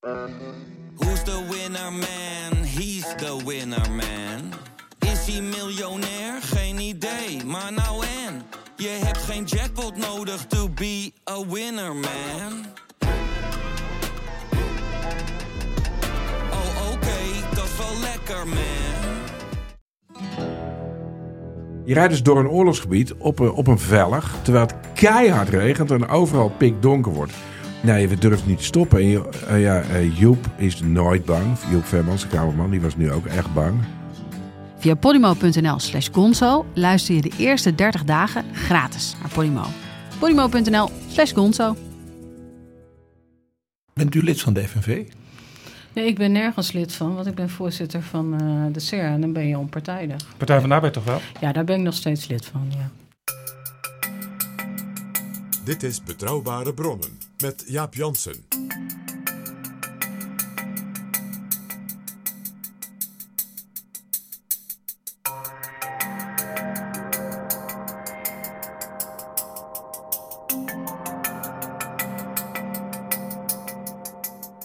Who's the winner man? He's the winner man. Is hij miljonair? Geen idee, maar nou en. Je hebt geen jackpot nodig to be a winner man. Oh oké, dat is wel lekker man. Je rijdt dus door een oorlogsgebied op een, op een vellig, terwijl het keihard regent en overal pikdonker wordt. Nee, we durven niet te stoppen. En eh, ja, eh, Joep is nooit bang. Joep Vermans, de kamerman, die was nu ook echt bang. Via podimo.nl slash gonzo luister je de eerste 30 dagen gratis naar Podimo. podimo.nl slash gonzo. Bent u lid van de FNV? Nee, ik ben nergens lid van, want ik ben voorzitter van eh, de CER en dan ben je onpartijdig. Partij van de Arbeid toch wel? Ja, daar ben ik nog steeds lid van, ja. Dit is Betrouwbare Bronnen met Jaap Jansen.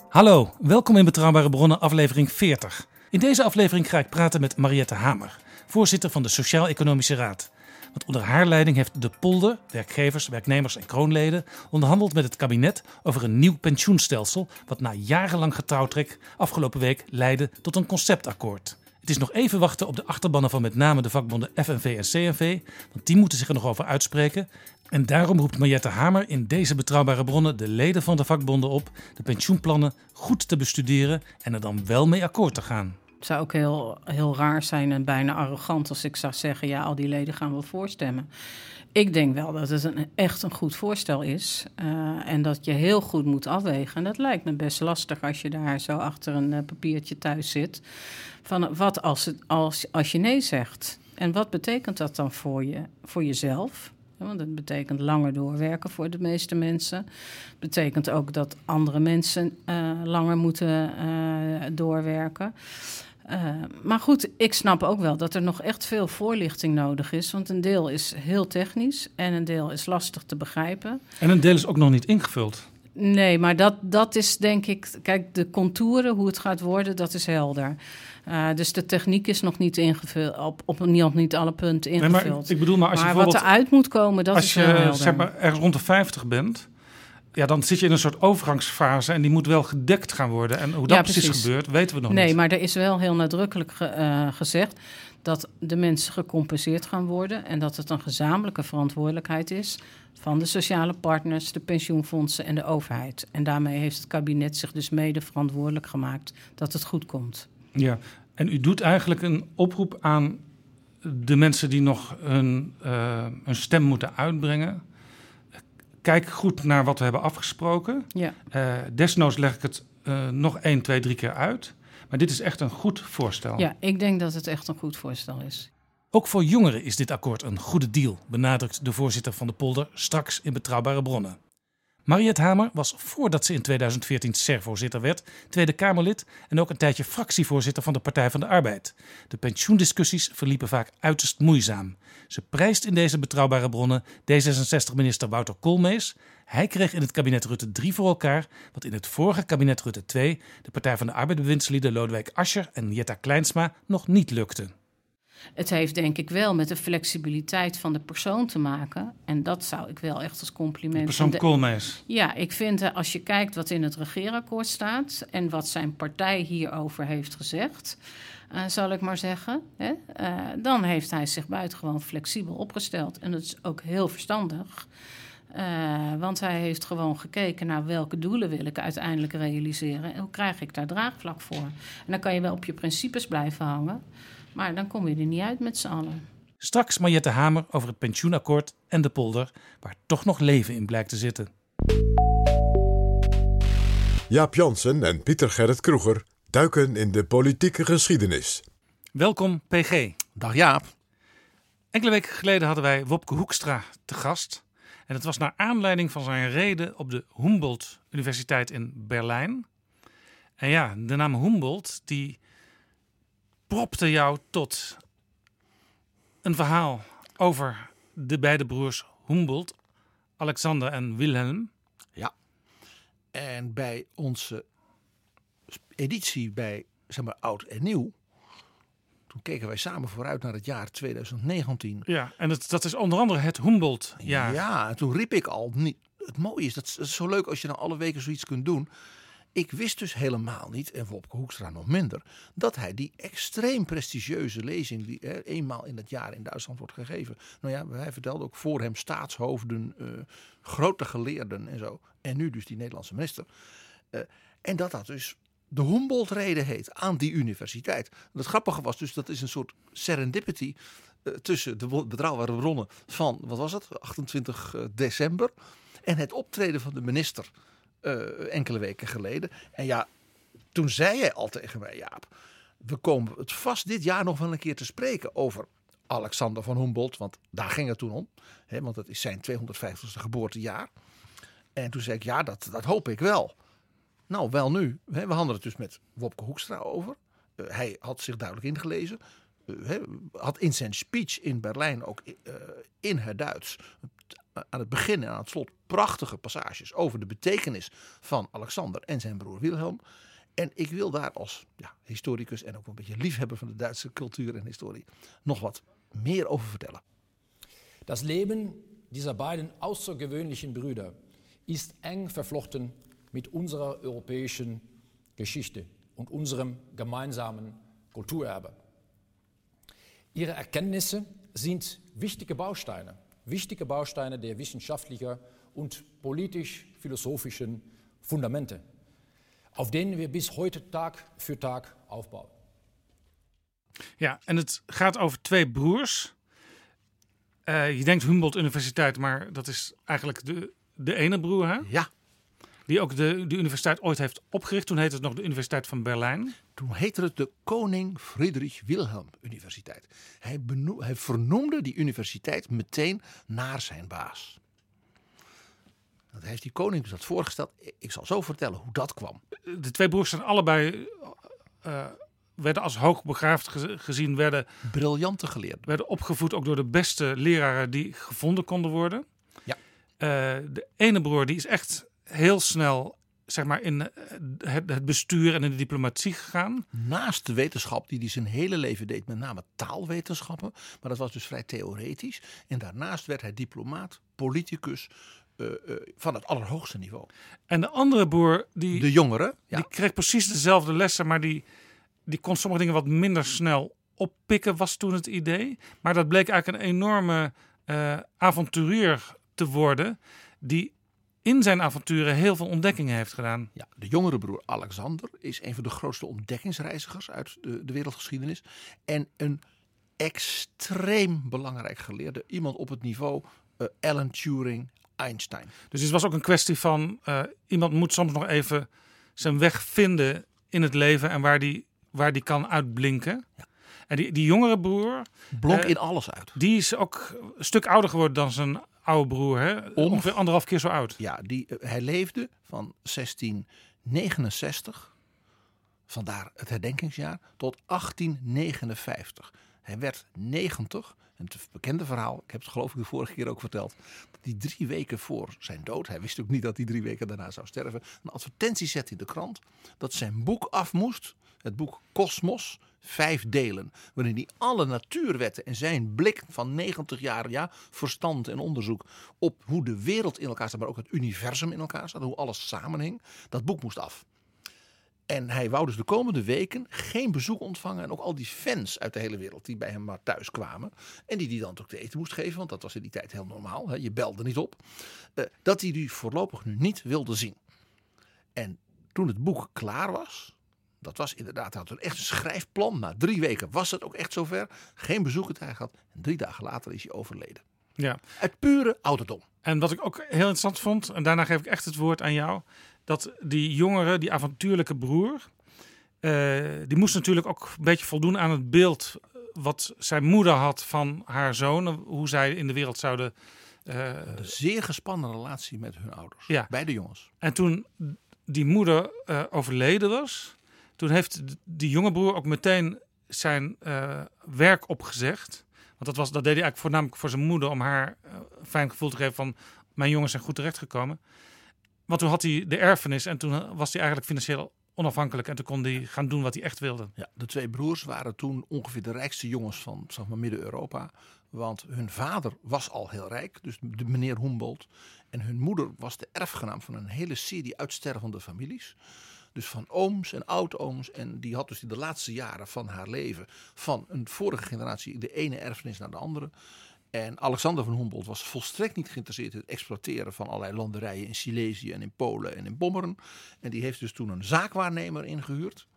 Hallo, welkom in Betrouwbare Bronnen, aflevering 40. In deze aflevering ga ik praten met Mariette Hamer, voorzitter van de Sociaal-Economische Raad. Want onder haar leiding heeft de polder, werkgevers, werknemers en kroonleden onderhandeld met het kabinet over een nieuw pensioenstelsel, wat na jarenlang getouwtrek afgelopen week leidde tot een conceptakkoord. Het is nog even wachten op de achterbannen van met name de vakbonden FNV en CNV, want die moeten zich er nog over uitspreken. En daarom roept Mariette Hamer in deze betrouwbare bronnen de leden van de vakbonden op de pensioenplannen goed te bestuderen en er dan wel mee akkoord te gaan. Het zou ook heel, heel raar zijn en bijna arrogant als ik zou zeggen... ja, al die leden gaan wel voorstemmen. Ik denk wel dat het een, echt een goed voorstel is. eh, en dat je heel goed moet afwegen. En dat lijkt me best lastig als je daar zo achter een eh, papiertje thuis zit. Van wat als, het, als, als je nee zegt? En wat betekent dat dan voor, je, voor jezelf? Want het betekent langer doorwerken voor de meeste mensen. betekent ook dat andere mensen eh, langer moeten doorwerken. Uh, maar goed, ik snap ook wel dat er nog echt veel voorlichting nodig is. Want een deel is heel technisch en een deel is lastig te begrijpen. En een deel is ook nog niet ingevuld. Nee, maar dat, dat is denk ik. Kijk, de contouren, hoe het gaat worden, dat is helder. Uh, dus de techniek is nog niet ingevuld, op, op niet, niet alle punten ingevuld. Nee, maar ik bedoel, maar als maar je wat eruit moet komen, dat als is je, wel helder. zeg maar ergens rond de 50 bent, ja, dan zit je in een soort overgangsfase en die moet wel gedekt gaan worden. En hoe dat Ja, precies. precies. gebeurt, weten we nog Nee, niet. maar er is wel heel nadrukkelijk ge- eh, gezegd dat de mensen gecompenseerd gaan worden en dat het een gezamenlijke verantwoordelijkheid is van de sociale partners, de pensioenfondsen en de overheid. En daarmee heeft het kabinet zich dus mede verantwoordelijk gemaakt dat het goed komt. Ja, en u doet eigenlijk een oproep aan de mensen die nog hun, uh, hun stem moeten uitbrengen. Kijk goed naar wat we hebben afgesproken. Ja. Uh, desnoods leg ik het uh, nog één, twee, drie keer uit. Maar dit is echt een goed voorstel. Ja, ik denk dat het echt een goed voorstel is. Ook voor jongeren is dit akkoord een goede deal, benadrukt de voorzitter van de polder straks in betrouwbare bronnen. Mariette Hamer was voordat ze in 2014 SER-voorzitter werd, Tweede Kamerlid en ook een tijdje fractievoorzitter van de Partij van de Arbeid. De pensioendiscussies verliepen vaak uiterst moeizaam. Ze prijst in deze betrouwbare bronnen D66-minister Wouter Koolmees. Hij kreeg in het kabinet Rutte 3 voor elkaar, wat in het vorige kabinet Rutte 2 de Partij van de Arbeid-bewindslieden Lodewijk Asscher en Jetta Kleinsma nog niet lukte. Het heeft denk ik wel met de flexibiliteit van de persoon te maken. En dat zou ik wel echt als compliment... De persoon de... Koolmees. Ja, ik vind uh, als je kijkt wat in het regeerakkoord staat... en wat zijn partij hierover heeft gezegd... Uh, zal ik maar zeggen... Hè, uh, dan heeft hij zich buitengewoon flexibel opgesteld. En dat is ook heel verstandig... Uh, want hij heeft gewoon gekeken naar welke doelen wil ik uiteindelijk realiseren en hoe krijg ik daar draagvlak voor. En dan kan je wel op je principes blijven hangen, maar dan kom je er niet uit met z'n allen. Straks Mariette Hamer over het pensioenakkoord en de polder, waar toch nog leven in blijkt te zitten. Jaap Jansen en Pieter Gerrit Kroeger duiken in de politieke geschiedenis. Welkom PG. Dag Jaap. Enkele weken geleden hadden wij Wopke Hoekstra te gast. En dat was naar aanleiding van zijn reden op de Humboldt Universiteit in Berlijn. En ja, de naam Humboldt die propte jou tot een verhaal over de beide broers Humboldt, Alexander en Wilhelm. Ja. En bij onze editie bij zeg maar, Oud en Nieuw. Toen keken wij samen vooruit naar het jaar 2019. Ja, en het, dat is onder andere het Humboldt-jaar. Ja, en toen riep ik al. Niet, het mooie is, dat is, dat is zo leuk als je dan alle weken zoiets kunt doen. Ik wist dus helemaal niet, en Wopke Hoekstra nog minder, dat hij die extreem prestigieuze lezing die hè, eenmaal in het jaar in Duitsland wordt gegeven. Nou ja, hij vertelde ook voor hem staatshoofden, eh, grote geleerden en zo. En nu dus die Nederlandse minister. Eh, en dat dat dus de Humboldt-reden heet aan die universiteit. Het grappige was dus, dat is een soort serendipity eh, tussen de betrouwbare bronnen van, wat was het, 28 eh, december. En het optreden van de minister eh, enkele weken geleden. En ja, toen zei hij al tegen mij, Jaap, we komen het vast dit jaar nog wel een keer te spreken over Alexander van Humboldt. Want daar ging het toen om. Hè, want dat is zijn 250ste geboortejaar. En toen zei ik, ja, dat, dat hoop ik wel. Nou, wel nu. We hadden het dus met Wopke Hoekstra over. Eh, hij had zich duidelijk ingelezen. Hè, had in zijn speech in Berlijn ook in het Duits aan het begin en aan het slot prachtige passages over de betekenis van Alexander en zijn broer Wilhelm. En ik wil daar als ja, historicus en ook een beetje liefhebber van de Duitse cultuur en historie nog wat meer over vertellen. Das Leben dieser beiden außergewöhnlichen Brüder ist eng verflochten mit unserer europäischen Geschichte und unserem gemeinsamen Kulturerbe. Ihre Erkenntnisse sind wichtige Bausteine, wichtige Bausteine der wissenschaftlichen und politisch-philosophischen Fundamente, auf denen wir bis heute Tag für Tag aufbauen. Ja, en het gaat over twee broers. Eh, je denkt Humboldt Universiteit, maar dat is eigenlijk de, de ene broer, hè? Ja, Die ook de, de universiteit ooit heeft opgericht. Toen heette het nog de Universiteit van Berlijn. toen heette het de Koning Friedrich Wilhelm Universiteit. Hij, beno- hij vernoemde die universiteit meteen naar zijn baas. Dat heeft die koning dus dat voorgesteld. Ik zal zo vertellen hoe dat kwam. De twee broers zijn allebei, eh, werden als hoogbegaafd ge- gezien, werden, Briljante geleerden. werden opgevoed ook door de beste leraren die gevonden konden worden. Ja. Eh, de ene broer die is echt heel snel zeg maar, in eh, het, het bestuur en in de diplomatie gegaan. Naast de wetenschap die hij zijn hele leven deed, met name taalwetenschappen. Maar dat was dus vrij theoretisch. En daarnaast werd hij diplomaat, politicus eh, eh, van het allerhoogste niveau. En de andere broer, die, De jongere, ja, die kreeg precies dezelfde lessen, maar die, die kon sommige dingen wat minder snel oppikken, was toen het idee. Maar dat bleek eigenlijk een enorme eh, avonturier te worden, die in zijn avonturen heel veel ontdekkingen heeft gedaan. Ja, de jongere broer Alexander is een van de grootste ontdekkingsreizigers uit de, de wereldgeschiedenis. En een extreem belangrijk geleerde. Iemand op het niveau eh, Alan Turing, Einstein. Dus het was ook een kwestie van eh, iemand moet soms nog even zijn weg vinden in het leven en waar die, waar die kan uitblinken. En die, die jongere broer, Blonk Eh, in alles uit. die is ook een stuk ouder geworden dan zijn oude broer. Hè? Ongeveer anderhalf keer zo oud. Ja, die, eh, hij leefde van 1669, vandaar het herdenkingsjaar, tot 1859. Hij werd 90. En het bekende verhaal, ik heb het geloof ik de vorige keer ook verteld, dat hij drie weken voor zijn dood, hij wist ook niet dat hij drie weken daarna zou sterven, een advertentie zette in de krant dat zijn boek af moest. Het boek Kosmos, vijf delen, waarin hij alle natuurwetten en zijn blik van 90 jaar ja, verstand en onderzoek op hoe de wereld in elkaar staat, maar ook het universum in elkaar staat, hoe alles samenhing, dat boek moest af. En hij wou dus de komende weken geen bezoek ontvangen. En ook al die fans uit de hele wereld die bij hem maar thuis kwamen. En die hij dan ook te eten moest geven, want dat was in die tijd heel normaal. Hè? Je belde niet op. eh, dat hij die voorlopig nu niet wilde zien. En toen het boek klaar was. Dat was inderdaad, hij had een echt schrijfplan. Na drie weken was het ook echt zover. Geen bezoekertijd gehad. En drie dagen later is hij overleden. Ja. Uit pure ouderdom. En wat ik ook heel interessant vond, en daarna geef ik echt het woord aan jou, dat die jongere, die avontuurlijke broer, eh, die moest natuurlijk ook een beetje voldoen aan het beeld wat zijn moeder had van haar zoon, hoe zij in de wereld zouden. eh, Een zeer gespannen relatie met hun ouders. Ja. Beide jongens. en toen die moeder eh, overleden was, toen heeft die jonge broer ook meteen zijn eh, werk opgezegd. Want dat, was, dat deed hij eigenlijk voornamelijk voor zijn moeder om haar eh, een fijn gevoel te geven van mijn jongens zijn goed terechtgekomen. Want toen had hij de erfenis en toen was hij eigenlijk financieel onafhankelijk en toen kon hij gaan doen wat hij echt wilde. Ja, de twee broers waren toen ongeveer de rijkste jongens van zeg maar, Midden-Europa. Want hun vader was al heel rijk, dus de meneer Humboldt. En hun moeder was de erfgenaam van een hele serie uitstervende families. Dus van ooms en oudooms. En die had dus in de laatste jaren van haar leven van een vorige generatie de ene erfenis naar de andere. En Alexander van Humboldt was volstrekt niet geïnteresseerd in het exploiteren van allerlei landerijen in Silesië en in Polen en in Pommeren. En die heeft dus toen een zaakwaarnemer ingehuurd.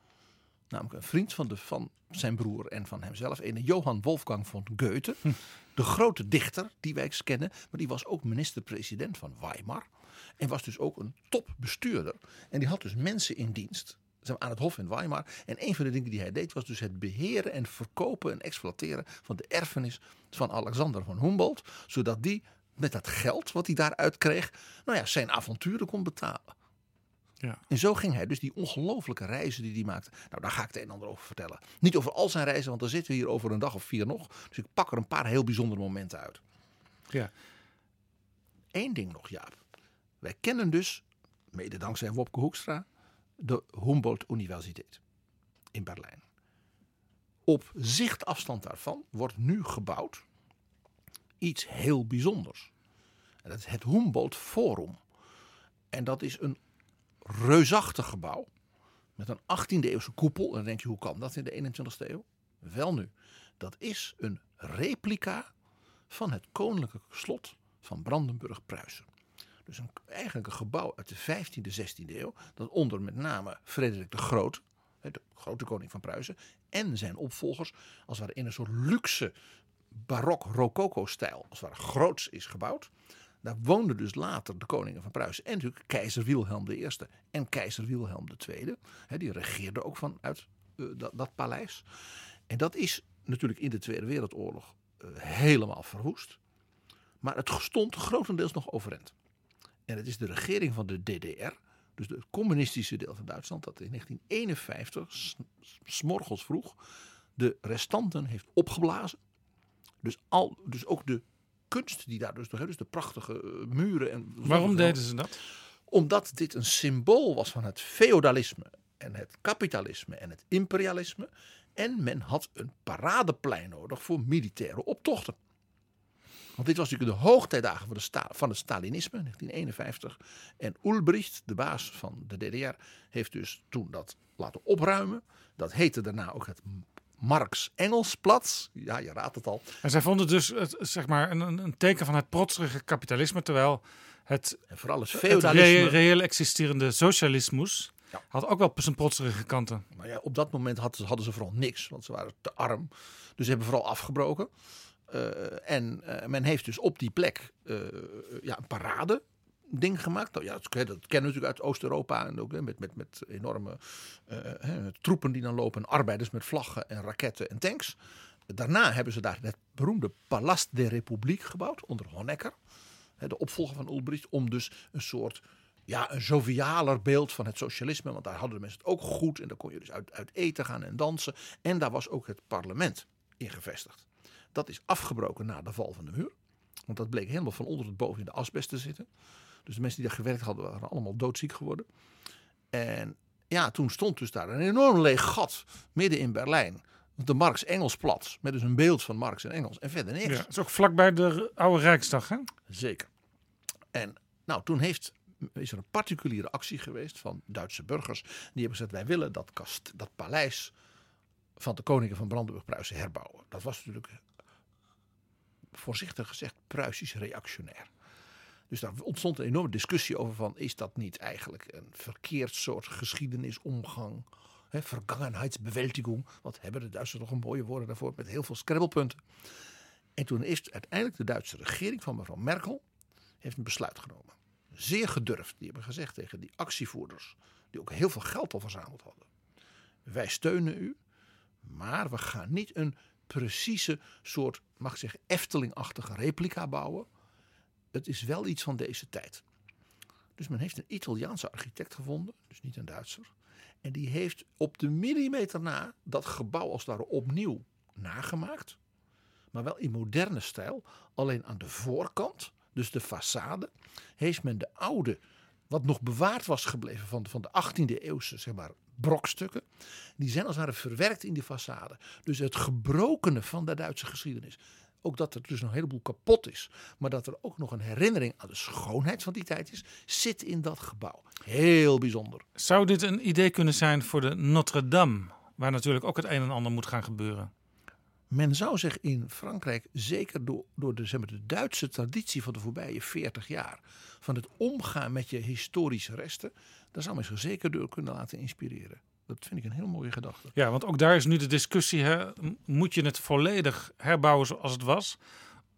Namelijk een vriend van, de, van zijn broer en van hemzelf. Een Johann Wolfgang von Goethe. De grote dichter die wij kennen. Maar die was ook minister-president van Weimar. En was dus ook een topbestuurder. En die had dus mensen in dienst aan het Hof in Weimar. En een van de dingen die hij deed was dus het beheren en verkopen en exploiteren van de erfenis van Alexander van Humboldt. Zodat die met dat geld wat hij daaruit kreeg, nou ja, zijn avonturen kon betalen. Ja. En zo ging hij dus die ongelofelijke reizen die hij maakte. Nou, daar ga ik het een en ander over vertellen. Niet over al zijn reizen, want dan zitten we hier over een dag of vier nog. Dus ik pak er een paar heel bijzondere momenten uit. Ja. Eén ding nog, Jaap. Wij kennen dus, mede dankzij Wopke Hoekstra, de Humboldt Universiteit in Berlijn. Op zichtafstand daarvan wordt nu gebouwd iets heel bijzonders. Dat is het Humboldt Forum. En dat is een reusachtig gebouw met een 18e eeuwse koepel. En dan denk je, hoe kan dat in de 21e eeuw? Wel nu, dat is een replica van het koninklijke slot van Brandenburg-Pruisen. Dus eigenlijk een gebouw uit de 15e, 16e eeuw. Dat onder met name Frederik de Groot, de grote koning van Pruisen. En zijn opvolgers als het ware in een soort luxe barok rococo-stijl. Als het ware groots is gebouwd. Daar woonden dus later de koningen van Pruisen. En natuurlijk keizer Wilhelm I en keizer Wilhelm II. Die regeerden ook vanuit uh, dat, dat, paleis. En dat is natuurlijk in de Tweede Wereldoorlog uh, helemaal verwoest. Maar het stond grotendeels nog overeind. En het is de regering van de DDR, dus het communistische deel van Duitsland, dat in 1951, smorgels vroeg, de restanten heeft opgeblazen. Dus, al, dus ook de kunst die daar dus nog, dus de prachtige eh, muren. En Waarom deden ze dat? Omdat dit een symbool was van het feodalisme en het kapitalisme en het imperialisme. En men had een paradeplein nodig voor militaire optochten. Want dit was natuurlijk de hoogtijdagen van, de sta van het Stalinisme, 1951. En Ulbricht, de baas van de DDR, heeft dus toen dat laten opruimen. Dat heette daarna ook het Marx-Engelsplatz. Ja, je raadt het al. En zij vonden dus het, zeg maar een, een teken van het protserige kapitalisme, terwijl het, en vooral het feudalisme, het reëel existerende socialismus ja. had ook wel zijn protserige kanten. Maar ja, op dat moment hadden, hadden ze vooral niks, want ze waren te arm. Dus ze hebben vooral afgebroken. Uh, en uh, men heeft dus op die plek uh, ja, een parade ding gemaakt. Nou, ja, dat, kennen we natuurlijk uit Oost-Europa. En ook met, met, met enorme troepen die dan lopen. Arbeiders met vlaggen en raketten en tanks. Daarna hebben ze daar het beroemde Palast de Republiek gebouwd. Onder Honecker. De opvolger van Ulbricht. Om dus een soort ja, een jovialer beeld van het socialisme. Want daar hadden de mensen het ook goed. En daar kon je dus uit, uit eten gaan en dansen. En daar was ook het parlement in gevestigd. Dat is afgebroken na de val van de muur. Want dat bleek helemaal van onder het boven in de asbest te zitten. Dus de mensen die daar gewerkt hadden, waren allemaal doodziek geworden. En ja, toen stond dus daar een enorm leeg gat midden in Berlijn. De Marx Engelsplatz. Met dus een beeld van Marx en Engels. En verder niks. Ja, dat is ook vlakbij de oude Rijksdag, hè? Zeker. En nou, toen heeft, is er een particuliere actie geweest van Duitse burgers. Die hebben gezegd, wij willen dat, kast, dat paleis van de koningen van Brandenburg-Pruisen herbouwen. Dat was natuurlijk voorzichtig gezegd Pruisisch reactionair. Dus daar ontstond een enorme discussie over van is dat niet eigenlijk een verkeerd soort geschiedenisomgang, hè, vergangenheidsbewältigung, wat hebben de Duitsers nog een mooie woorden daarvoor met heel veel scrabbelpunten. En toen is uiteindelijk de Duitse regering van mevrouw Merkel heeft een besluit genomen. Zeer gedurfd. Die hebben gezegd tegen die actievoerders, die ook heel veel geld al verzameld hadden. Wij steunen u, maar we gaan niet een precieze soort, mag ik zeggen, Efteling-achtige replica bouwen. Het is wel iets van deze tijd. Dus men heeft een Italiaanse architect gevonden, dus niet een Duitser. En die heeft op de millimeter na dat gebouw als daar opnieuw nagemaakt. Maar wel in moderne stijl. Alleen aan de voorkant, dus de façade, heeft men de oude wat nog bewaard was gebleven van, van de 18e eeuwse zeg maar, brokstukken, die zijn als het ware verwerkt in die façade. Dus het gebrokene van de Duitse geschiedenis. Ook dat er dus nog een heleboel kapot is, maar dat er ook nog een herinnering aan de schoonheid van die tijd is, zit in dat gebouw. Heel bijzonder. Zou dit een idee kunnen zijn voor de Notre Dame, waar natuurlijk ook het een en ander moet gaan gebeuren? Men zou zich in Frankrijk, zeker door, door de, zeg maar, de Duitse traditie van de voorbije 40 jaar, van het omgaan met je historische resten, daar zou men zich zeker door kunnen laten inspireren. Dat vind ik een heel mooie gedachte. Ja, want ook daar is nu de discussie: hè? moet je het volledig herbouwen zoals het was?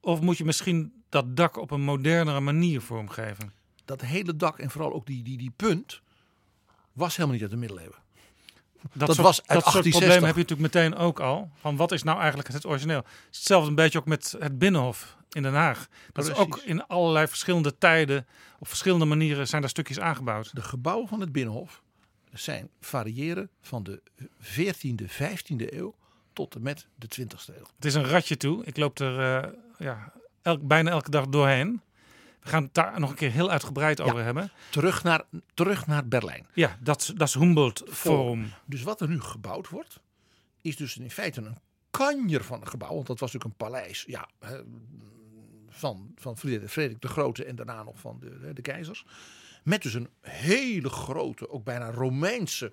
Of moet je misschien dat dak op een modernere manier vormgeven? Dat hele dak en vooral ook die, die, die punt was helemaal niet uit de middeleeuwen. Dat, Dat soort, was uit dat soort 1860. problemen heb je natuurlijk meteen ook al. Van wat is nou eigenlijk het origineel? Hetzelfde een beetje ook met het Binnenhof in Den Haag. Dat is ook in allerlei verschillende tijden, op verschillende manieren zijn daar stukjes aangebouwd. De gebouwen van het Binnenhof zijn variëren van de 14e, 15e eeuw tot en met de 20e eeuw. Het is een ratje toe. Ik loop er eh, ja, elk, bijna elke dag doorheen. We gaan het daar nog een keer heel uitgebreid over hebben. Terug naar, terug naar Berlijn. Ja, dat, dat is Humboldt Forum. Dus wat er nu gebouwd wordt, is dus in feite een kanjer van een gebouw. Want dat was natuurlijk een paleis ja, van, van Frederik de Grote en daarna nog van de, de keizers. Met dus een hele grote, ook bijna Romeinse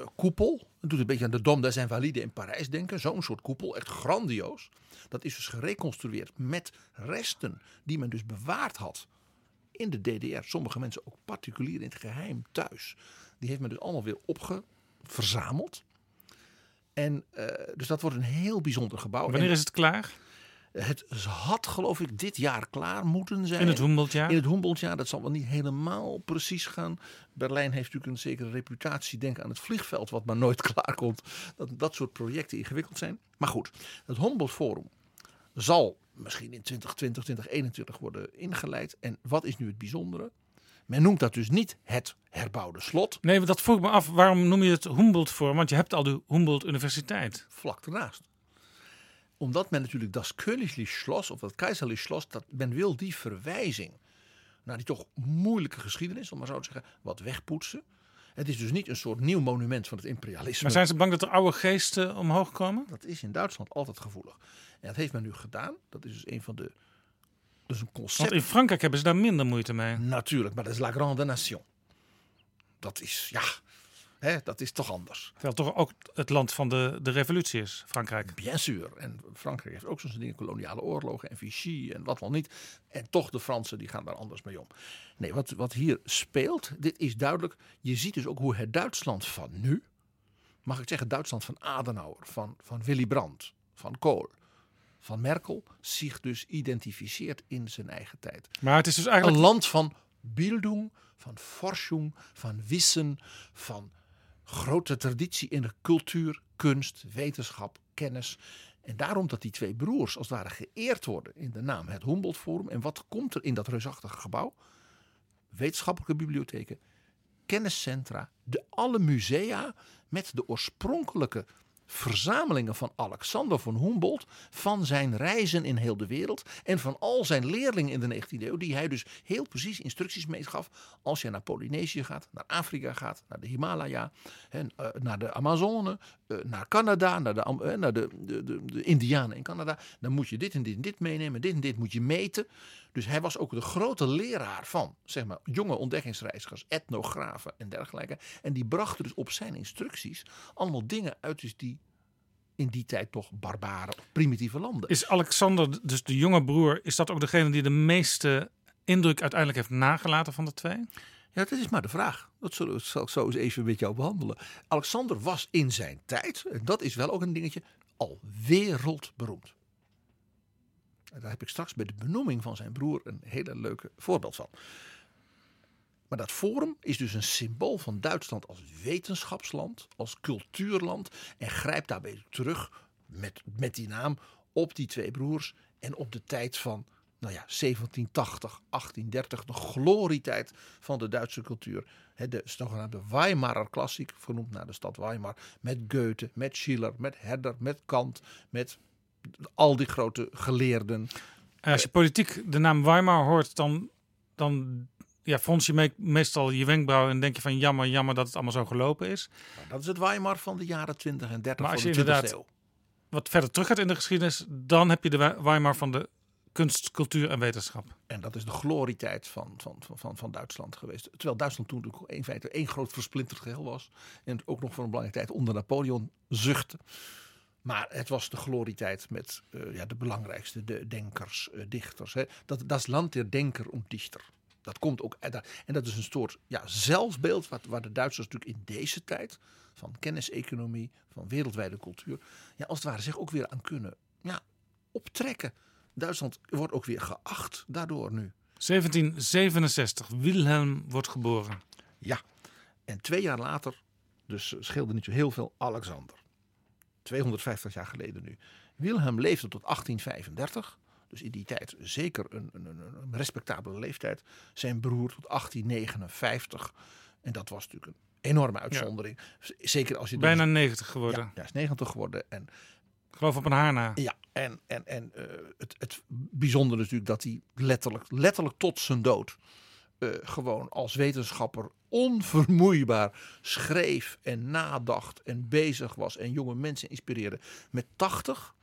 eh, koepel. Het doet een beetje aan de Dom des Invalides in Parijs denken. Zo'n soort koepel, echt grandioos. Dat is dus gereconstrueerd met resten die men dus bewaard had in de DDR. Sommige mensen ook particulier in het geheim thuis. Die heeft men dus allemaal weer opgeverzameld. En eh, dus dat wordt een heel bijzonder gebouw. Wanneer En is het klaar? Het had geloof ik dit jaar klaar moeten zijn. In het Humboldtjaar? In het Humboldtjaar, dat zal wel niet helemaal precies gaan. Berlijn heeft natuurlijk een zekere reputatie. Denk aan het vliegveld, wat maar nooit klaar komt. Dat dat soort projecten ingewikkeld zijn. Maar goed, het Humboldt Forum zal misschien in 2020, 2021 worden ingeleid. En wat is nu het bijzondere? Men noemt dat dus niet het herbouwde slot, Nee, dat vroeg me af. Waarom noem je het Humboldt Forum? Want je hebt al de Humboldt Universiteit. vlak ernaast. Omdat men natuurlijk das Königlich Schloss of dat keizerlich Schloss, dat men wil die verwijzing naar die toch moeilijke geschiedenis, om maar zo te zeggen, wat wegpoetsen. Het is dus niet een soort nieuw monument van het imperialisme. Maar zijn ze bang dat er oude geesten omhoog komen? Dat is in Duitsland altijd gevoelig. En dat heeft men nu gedaan. Dat is dus een van de. Dus een Want concept. in Frankrijk hebben ze daar minder moeite mee. Natuurlijk, maar dat is La Grande Nation. Dat is, ja, hè, dat is toch anders. Terwijl toch ook het land van de, de revolutie is, Frankrijk. Bien sûr. En Frankrijk heeft ook zo'n dingen, koloniale oorlogen en Vichy en wat wel niet. En toch de Fransen, die gaan daar anders mee om. Nee, wat, wat hier speelt, dit is duidelijk. Je ziet dus ook hoe het Duitsland van nu, mag ik zeggen, Duitsland van Adenauer, van, van Willy Brandt, van Kohl, van Merkel, zich dus identificeert in zijn eigen tijd. Maar het is dus Een eigenlijk... land van bildung, van forschung, van wissen, van grote traditie in de cultuur, kunst, wetenschap, kennis. En daarom dat die twee broers als het ware geëerd worden in de naam het Humboldt Forum. En wat komt er in dat reusachtige gebouw? Wetenschappelijke bibliotheken, kenniscentra, de alle musea met de oorspronkelijke verzamelingen van Alexander von Humboldt, van zijn reizen in heel de wereld en van al zijn leerlingen in de 19e eeuw, die hij dus heel precies instructies meegaf als je naar Polynesië gaat, naar Afrika gaat, naar de Himalaya, eh, naar de Amazone, eh, naar Canada, naar, de, eh, naar de, de, de, de Indianen in Canada, dan moet je dit en dit en dit meenemen, dit en dit moet je meten. Dus hij was ook de grote leraar van zeg maar, jonge ontdekkingsreizigers, etnografen en dergelijke. En die brachten dus op zijn instructies allemaal dingen uit dus die in die tijd toch barbare, primitieve landen. Is Alexander, dus de jonge broer, is dat ook degene die de meeste indruk uiteindelijk heeft nagelaten van de twee? Ja, dat is maar de vraag. Dat zullen we- zal ik zo eens even met jou behandelen. Alexander was in zijn tijd, en dat is wel ook een dingetje, al wereldberoemd. Daar heb ik straks bij de benoeming van zijn broer een hele leuke voorbeeld van. Maar dat forum is dus een symbool van Duitsland als wetenschapsland, als cultuurland. En grijpt daarbij terug met, met die naam op die twee broers en op de tijd van nou ja, 1780, 1830, de glorietijd van de Duitse cultuur. De zogenaamde Weimarer klassiek, vernoemd naar de stad Weimar. Met Goethe, met Schiller, met Herder, met Kant, met al die grote geleerden. En als je politiek de naam Weimar hoort, dan, dan ja, frons je me- meestal je wenkbrauwen en denk je van jammer, jammer dat het allemaal zo gelopen is. Dat is het Weimar van de jaren 20 en 30 Maar als van je de 20e inderdaad- eeuw. Wat verder terug gaat in de geschiedenis, dan heb je de We- Weimar van de kunst, cultuur en wetenschap. En dat is de glorietijd van, van, van, van, van Duitsland geweest. Terwijl Duitsland toen natuurlijk in feite één groot versplinterd geheel was. En ook nog voor een belangrijke tijd onder Napoleon zuchtte. Maar het was de glorietijd met eh, ja, de belangrijkste de denkers, eh, dichters. Hè. Dat, dat is land der denker en dichter. Dat komt ook daar. En dat is een soort ja, zelfbeeld wat, waar de Duitsers natuurlijk in deze tijd van kenniseconomie, van wereldwijde cultuur, ja, als het ware zich ook weer aan kunnen ja, optrekken. Duitsland wordt ook weer geacht daardoor nu. 1767, Wilhelm wordt geboren. Ja, en twee jaar later, dus eh, scheelde niet zo heel veel, Alexander. 250 jaar geleden nu. Wilhelm leefde tot 1835. Dus in die tijd zeker een, een, een respectabele leeftijd. Zijn broer tot 1859. En dat was natuurlijk een enorme uitzondering. Zeker als je... Bijna dus- 90 geworden. Ja, hij is 90 geworden. En Ik geloof op een haar na. ja, en, en, en eh, het, het bijzondere is natuurlijk dat hij letterlijk, letterlijk tot zijn dood eh, gewoon als wetenschapper onvermoeibaar schreef en nadacht en bezig was en jonge mensen inspireerde. Met 80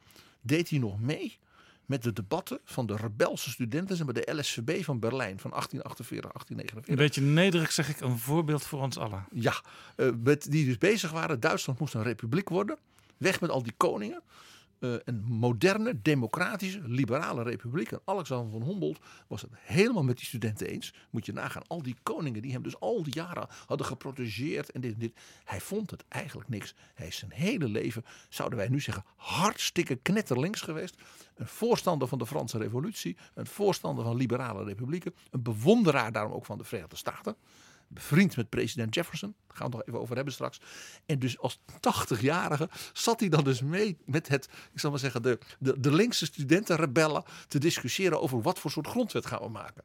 deed hij nog mee met de debatten van de rebelse studenten zeg maar de LSVB van Berlijn van 1848, Een 1849. beetje nederig zeg ik, een voorbeeld voor ons allen. Ja, eh, met, die dus bezig waren. Duitsland moest een republiek worden. Weg met al die koningen. Eh, een moderne, democratische, liberale republiek. En Alexander van Humboldt was het helemaal met die studenten eens. Moet je nagaan. Al die koningen die hem dus al die jaren hadden geprotegeerd. En dit en dit. Hij vond het eigenlijk niks. Hij is zijn hele leven, zouden wij nu zeggen, hartstikke knetterlinks geweest. Een voorstander van de Franse revolutie. Een voorstander van liberale republieken. Een bewonderaar daarom ook van de Verenigde Staten bevriend met president Jefferson. Daar gaan we het nog even over hebben straks. En dus als 80-jarige zat hij dan dus mee met het, ik zal maar zeggen, de, de, de linkse studentenrebellen te discussiëren over wat voor soort grondwet gaan we maken.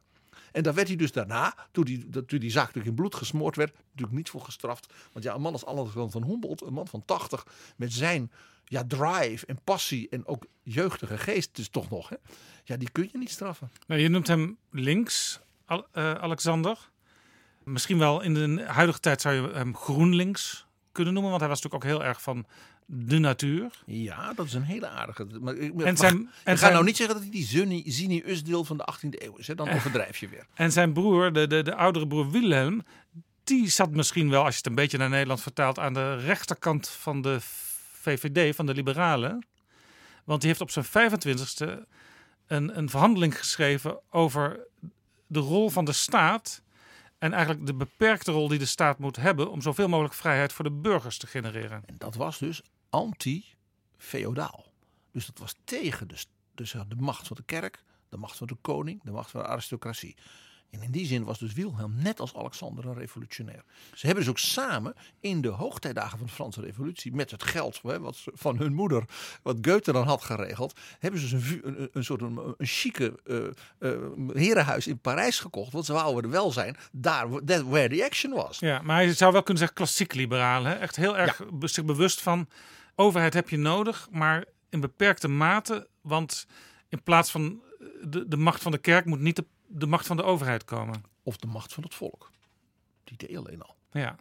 En daar werd hij dus daarna, toen die, toen die zaak natuurlijk in bloed gesmoord werd, natuurlijk niet voor gestraft. Want ja, een man als Alexander van Humboldt, een man van 80, met zijn ja, drive en passie en ook jeugdige geest, dus toch nog, hè? Ja, die kun je niet straffen. Nou, je noemt hem links, eh, Alexander. Misschien wel in de huidige tijd zou je hem GroenLinks kunnen noemen, want hij was natuurlijk ook heel erg van de natuur. Ja, dat is een hele aardige. Maar, ik- En zijn, ik en ga zijn, nou niet zeggen dat hij die Zini Usdeel van de 18e eeuw is. Hè? Dan overdrijf je weer. en zijn broer, de, de, de oudere broer Wilhelm, die zat misschien wel, als je het een beetje naar Nederland vertaalt, aan de rechterkant van de VVD, van de Liberalen. Want die heeft op zijn 25ste een, een verhandeling geschreven over de rol van de staat. En eigenlijk de beperkte rol die de staat moet hebben om zoveel mogelijk vrijheid voor de burgers te genereren. En dat was dus anti-feodaal. Dus dat was tegen de, dus de macht van de kerk, de macht van de koning, de macht van de aristocratie. En in die zin was dus Wilhelm net als Alexander een revolutionair. Ze hebben dus ook samen in de hoogtijdagen van de Franse revolutie... met het geld hè, wat ze- van hun moeder, wat Goethe dan had geregeld... hebben ze dus een, een, soort een, een chique eh, eh, herenhuis in Parijs gekocht. Want ze wouden er wel zijn, daar where the action was. Ja, maar hij zou wel kunnen zeggen klassiek liberaal. Hè? Echt heel erg zich bewust van overheid heb je nodig, maar in beperkte mate. Want in plaats van eh, de, de macht van de kerk moet niet de, de macht van de overheid komen. Of de macht van het volk. Die deed alleen al. Ja,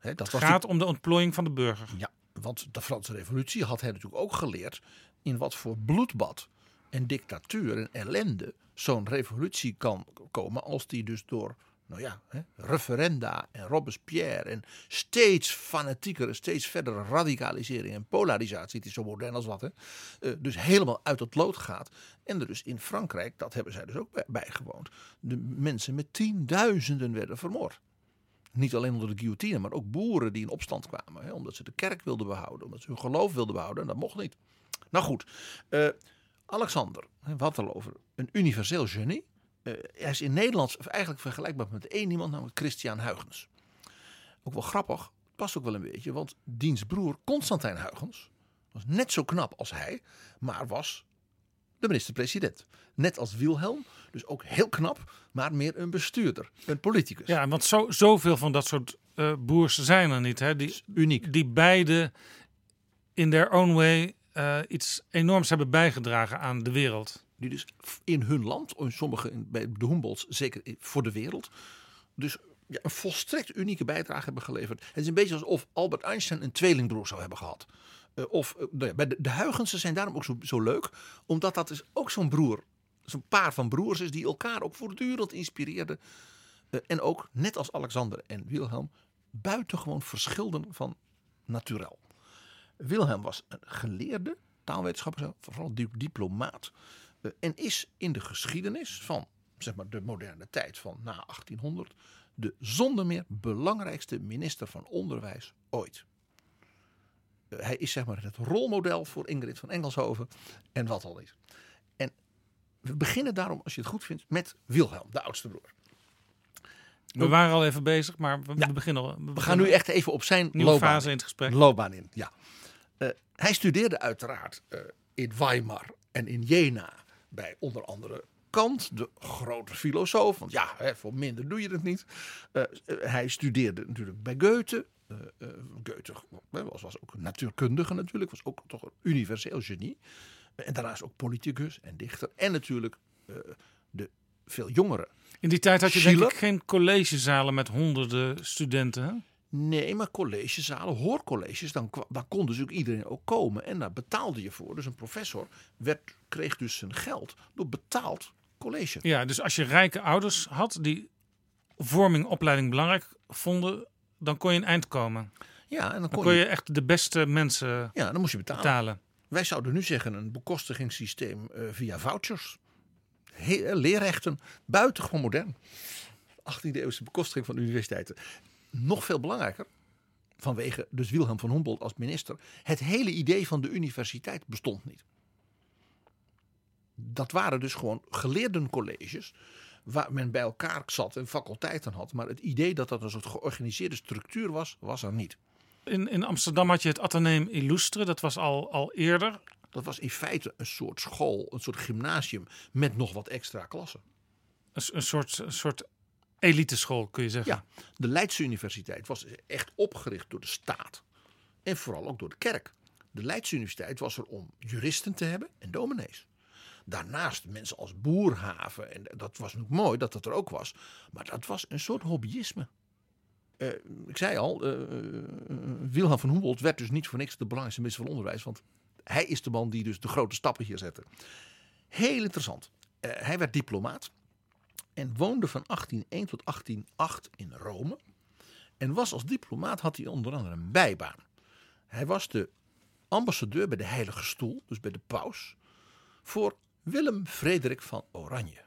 dat het was gaat om de ontplooiing van de burger. Ja, want de Franse revolutie had hij natuurlijk ook geleerd in wat voor bloedbad en dictatuur en ellende zo'n revolutie kan komen als die dus door, nou ja, hè, referenda en Robespierre en steeds fanatieker, steeds verdere radicalisering en polarisatie, het is zo modern als wat, hè, eh, dus helemaal uit het lood gaat. En er dus in Frankrijk, dat hebben zij dus ook bij- bijgewoond, de mensen met tienduizenden werden vermoord. Niet alleen onder de guillotine, maar ook boeren die in opstand kwamen. Hè, omdat ze de kerk wilden behouden, omdat ze hun geloof wilden behouden. En dat mocht niet. Nou goed, eh, Alexander, hè, we hadden het al over een universeel genie. Eh, hij is in Nederland eigenlijk vergelijkbaar met één iemand, namelijk Christian Huygens. Ook wel grappig, past ook wel een beetje, want diens broer Constantijn Huygens was net zo knap als hij, maar was de minister-president. Net als Wilhelm, dus ook heel knap, maar meer een bestuurder, een politicus. Ja, want zo, zoveel van dat soort eh boers zijn er niet. Hè? Die, uniek. die beide in their own way eh, iets enorms hebben bijgedragen aan de wereld. Die dus in hun land, in sommige bij de Humboldts, zeker voor de wereld, dus ja, een volstrekt unieke bijdrage hebben geleverd. Het is een beetje alsof Albert Einstein een tweelingbroer zou hebben gehad. Eh, of eh, nou de, de Huygensen zijn daarom ook zo, zo leuk, omdat dat is ook zo'n broer, zo'n paar van broers is die elkaar ook voortdurend inspireerden. Eh, en ook, net als Alexander en Wilhelm, buitengewoon verschilden van naturel. Wilhelm was een geleerde taalwetenschapper, vooral di- diplomaat. Eh, en is in de geschiedenis van zeg maar, de moderne tijd van na 1800 de zonder meer belangrijkste minister van Onderwijs ooit. Eh, hij is zeg maar het rolmodel voor Ingrid van Engelshoven en wat al is. En we beginnen daarom, als je het goed vindt, met Wilhelm, de oudste broer. We waren al even bezig, maar we Ja. beginnen al. We gaan nu echt even op zijn nieuwe loopbaan fase in het gesprek. loopbaan in. Ja. Eh, hij studeerde uiteraard in Weimar en in Jena bij onder andere Kant, de grote filosoof. Want ja, hè, voor minder doe je het niet. Eh, eh, hij studeerde natuurlijk bij Goethe. Eh, Goethe was, was ook een natuurkundige natuurlijk, was ook toch een universeel genie. En daarnaast ook politicus en dichter. En natuurlijk de veel jongere In die tijd had je denk Schiller? ik geen collegezalen met honderden studenten. Nee, maar collegezalen, hoorcolleges, dan, dan kon dus ook iedereen ook komen. En daar betaalde je voor. Dus een professor werd, kreeg dus zijn geld door betaald college. Ja, dus als je rijke ouders had die vorming, opleiding belangrijk vonden, dan kon je een eind komen. Ja, en dan Dan kon, kon je, je echt de beste mensen ja, dan moest je betalen. betalen. Wij zouden nu zeggen een bekostigingssysteem eh, via vouchers. He- leerrechten, buitengewoon modern. 18e eeuwse bekostiging van universiteiten. Nog veel belangrijker, vanwege dus Wilhelm van Humboldt als minister. Het hele idee van de universiteit bestond niet. Dat waren dus gewoon geleerdencolleges waar men bij elkaar zat en faculteiten had. Maar het idee dat dat een soort georganiseerde structuur was, was er niet. In, in Amsterdam had je het Atheneum Illustre, dat was al, al eerder. Dat was in feite een soort school, een soort gymnasium met nog wat extra klassen. Een, een soort, een soort eliteschool, kun je zeggen. Ja, de Leidse Universiteit was echt opgericht door de staat. En vooral ook door de kerk. De Leidse Universiteit was er om juristen te hebben en dominees. Daarnaast mensen als Boerhaven. En dat was natuurlijk mooi dat dat er ook was. Maar dat was een soort hobbyisme. Eh, ik zei al, eh, Wilhelm van Humboldt werd dus niet voor niks de belangrijkste minister van Onderwijs. Want hij is de man die dus de grote stappen hier zette. Heel interessant. Hij werd diplomaat en woonde van 1801 tot 1808 in Rome. En was als diplomaat had hij onder andere een bijbaan. Hij was de ambassadeur bij de Heilige Stoel, dus bij de paus, voor Willem Frederik van Oranje.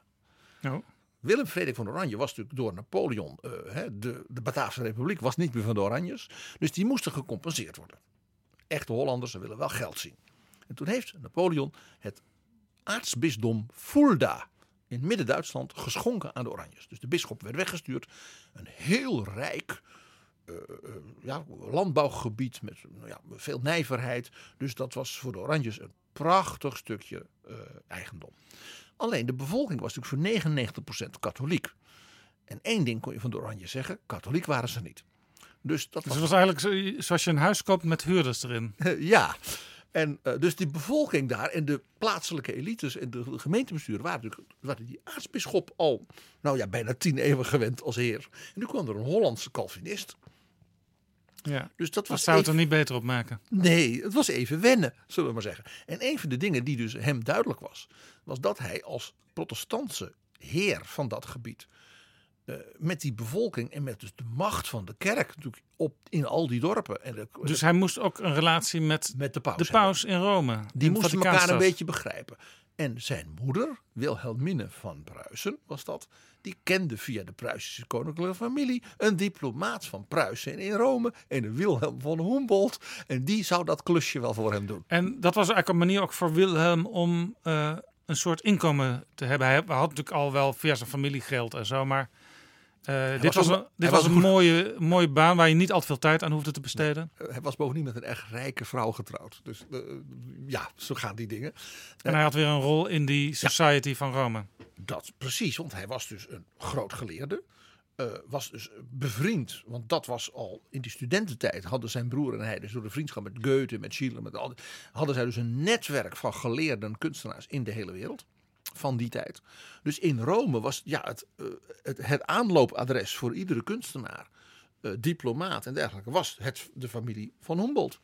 Oh. Willem Frederik van Oranje was natuurlijk door Napoleon, eh, de, de Bataafse Republiek was niet meer van de Oranjes. Dus die moesten gecompenseerd worden. Echte Hollanders ze willen wel geld zien. En toen heeft Napoleon het aartsbisdom Fulda in Midden-Duitsland geschonken aan de Oranjes. Dus de bisschop werd weggestuurd. Een heel rijk eh, eh, ja, landbouwgebied met nou ja, veel nijverheid. Dus dat was voor de Oranjes een prachtig stukje eh, eigendom. Alleen de bevolking was natuurlijk voor 99% katholiek. En één ding kon je van de Oranjes zeggen: katholiek waren ze niet. Dus dat Dus was het was eigenlijk zo- zoals je een huis koopt met huurders erin. ja. En eh, dus die bevolking daar en de plaatselijke elites en de gemeentebesturen waren natuurlijk waren die aartsbisschop al, nou ja, bijna tien eeuwen gewend als heer. En nu kwam er een Hollandse Calvinist. Ja. Dus dat Dat was zou het even- er niet beter op maken. Nee, het was even wennen, zullen we maar zeggen. En een van de dingen die dus hem duidelijk was, was dat hij als protestantse heer van dat gebied, eh, met die bevolking en met dus de macht van de kerk natuurlijk op, in al die dorpen. En de, Dus hij moest ook een relatie met met de paus. de paus in Rome. Die in moesten elkaar een beetje begrijpen. En zijn moeder, Wilhelmine van Pruisen, was dat. Die kende via de Pruisische koninklijke familie een diplomaat van Pruisen in Rome. En een Wilhelm van Humboldt. En die zou dat klusje wel voor hem doen. En dat was eigenlijk een manier ook voor Wilhelm om eh, een soort inkomen te hebben. Hij had natuurlijk al wel via zijn familie geld en zo, maar eh, dit was een, dit was was een mooie, mooie baan waar je niet al te veel tijd aan hoefde te besteden. Hij was bovendien met een echt rijke vrouw getrouwd. Dus eh, ja, zo gaan die dingen. En hij had weer een rol in die Society van Rome. Dat precies, want hij was dus een groot geleerde. eh, was dus bevriend, want dat was al in die studententijd. Hadden zijn broer en hij, dus door de vriendschap met Goethe, met Schiller, met al, hadden zij dus een netwerk van geleerden kunstenaars in de hele wereld. Van die tijd. Dus in Rome was ja, het, eh, het, het aanloopadres voor iedere kunstenaar, eh, diplomaat en dergelijke, was het, de familie van Humboldt.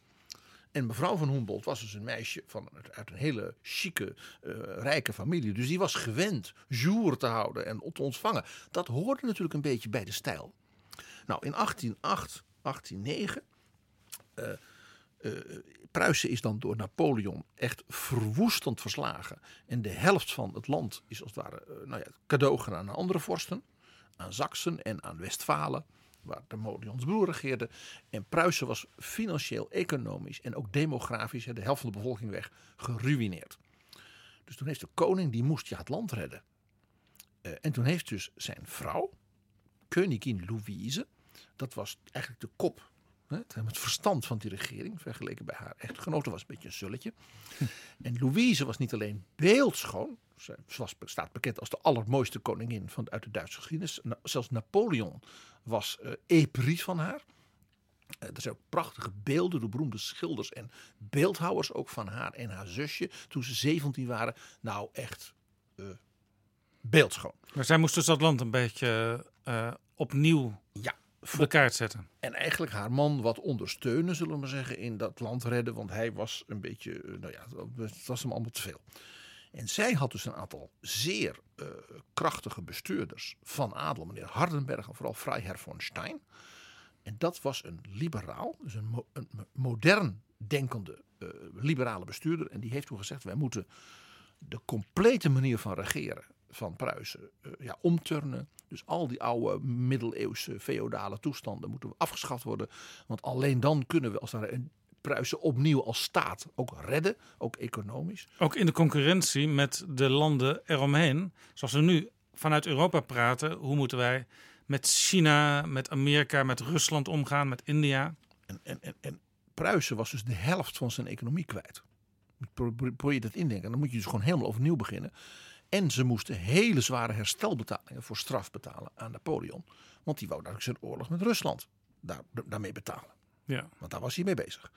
En mevrouw van Humboldt was dus een meisje van, uit een hele chique, eh, rijke familie. Dus die was gewend jour te houden en te ontvangen. Dat hoorde natuurlijk een beetje bij de stijl. Nou, in 1808, 1809. eh, eh, Pruisen is dan door Napoleon echt verwoestend verslagen. En de helft van het land is als het ware eh, nou ja, cadeau gedaan aan andere vorsten. Aan Saksen en aan Westfalen, waar Napoleons broer regeerde. En Pruisen was financieel, economisch en ook demografisch, de helft van de bevolking weg, geruineerd. Dus toen heeft de koning, die moest ja het land redden. Eh, en toen heeft dus zijn vrouw, koningin Louise, dat was eigenlijk de kop, het het verstand van die regering, vergeleken bij haar echtgenote, was een beetje een zulletje. En Louise was niet alleen beeldschoon, ze staat bekend als de allermooiste koningin van, uit de Duitse geschiedenis. Zelfs Napoleon was eh épris van haar. Eh, er zijn ook prachtige beelden door beroemde schilders en beeldhouwers ook van haar en haar zusje. Toen ze 17 waren. Nou echt eh, beeldschoon. Maar zij moest dus dat land een beetje eh, opnieuw Op de kaart zetten. En eigenlijk haar man wat ondersteunen, zullen we maar zeggen, in dat land redden. Want hij was een beetje, eh, nou ja, het was hem allemaal te veel. En zij had dus een aantal zeer eh, krachtige bestuurders van adel. Meneer Hardenberg en vooral Freiherr von Stein. En dat was een liberaal, dus een, mo- een modern denkende eh, liberale bestuurder. En die heeft toen gezegd, wij moeten de complete manier van regeren van Pruisen eh, ja, omturnen. Dus al die oude middeleeuwse feodale toestanden moeten afgeschaft worden. Want alleen dan kunnen we als ware een Pruisen opnieuw als staat ook redden, ook economisch. Ook in de concurrentie met de landen eromheen. Zoals we nu vanuit Europa praten. Hoe moeten wij met China, met Amerika, met Rusland omgaan, met India? En, en, en, en Pruisen was dus de helft van zijn economie kwijt. Pro- pro- Probeer je dat indenken. Dan moet je dus gewoon helemaal overnieuw beginnen. En ze moesten hele zware herstelbetalingen voor straf betalen aan Napoleon. Want die wou natuurlijk zijn oorlog met Rusland daar, daarmee betalen. Ja. Want daar was hij mee bezig.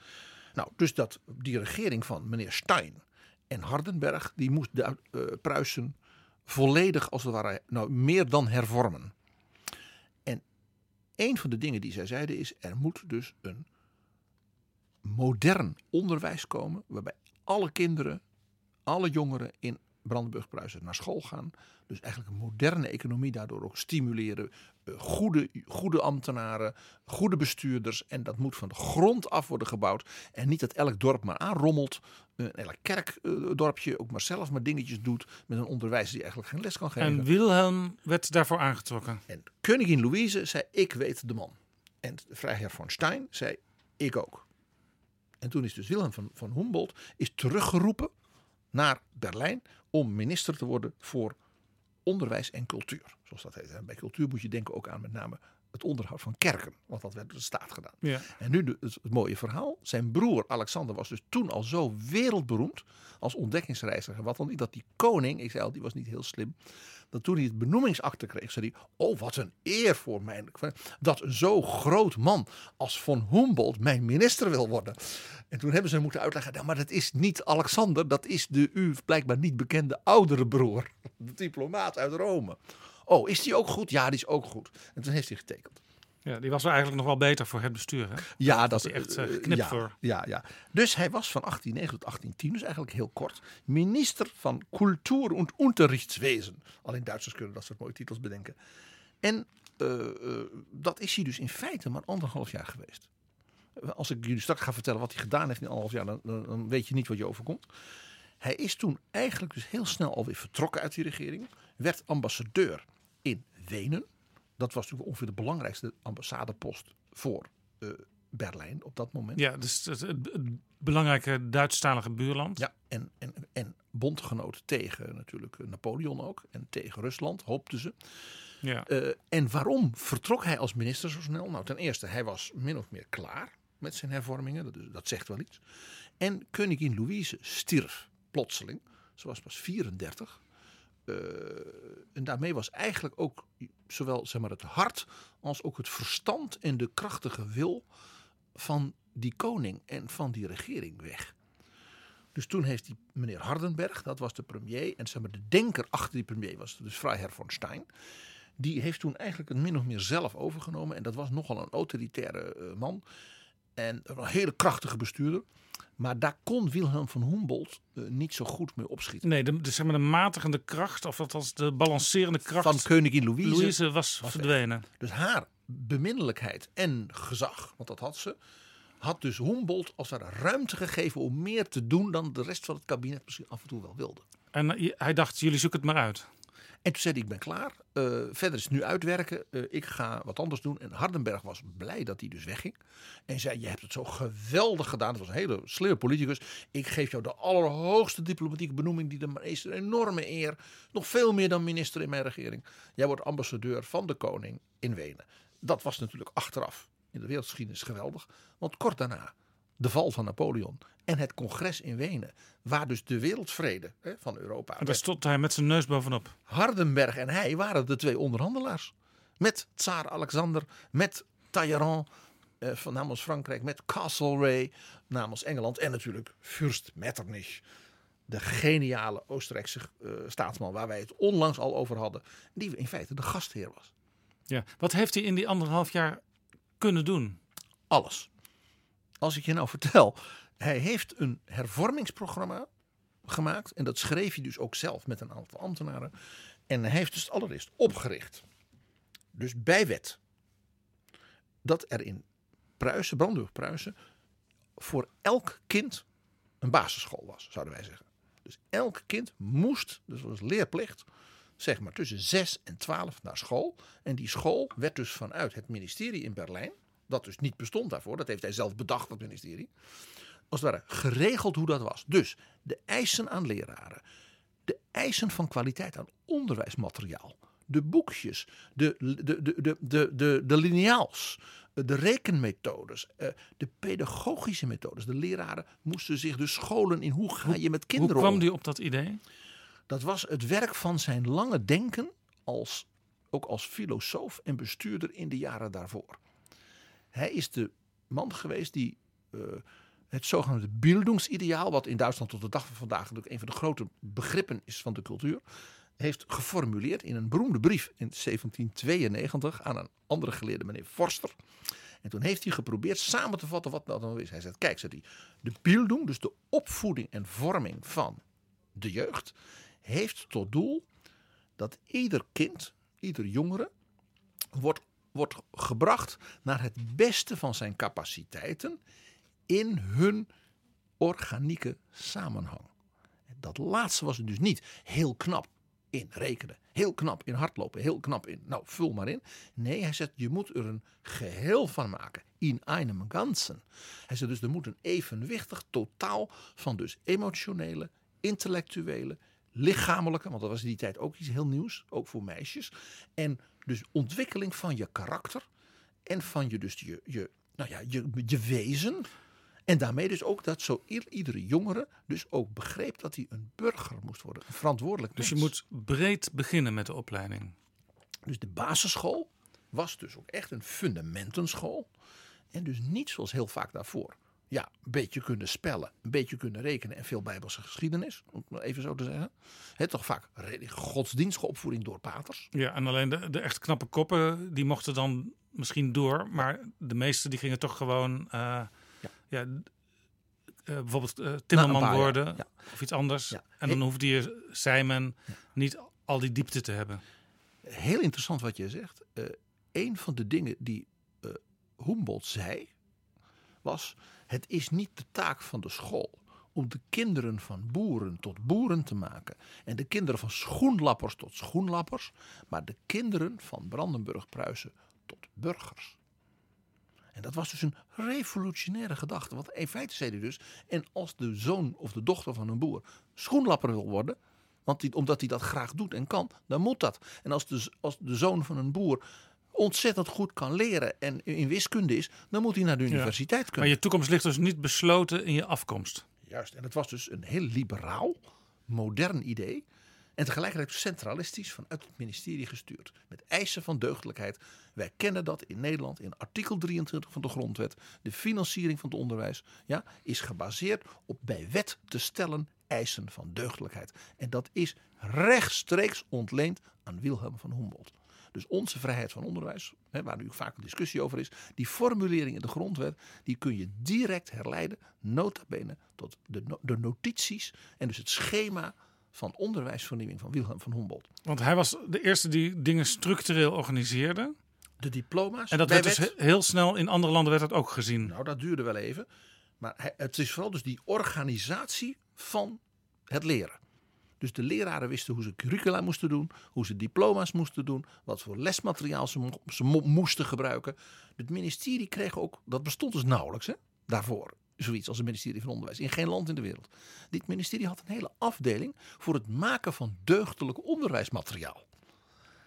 Nou, dus dat, die regering van meneer Stein en Hardenberg, die moest de eh, Pruisen volledig als het ware nou, meer dan hervormen. En een van de dingen die zij zeiden is, er moet dus een modern onderwijs komen, waarbij alle kinderen, alle jongeren in Brandenburg-Pruisen naar school gaan. Dus eigenlijk een moderne economie daardoor ook stimuleren. Eh, Goede, goede ambtenaren, goede bestuurders. En dat moet van de grond af worden gebouwd. En niet dat elk dorp maar aanrommelt. Eh, Elk kerkdorpje ook maar zelf maar dingetjes doet. Met een onderwijzer die eigenlijk geen les kan geven. En Wilhelm werd daarvoor aangetrokken. En koningin Louise zei, ik weet de man. En vrijheer von Stein zei, ik ook. En toen is dus Wilhelm van, van Humboldt is teruggeroepen naar Berlijn om minister te worden voor onderwijs en cultuur. Zoals dat heet. En bij cultuur moet je denken ook aan met name het onderhoud van kerken. Want dat werd door de staat gedaan. Ja. En nu de- het, het mooie verhaal. Zijn broer Alexander was dus toen al zo wereldberoemd als ontdekkingsreiziger. Wat dan niet dat die koning, ik zei al, die was niet heel slim. Dat toen hij het benoemingsakte kreeg, zei hij: Oh, wat een eer voor mij. Dat een zo groot man als von Humboldt mijn minister wil worden. En toen hebben ze hem moeten uitleggen: nou, maar dat is niet Alexander, dat is de u blijkbaar niet bekende oudere broer. De diplomaat uit Rome. Oh, is die ook goed? Ja, die is ook goed. En toen heeft hij getekend. ja, die was eigenlijk nog wel beter voor het bestuur. Hè? Ja, dat hij echt, eh, eh, geknipt ja, voor. Ja, ja. Dus hij was van 1809 tot 1810, dus eigenlijk heel kort, minister van Cultuur en Unterrichtswesen. Alleen Duitsers kunnen dat soort mooie titels bedenken. En eh, eh, dat is hij dus in feite maar anderhalf jaar geweest. Als ik jullie straks ga vertellen wat hij gedaan heeft in anderhalf jaar, dan, dan, weet je niet wat je overkomt. Hij is toen eigenlijk dus heel snel alweer vertrokken uit die regering. Werd ambassadeur Wenen. Dat was natuurlijk ongeveer de belangrijkste ambassadepost voor eh, Berlijn op dat moment. Ja, dus het, het- het belangrijke Duitsstalige buurland. Ja, en, en, en bondgenoot tegen natuurlijk Napoleon ook. En tegen Rusland, hoopten ze. Ja. Eh, en waarom vertrok hij als minister zo snel? Nou, ten eerste, hij was min of meer klaar met zijn hervormingen. Dat, dat zegt wel iets. En koningin Louise stierf plotseling. Ze was pas 34. Eh, en daarmee was eigenlijk ook zowel zeg maar, het hart als ook het verstand en de krachtige wil van die koning en van die regering weg. Dus toen heeft die meneer Hardenberg, dat was de premier, en zeg maar, de denker achter die premier was dus Freiherr von Stein. Die heeft toen eigenlijk het min of meer zelf overgenomen. En dat was nogal een autoritaire eh, man. En een hele krachtige bestuurder. Maar daar kon Wilhelm van Humboldt eh, niet zo goed mee opschieten. Nee, de, de, zeg maar de matigende kracht, of althans de balancerende kracht Van koningin Louise. Louise was, was verdwenen. Dus haar beminnelijkheid en gezag, want dat had ze, had dus Humboldt als er ruimte gegeven om meer te doen dan de rest van het kabinet misschien af en toe wel wilde. En eh, hij dacht, jullie zoeken het maar uit. En toen zei hij, ik ben klaar. Eh, verder is het nu uitwerken. Eh, ik ga wat anders doen. En Hardenberg was blij dat hij dus wegging. En zei, je hebt het zo geweldig gedaan. Het was een hele slimme politicus. Ik geef jou de allerhoogste diplomatieke benoeming. Die de maar is een enorme eer. Nog veel meer dan minister in mijn regering. Jij wordt ambassadeur van de koning in Wenen. Dat was natuurlijk achteraf in de wereldgeschiedenis geweldig. Want kort daarna de val van Napoleon en het congres in Wenen, waar dus de wereldvrede hè, van Europa. En daar stond hij met zijn neus bovenop. Hardenberg en hij waren de twee onderhandelaars. Met tsaar Alexander, met Talleyrand eh, van namens Frankrijk, met Castlereagh namens Engeland en natuurlijk Fürst Metternich. De geniale Oostenrijkse eh, staatsman waar wij het onlangs al over hadden. Die in feite de gastheer was. Ja. Wat heeft hij in die anderhalf jaar kunnen doen? Alles. Als ik je nou vertel, hij heeft een hervormingsprogramma gemaakt. En dat schreef hij dus ook zelf met een aantal ambtenaren. En hij heeft dus allereerst opgericht. Dus bij wet. Dat er in Pruisen, Brandenburg Pruisen, voor elk kind een basisschool was, zouden wij zeggen. Dus elk kind moest, dus was leerplicht, zeg maar tussen 6 en 12 naar school. En die school werd dus vanuit het ministerie in Berlijn, dat dus niet bestond daarvoor, dat heeft hij zelf bedacht, dat ministerie, als het ware geregeld hoe dat was. Dus de eisen aan leraren, de eisen van kwaliteit aan onderwijsmateriaal, de boekjes, de, de, de, de, de, de, de lineaals, de rekenmethodes, eh, de pedagogische methodes. De leraren moesten zich dus scholen in hoe ga je met Hoe kinderen kwam om. hij op dat idee? Dat was het werk van zijn lange denken, als, ook als filosoof en bestuurder in de jaren daarvoor. Hij is de man geweest die eh, het zogenaamde Bildungsideaal, wat in Duitsland tot de dag van vandaag natuurlijk een van de grote begrippen is van de cultuur, heeft geformuleerd in een beroemde brief in 1792 aan een andere geleerde, meneer Forster. En toen heeft hij geprobeerd samen te vatten wat dat nou is. Hij zegt, kijk, zegt hij, de Bildung, dus de opvoeding en vorming van de jeugd, heeft tot doel dat ieder kind, ieder jongere, wordt, wordt gebracht naar het beste van zijn capaciteiten in hun organieke samenhang. Dat laatste was het dus niet heel knap in rekenen, heel knap in hardlopen, heel knap in, nou vul maar in. Nee, hij zegt je moet er een geheel van maken, in einem Ganzen. Hij zegt dus er moet een evenwichtig totaal van dus emotionele, intellectuele, lichamelijke, want dat was in die tijd ook iets heel nieuws, ook voor meisjes. En dus ontwikkeling van je karakter en van je dus je, je, nou ja, je, je wezen. En daarmee dus ook dat zo iedere jongere dus ook begreep dat hij een burger moest worden, een verantwoordelijk Dus je moet breed beginnen met de opleiding. Dus de basisschool was dus ook echt een fundamentenschool. En dus niet zoals heel vaak daarvoor. Ja, een beetje kunnen spellen, een beetje kunnen rekenen en veel bijbelse geschiedenis. Om het maar even zo te zeggen. Toch vaak godsdienstige opvoeding door paters. Ja, en alleen de, de echt knappe koppen, die mochten dan misschien door. Maar de meeste die gingen toch gewoon, eh, ja. eh, bijvoorbeeld eh, timmerman jaar, worden ja. of iets anders. Ja. En dan hoefde je, zei men, niet al die diepte te hebben. Heel interessant wat je zegt. Eh een van de dingen die Humboldt zei was: het is niet de taak van de school om de kinderen van boeren tot boeren te maken en de kinderen van schoenlappers tot schoenlappers, maar de kinderen van Brandenburg-Pruisen tot burgers. En dat was dus een revolutionaire gedachte. Want in feite zei hij dus: en als de zoon of de dochter van een boer schoenlapper wil worden, want die, omdat hij dat graag doet en kan, dan moet dat. En als de, als de zoon van een boer ontzettend goed kan leren en in wiskunde is, dan moet hij naar de universiteit Maar kunnen. je toekomst ligt dus niet besloten in je afkomst. Juist, en het was dus een heel liberaal, modern idee. En tegelijkertijd centralistisch vanuit het ministerie gestuurd. Met eisen van deugdelijkheid. Wij kennen dat in Nederland in artikel 23 van de grondwet. De financiering van het onderwijs ja, is gebaseerd op bij wet te stellen eisen van deugdelijkheid. En dat is rechtstreeks ontleend aan Wilhelm van Humboldt. Dus onze vrijheid van onderwijs, hè, waar nu vaak een discussie over is, die formulering in de grondwet, die kun je direct herleiden, nota bene, tot de, de notities en dus het schema van onderwijsvernieuwing van Wilhelm van Humboldt. Want hij was de eerste die dingen structureel organiseerde. De diploma's. En dat werd dus wet- heel snel in andere landen werd dat ook gezien. Nou, dat duurde wel even. Maar hij- het is vooral dus die organisatie van het leren. Dus de leraren wisten hoe ze curricula moesten doen, hoe ze diploma's moesten doen, wat voor lesmateriaal ze, mo- ze mo- moesten gebruiken. Het ministerie kreeg ook, dat bestond dus nauwelijks hè, daarvoor, zoiets als het ministerie van Onderwijs. In geen land in de wereld. Dit ministerie had een hele afdeling voor het maken van deugdelijk onderwijsmateriaal.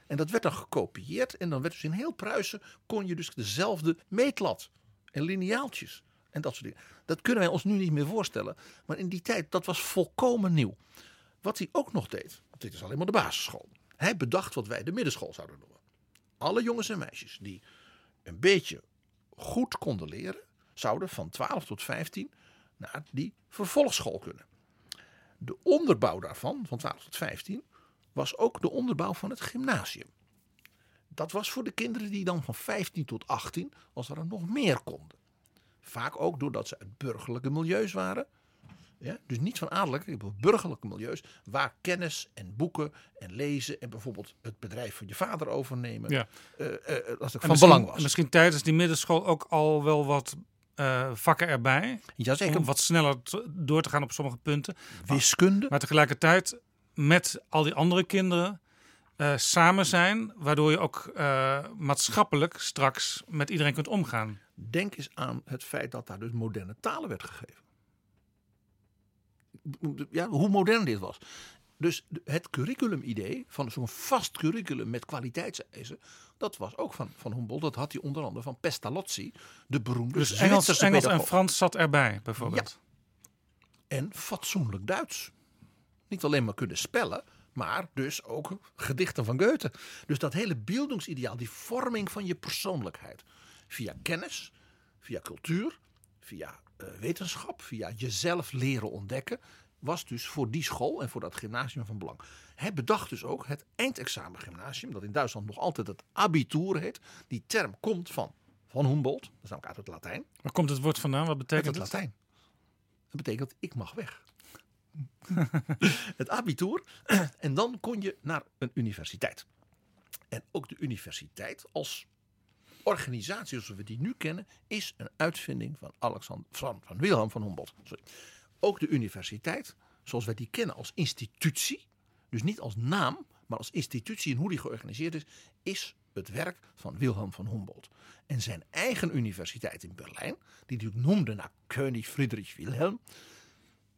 En dat werd dan gekopieerd en dan werd dus in heel Pruisen kon je dus dezelfde meetlat en lineaaltjes en dat soort dingen. Dat kunnen wij ons nu niet meer voorstellen, maar in die tijd dat was volkomen nieuw. Wat hij ook nog deed, dit is alleen maar de basisschool. Hij bedacht wat wij de middenschool zouden noemen. Alle jongens en meisjes die een beetje goed konden leren, zouden van 12 tot 15 naar die vervolgschool kunnen. De onderbouw daarvan, van 12 tot 15, was ook de onderbouw van het gymnasium. Dat was voor de kinderen die dan van 15 tot 18 als er nog meer konden. Vaak ook doordat ze uit burgerlijke milieus waren. Ja, dus niet van adellijke, maar burgerlijke milieus. Waar kennis en boeken en lezen en bijvoorbeeld het bedrijf van je vader overnemen. Ja. het En van belang was. Misschien tijdens die middenschool ook al wel wat eh, vakken erbij. Jazeker. Om wat sneller door te gaan op sommige punten. Wiskunde. Maar tegelijkertijd met al die andere kinderen eh, samen zijn. Waardoor je ook eh, maatschappelijk straks met iedereen kunt omgaan. Denk eens aan het feit dat daar dus moderne talen werd gegeven. Ja, hoe modern dit was. Dus het curriculum-idee van zo'n vast curriculum met kwaliteitseisen, dat was ook van, van Humboldt. Dat had hij onder andere van Pestalozzi, de beroemde Dus Engels, Engels en. Frans zat erbij bijvoorbeeld. En fatsoenlijk Duits. Niet alleen maar kunnen spellen, maar dus ook gedichten van Goethe. Dus dat hele beeldingsideaal, die vorming van je persoonlijkheid. Via kennis, via cultuur, via eh, wetenschap, via jezelf leren ontdekken. Was dus voor die school en voor dat gymnasium van belang. Hij bedacht dus ook het eindexamen gymnasium, dat in Duitsland nog altijd het abitur heet. Die term komt van, van Humboldt, dat is namelijk uit het Latijn. Waar komt het woord vandaan? Wat betekent het het? Latijn. Dat betekent ik mag weg. het abitur. En dan kon je naar een universiteit. En ook de universiteit als organisatie zoals we die nu kennen, is een uitvinding van, Alexander, van, van Wilhelm van Humboldt. Sorry. Ook de universiteit, zoals wij die kennen als institutie, dus niet als naam, maar als institutie en hoe die georganiseerd is, is het werk van Wilhelm van Humboldt. En zijn eigen universiteit in Berlijn, die hij noemde naar König Friedrich Wilhelm.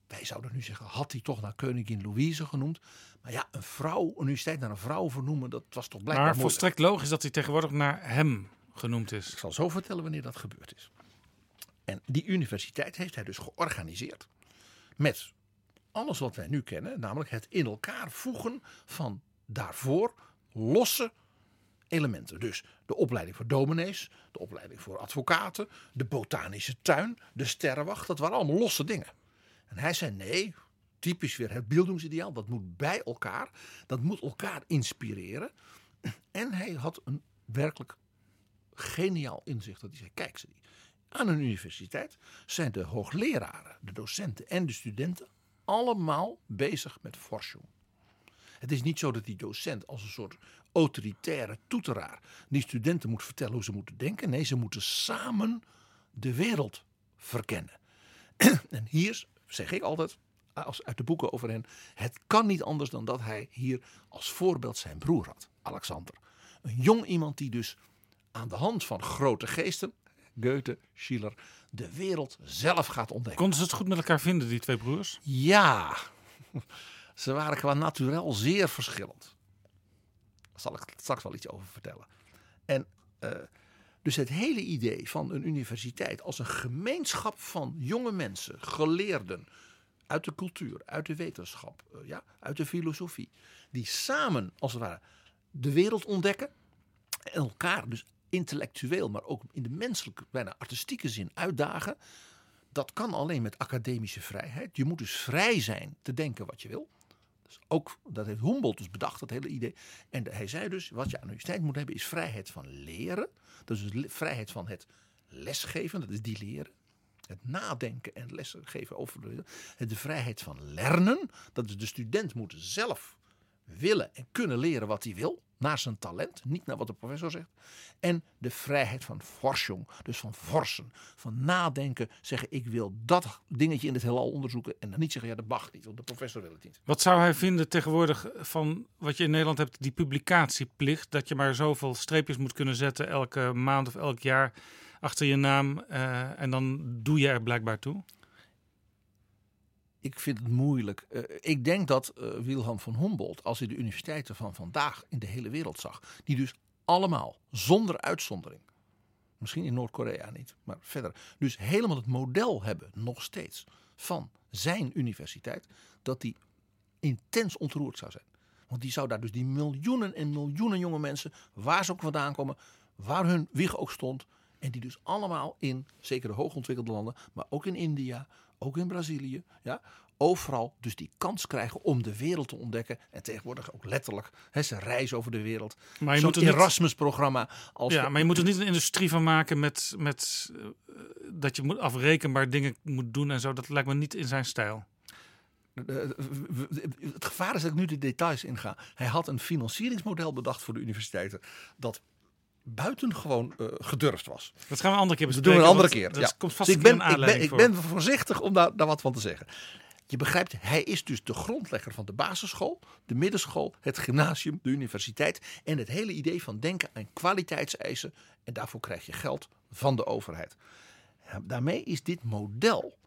Wij zouden nu zeggen, had hij toch naar Koningin Louise genoemd. Maar ja, een vrouw, een universiteit naar een vrouw vernoemen, dat was toch blijkbaar Maar moeilijk. volstrekt logisch dat hij tegenwoordig naar hem genoemd Ik is. zal zo vertellen wanneer dat gebeurd is. En die universiteit heeft hij dus georganiseerd met alles wat wij nu kennen, namelijk het in elkaar voegen van daarvoor losse elementen. Dus de opleiding voor dominees, de opleiding voor advocaten, de botanische tuin, de sterrenwacht, dat waren allemaal losse dingen. En hij zei nee, typisch weer het beeldingsideaal, dat moet bij elkaar, dat moet elkaar inspireren. En hij had een werkelijk geniaal inzicht. Dat hij zei, kijk ze die. Aan een universiteit zijn de hoogleraren, de docenten en de studenten allemaal bezig met forschung. Het is niet zo dat die docent als een soort autoritaire toeteraar die studenten moet vertellen hoe ze moeten denken. Nee, ze moeten samen de wereld verkennen. en hier zeg ik altijd, als uit de boeken over hen, het kan niet anders dan dat hij hier als voorbeeld zijn broer had, Alexander. Een jong iemand die dus aan de hand van grote geesten, Goethe, Schiller, de wereld zelf gaat ontdekken. Konden ze het goed met elkaar vinden, die twee broers? Ja, ze waren qua naturel zeer verschillend. Daar zal ik straks wel iets over vertellen. En eh, dus het hele idee van een universiteit als een gemeenschap van jonge mensen, geleerden, uit de cultuur, uit de wetenschap, eh, ja, uit de filosofie. Die samen, als het ware, de wereld ontdekken. En elkaar dus intellectueel, maar ook in de menselijke, bijna artistieke zin uitdagen. Dat kan alleen met academische vrijheid. Je moet dus vrij zijn te denken wat je wil. Dus ook, dat heeft Humboldt dus bedacht, dat hele idee. En hij zei dus, wat je aan de universiteit moet hebben, is vrijheid van leren. Dus vrijheid van het lesgeven, dat is die leren. Het nadenken en lesgeven over de, de vrijheid van lernen. Dat is de student moet zelf willen en kunnen leren wat hij wil. Naar zijn talent, niet naar wat de professor zegt. En de vrijheid van forschung, dus van forsen. Van nadenken, zeggen ik wil dat dingetje in het heelal onderzoeken. En dan niet zeggen ja dat mag niet, want de professor wil het niet. Wat zou hij vinden tegenwoordig van wat je in Nederland hebt, die publicatieplicht. Dat je maar zoveel streepjes moet kunnen zetten elke maand of elk jaar achter je naam. eh, en dan doe je er blijkbaar toe. Ik vind het moeilijk. Eh, ik denk dat eh, Wilhelm van Humboldt, als hij de universiteiten van vandaag in de hele wereld zag, die dus allemaal, zonder uitzondering, misschien in Noord-Korea niet, maar verder, dus helemaal het model hebben, nog steeds, van zijn universiteit, dat die intens ontroerd zou zijn. Want die zou daar dus die miljoenen en miljoenen jonge mensen, waar ze ook vandaan komen, waar hun wieg ook stond, en die dus allemaal in, zeker de hoogontwikkelde landen, maar ook in India, ook in Brazilië, ja, overal dus die kans krijgen om de wereld te ontdekken. En tegenwoordig ook letterlijk, hè, ze reizen over de wereld. Maar je Zo'n moet niet- Erasmus-programma. Als Ja, maar je moet er niet een industrie van maken met, met eh, dat je moet afrekenbaar dingen moet doen en zo. Dat lijkt me niet in zijn stijl. Eh, eh, Het gevaar is dat ik nu de details inga. Hij had een financieringsmodel bedacht voor de universiteiten. Dat buitengewoon eh gedurfd was. Dat gaan we een andere keer Dat bespreken. doen we een andere keer. Dat ja. komt vast Dus ik ben, een ik ben, ik ben voorzichtig om daar, daar wat van te zeggen. Je begrijpt, hij is dus de grondlegger van de basisschool, de middenschool, het gymnasium, de universiteit. En het hele idee van denken aan kwaliteitseisen. En daarvoor krijg je geld van de overheid. Daarmee is dit model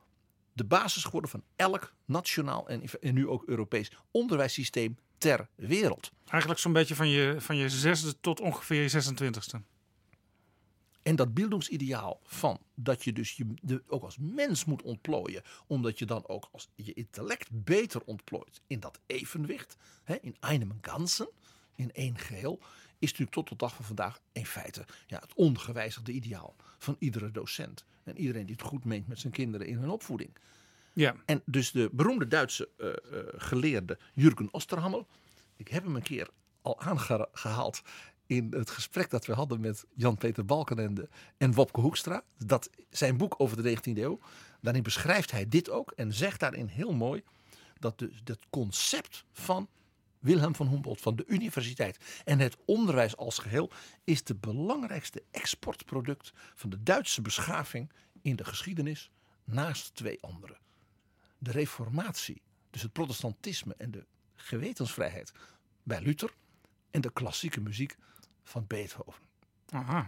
de basis geworden van elk nationaal en, en nu ook Europees onderwijssysteem ter wereld. Eigenlijk zo'n beetje van je, van je zesde tot ongeveer je 26e. En dat beeldingsideaal van dat je dus je de, ook als mens moet ontplooien, omdat je dan ook als je intellect beter ontplooit in dat evenwicht, hè, in einem Ganzen, in één geheel, is natuurlijk tot de dag van vandaag in feite ja, het ongewijzigde ideaal van iedere docent. En iedereen die het goed meent met zijn kinderen in hun opvoeding. Ja, En dus de beroemde Duitse eh, eh, geleerde Jürgen Osterhammel. Ik heb hem een keer al aangehaald in het gesprek dat we hadden met Jan-Peter Balkenende en Wopke Hoekstra. Dat zijn boek over de 19e eeuw. Daarin beschrijft hij dit ook en zegt daarin heel mooi dat het concept van Wilhelm van Humboldt, van de universiteit en het onderwijs als geheel, is de belangrijkste exportproduct van de Duitse beschaving in de geschiedenis naast twee andere de reformatie, dus het protestantisme en de gewetensvrijheid bij Luther en de klassieke muziek van Beethoven. aha.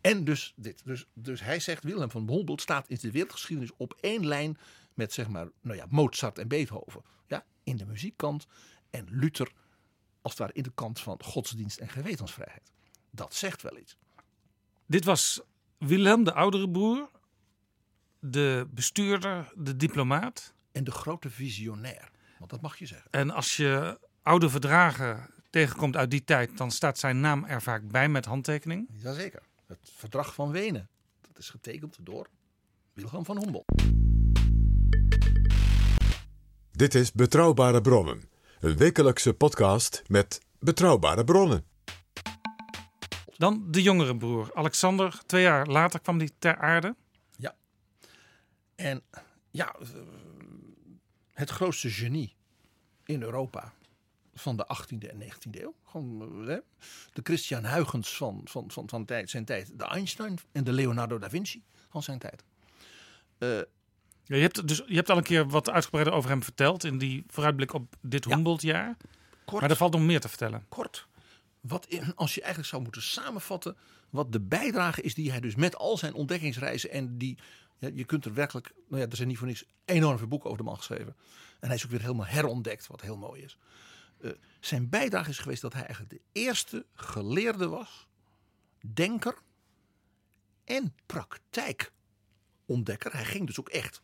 En dus dit. Dus, dus hij zegt, Wilhelm van Humboldt staat in de wereldgeschiedenis op één lijn met zeg maar, nou ja, Mozart en Beethoven. Ja, in de muziekkant en Luther als het ware in de kant van godsdienst en gewetensvrijheid. Dat zegt wel iets. Dit was Willem, de oudere broer, de bestuurder, de diplomaat. En de grote visionair, want dat mag je zeggen. En als je oude verdragen tegenkomt uit die tijd, dan staat zijn naam er vaak bij met handtekening. Jazeker. Het verdrag van Wenen, dat is getekend door Wilhelm van Humboldt. Dit is Betrouwbare Bronnen, een wekelijkse podcast met betrouwbare bronnen. Dan de jongere broer, Alexander. Twee jaar later kwam hij ter aarde. En ja, het grootste genie in Europa van de 18e en 19e eeuw. Gewoon, eh, hè, de Christian Huygens van, van, van, van tijd, zijn tijd. De Einstein en de Leonardo da Vinci van zijn tijd. Eh, Ja, je, hebt dus, je hebt al een keer wat uitgebreider over hem verteld in die vooruitblik op dit Ja. Humboldt-jaar. kort, Maar er valt nog meer te vertellen. kort. Wat in, als je eigenlijk zou moeten samenvatten. wat de bijdrage is die hij dus met al zijn ontdekkingsreizen. en die. Ja, je kunt er werkelijk. Nou ja, er zijn niet voor niks enorm veel boeken over de man geschreven. En hij is ook weer helemaal herontdekt, wat heel mooi is. Eh, zijn bijdrage is geweest dat hij eigenlijk de eerste geleerde was. denker. en praktijkontdekker. Hij ging dus ook echt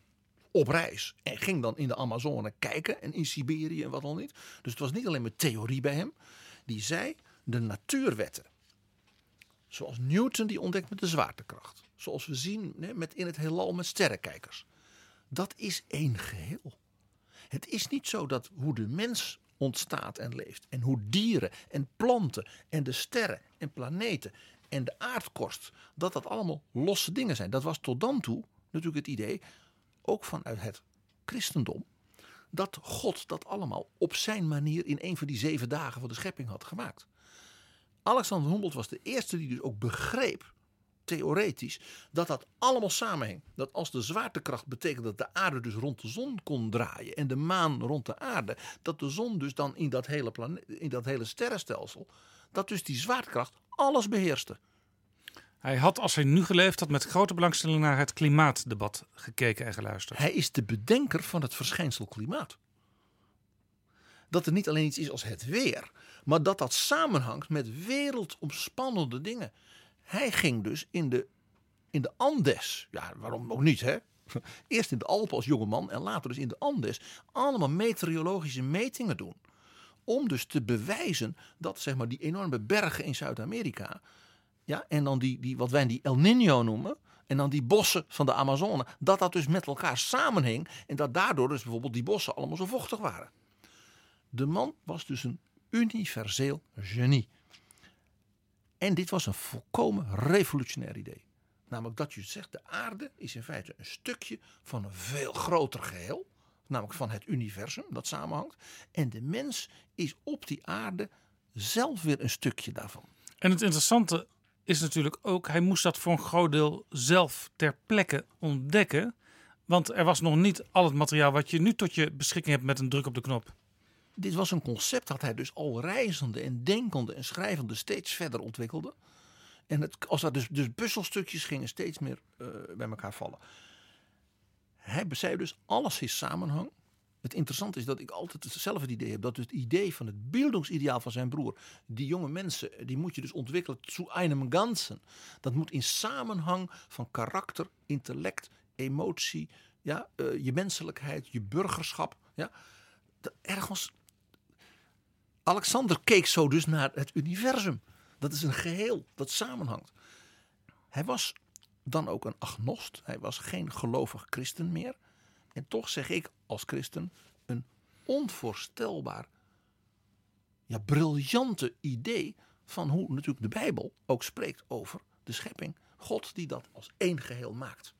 op reis. En ging dan in de Amazone kijken en in Siberië en wat dan niet. Dus het was niet alleen maar theorie bij hem. Die zei de natuurwetten. Zoals Newton die ontdekt met de zwaartekracht. Zoals we zien met in het heelal met sterrenkijkers. Dat is één geheel. Het is niet zo dat hoe de mens ontstaat en leeft. En hoe dieren en planten en de sterren en planeten en de aardkorst. Dat dat allemaal losse dingen zijn. Dat was tot dan toe natuurlijk het idee. Ook vanuit het christendom. Dat God dat allemaal op zijn manier in een van die zeven dagen van de schepping had gemaakt. Alexander Humboldt was de eerste die dus ook begreep theoretisch dat dat allemaal samenhing. Dat als de zwaartekracht betekent dat de aarde dus rond de zon kon draaien en de maan rond de aarde, dat de zon dus dan in dat hele, plane- in dat hele sterrenstelsel, dat dus die zwaartekracht alles beheerste. Hij had, als hij nu geleefd had, met grote belangstelling naar het klimaatdebat gekeken en geluisterd. Hij is de bedenker van het verschijnsel klimaat. Dat er niet alleen iets is als het weer, maar dat dat samenhangt met wereldomspannende dingen. Hij ging dus in de, in de Andes, ja waarom ook niet hè? Eerst in de Alpen als jongeman en later dus in de Andes allemaal meteorologische metingen doen. Om dus te bewijzen dat zeg maar, die enorme bergen in Zuid-Amerika ja, en dan die, die, wat wij die El Nino noemen. En dan die bossen van de Amazone. Dat dat dus met elkaar samenhing. En dat daardoor dus bijvoorbeeld die bossen allemaal zo vochtig waren. De man was dus een universeel genie. En dit was een volkomen revolutionair idee. Namelijk dat je zegt, de aarde is in feite een stukje van een veel groter geheel. Namelijk van het universum dat samenhangt. En de mens is op die aarde zelf weer een stukje daarvan. En het interessante is natuurlijk ook, hij moest dat voor een groot deel zelf ter plekke ontdekken. Want er was nog niet al het materiaal wat je nu tot je beschikking hebt met een druk op de knop. Dit was een concept dat hij dus al reizende en denkende en schrijvende steeds verder ontwikkelde. En het, als er dus, dus puzzelstukjes gingen steeds meer eh, bij elkaar vallen. Hij zei dus alles is samenhang. Het interessante is dat ik altijd hetzelfde idee heb. Dat het idee van het beeldingsideaal van zijn broer. Die jonge mensen, die moet je dus ontwikkelen zu einem Ganzen. Dat moet in samenhang van karakter, intellect, emotie. Ja, eh, je menselijkheid, je burgerschap. Ja, dat ergens Alexander keek zo dus naar het universum. Dat is een geheel dat samenhangt. Hij was dan ook een agnost. Hij was geen gelovig christen meer. En toch zeg ik als christen een onvoorstelbaar, ja, briljante idee van hoe natuurlijk de Bijbel ook spreekt over de schepping. God die dat als één geheel maakt.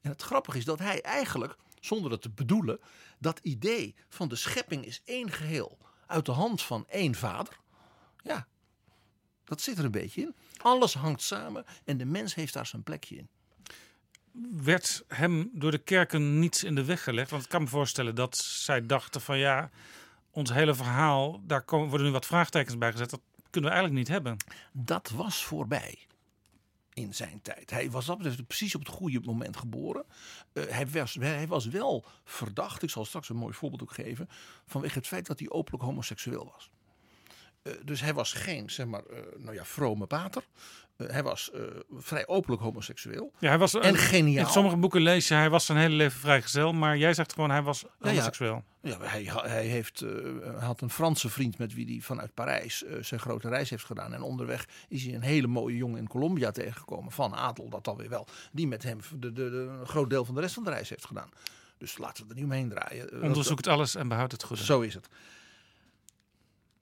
En het grappige is dat hij eigenlijk, zonder het te bedoelen, dat idee van de schepping is één geheel uit de hand van één vader. Ja, dat zit er een beetje in. Alles hangt samen en de mens heeft daar zijn plekje in. Werd hem door de kerken niets in de weg gelegd? Want ik kan me voorstellen dat zij dachten van ja, ons hele verhaal, daar komen, worden nu wat vraagtekens bij gezet. Dat kunnen we eigenlijk niet hebben. Dat was voorbij in zijn tijd. Hij was betreft precies op het goede moment geboren. Uh, hij, was, hij was wel verdacht, ik zal straks een mooi voorbeeld ook geven, vanwege het feit dat hij openlijk homoseksueel was. Uh, dus hij was geen, zeg maar, uh, nou ja, vrome pater. Hij was vrij openlijk homoseksueel. Ja, hij was, en geniaal. In sommige boeken lees je, hij was zijn hele leven vrijgezel. Maar jij zegt gewoon, hij was homoseksueel. Ja, ja hij, hij, heeft, had een Franse vriend met wie hij vanuit Parijs zijn grote reis heeft gedaan. En onderweg is hij een hele mooie jongen in Colombia tegengekomen. Van adel, dat dan weer wel. Die met hem de, de, de, een groot deel van de rest van de reis heeft gedaan. Dus laten we er niet omheen draaien. Onderzoekt alles en behoudt het goede. Zo is het.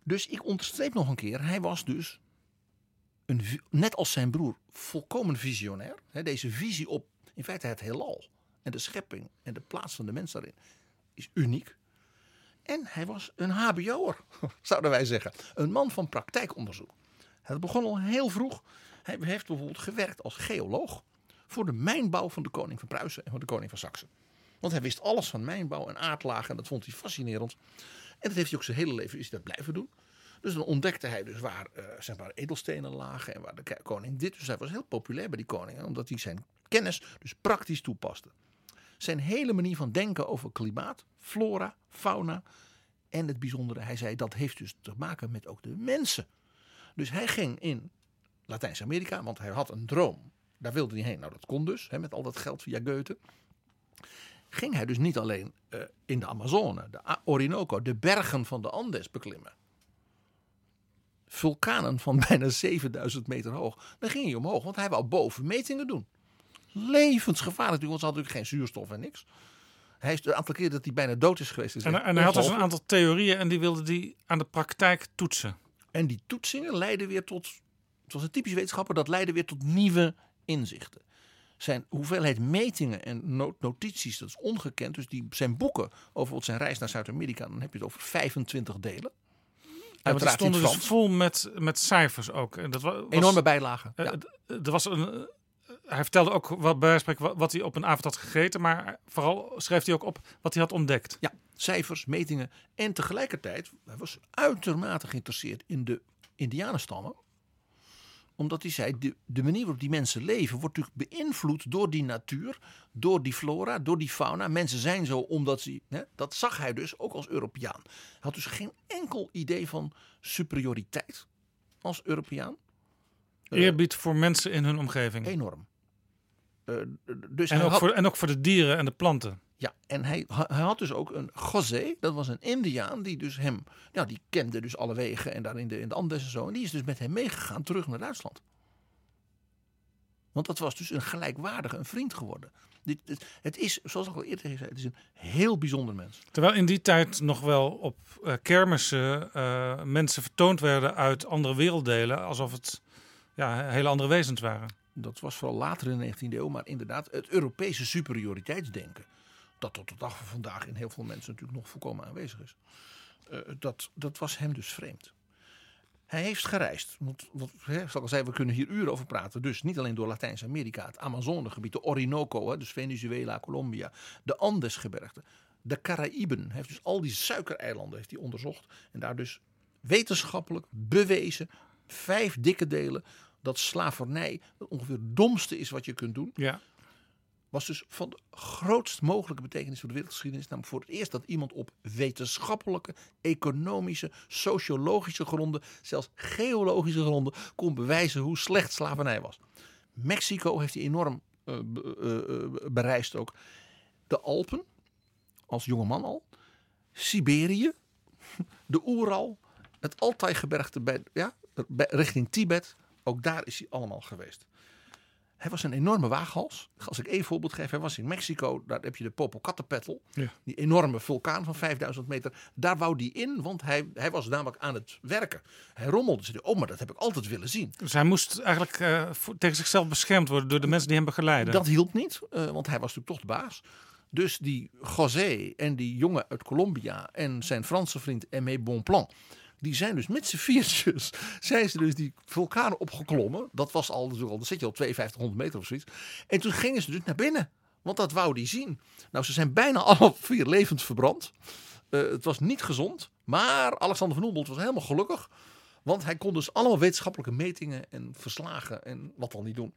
Dus ik onderstreep nog een keer, hij was dus, een, net als zijn broer, volkomen visionair. Deze visie op, in feite het heelal en de schepping en de plaats van de mens daarin is uniek. En hij was een hbo'er, zouden wij zeggen. Een man van praktijkonderzoek. Het begon al heel vroeg. Hij heeft bijvoorbeeld gewerkt als geoloog voor de mijnbouw van de koning van Pruisen en van de koning van Saxe. Want hij wist alles van mijnbouw en aardlagen en dat vond hij fascinerend. En dat heeft hij ook zijn hele leven is dat blijven doen. Dus dan ontdekte hij dus waar uh, zeg edelstenen lagen en waar de koning dit. Dus hij was heel populair bij die koningen, omdat hij zijn kennis dus praktisch toepaste. Zijn hele manier van denken over klimaat, flora, fauna en het bijzondere, hij zei dat heeft dus te maken met ook de mensen. Dus hij ging in Latijns-Amerika, want hij had een droom. Daar wilde hij heen. Nou, dat kon dus, hè, met al dat geld via Goethe. ging hij dus niet alleen eh, in de Amazone, de Orinoco, de bergen van de Andes beklimmen. Vulkanen van bijna 7000 meter hoog. Dan ging hij omhoog, want hij wou boven metingen doen. Levensgevaarlijk, want ze hadden natuurlijk geen zuurstof en niks. Hij is een aantal keer dat hij bijna dood is geweest. is En, hij had dus een aantal theorieën en die wilde die aan de praktijk toetsen. En die toetsingen leidden weer tot, het was een typisch wetenschapper, dat leidde weer tot nieuwe inzichten. Zijn hoeveelheid metingen en no- notities, dat is ongekend. Dus die, zijn boeken over zijn reis naar Zuid-Amerika, dan heb je het over 25 delen. Ja, die in stonden dus vol met, met cijfers ook. En dat wa- was, Enorme bijlagen. eh, Ja. Er was een, eh, hij vertelde ook wat, bij wat, wat hij op een avond had gegeten. Maar vooral schreef hij ook op wat hij had ontdekt. Ja, cijfers, metingen. En tegelijkertijd, hij was uitermate geïnteresseerd in de indianenstammen. Omdat hij zei, de, de manier waarop die mensen leven wordt natuurlijk beïnvloed door die natuur, door die flora, door die fauna. Mensen zijn zo omdat ze, hè, dat zag hij dus ook als Europeaan. Hij had dus geen enkel idee van superioriteit als Europeaan. Eh, Eerbied voor mensen in hun omgeving. Enorm. Eh, dus En ook, had- voor, en ook voor de dieren en de planten. Ja, en hij, hij had dus ook een José, dat was een Indiaan, die dus hem, nou die kende dus alle wegen en daar in de, in de Andes en zo. En die is dus met hem meegegaan terug naar Duitsland. Want dat was dus een gelijkwaardige, een vriend geworden. Dit, het, het is, zoals ik al eerder zei, het is een heel bijzonder mens. Terwijl in die tijd nog wel op eh, kermissen eh, mensen vertoond werden uit andere werelddelen. Alsof het ja, hele andere wezens waren. Dat was vooral later in de 19e eeuw, maar inderdaad het Europese superioriteitsdenken. Dat tot de dag van vandaag in heel veel mensen natuurlijk nog volkomen aanwezig is. eh, dat, dat was hem dus vreemd. Hij heeft gereisd. Want, want hè, zoals ik al zei, we kunnen hier uren over praten. Dus niet alleen door Latijns-Amerika, het Amazonegebied, de Orinoco, hè, dus Venezuela, Colombia, de Andesgebergten, de Caraïben. Hij heeft dus al die suikereilanden heeft hij onderzocht. En daar dus wetenschappelijk bewezen, vijf dikke delen, dat slavernij ongeveer het domste is wat je kunt doen Ja. Was dus van de grootst mogelijke betekenis voor de wereldgeschiedenis. Namelijk voor het eerst dat iemand op wetenschappelijke, economische, sociologische gronden, zelfs geologische gronden, kon bewijzen hoe slecht slavernij was. Mexico heeft hij enorm eh, bereisd ook. De Alpen, als jongeman al. Siberië, de Oeral, het Altai-gebergte bij, ja, richting Tibet. Ook daar is hij allemaal geweest. Hij was een enorme waaghals. Als ik één voorbeeld geef, hij was in Mexico. Daar heb je de Popocatépetl. Ja. Die enorme vulkaan van 5000 meter. Daar wou hij in, want hij, hij was namelijk aan het werken. Hij rommelde. Ze oh, maar dat heb ik altijd willen zien. Dus hij moest eigenlijk eh, voor- tegen zichzelf beschermd worden door de mensen die hem begeleiden. Dat hielp niet, eh, want hij was natuurlijk toch de baas. Dus die José en die jongen uit Colombia en zijn Franse vriend Aimé Bonplan... die zijn dus met z'n viertjes, zijn ze dus die vulkaan opgeklommen. Dat was al, natuurlijk al dan zit je op 5200 meter of zoiets. En toen gingen ze dus naar binnen, want dat wou die zien. Nou, ze zijn bijna alle vier levend verbrand. Eh, het was niet gezond, maar Alexander van Humboldt was helemaal gelukkig. Want hij kon dus allemaal wetenschappelijke metingen en verslagen en wat dan niet doen.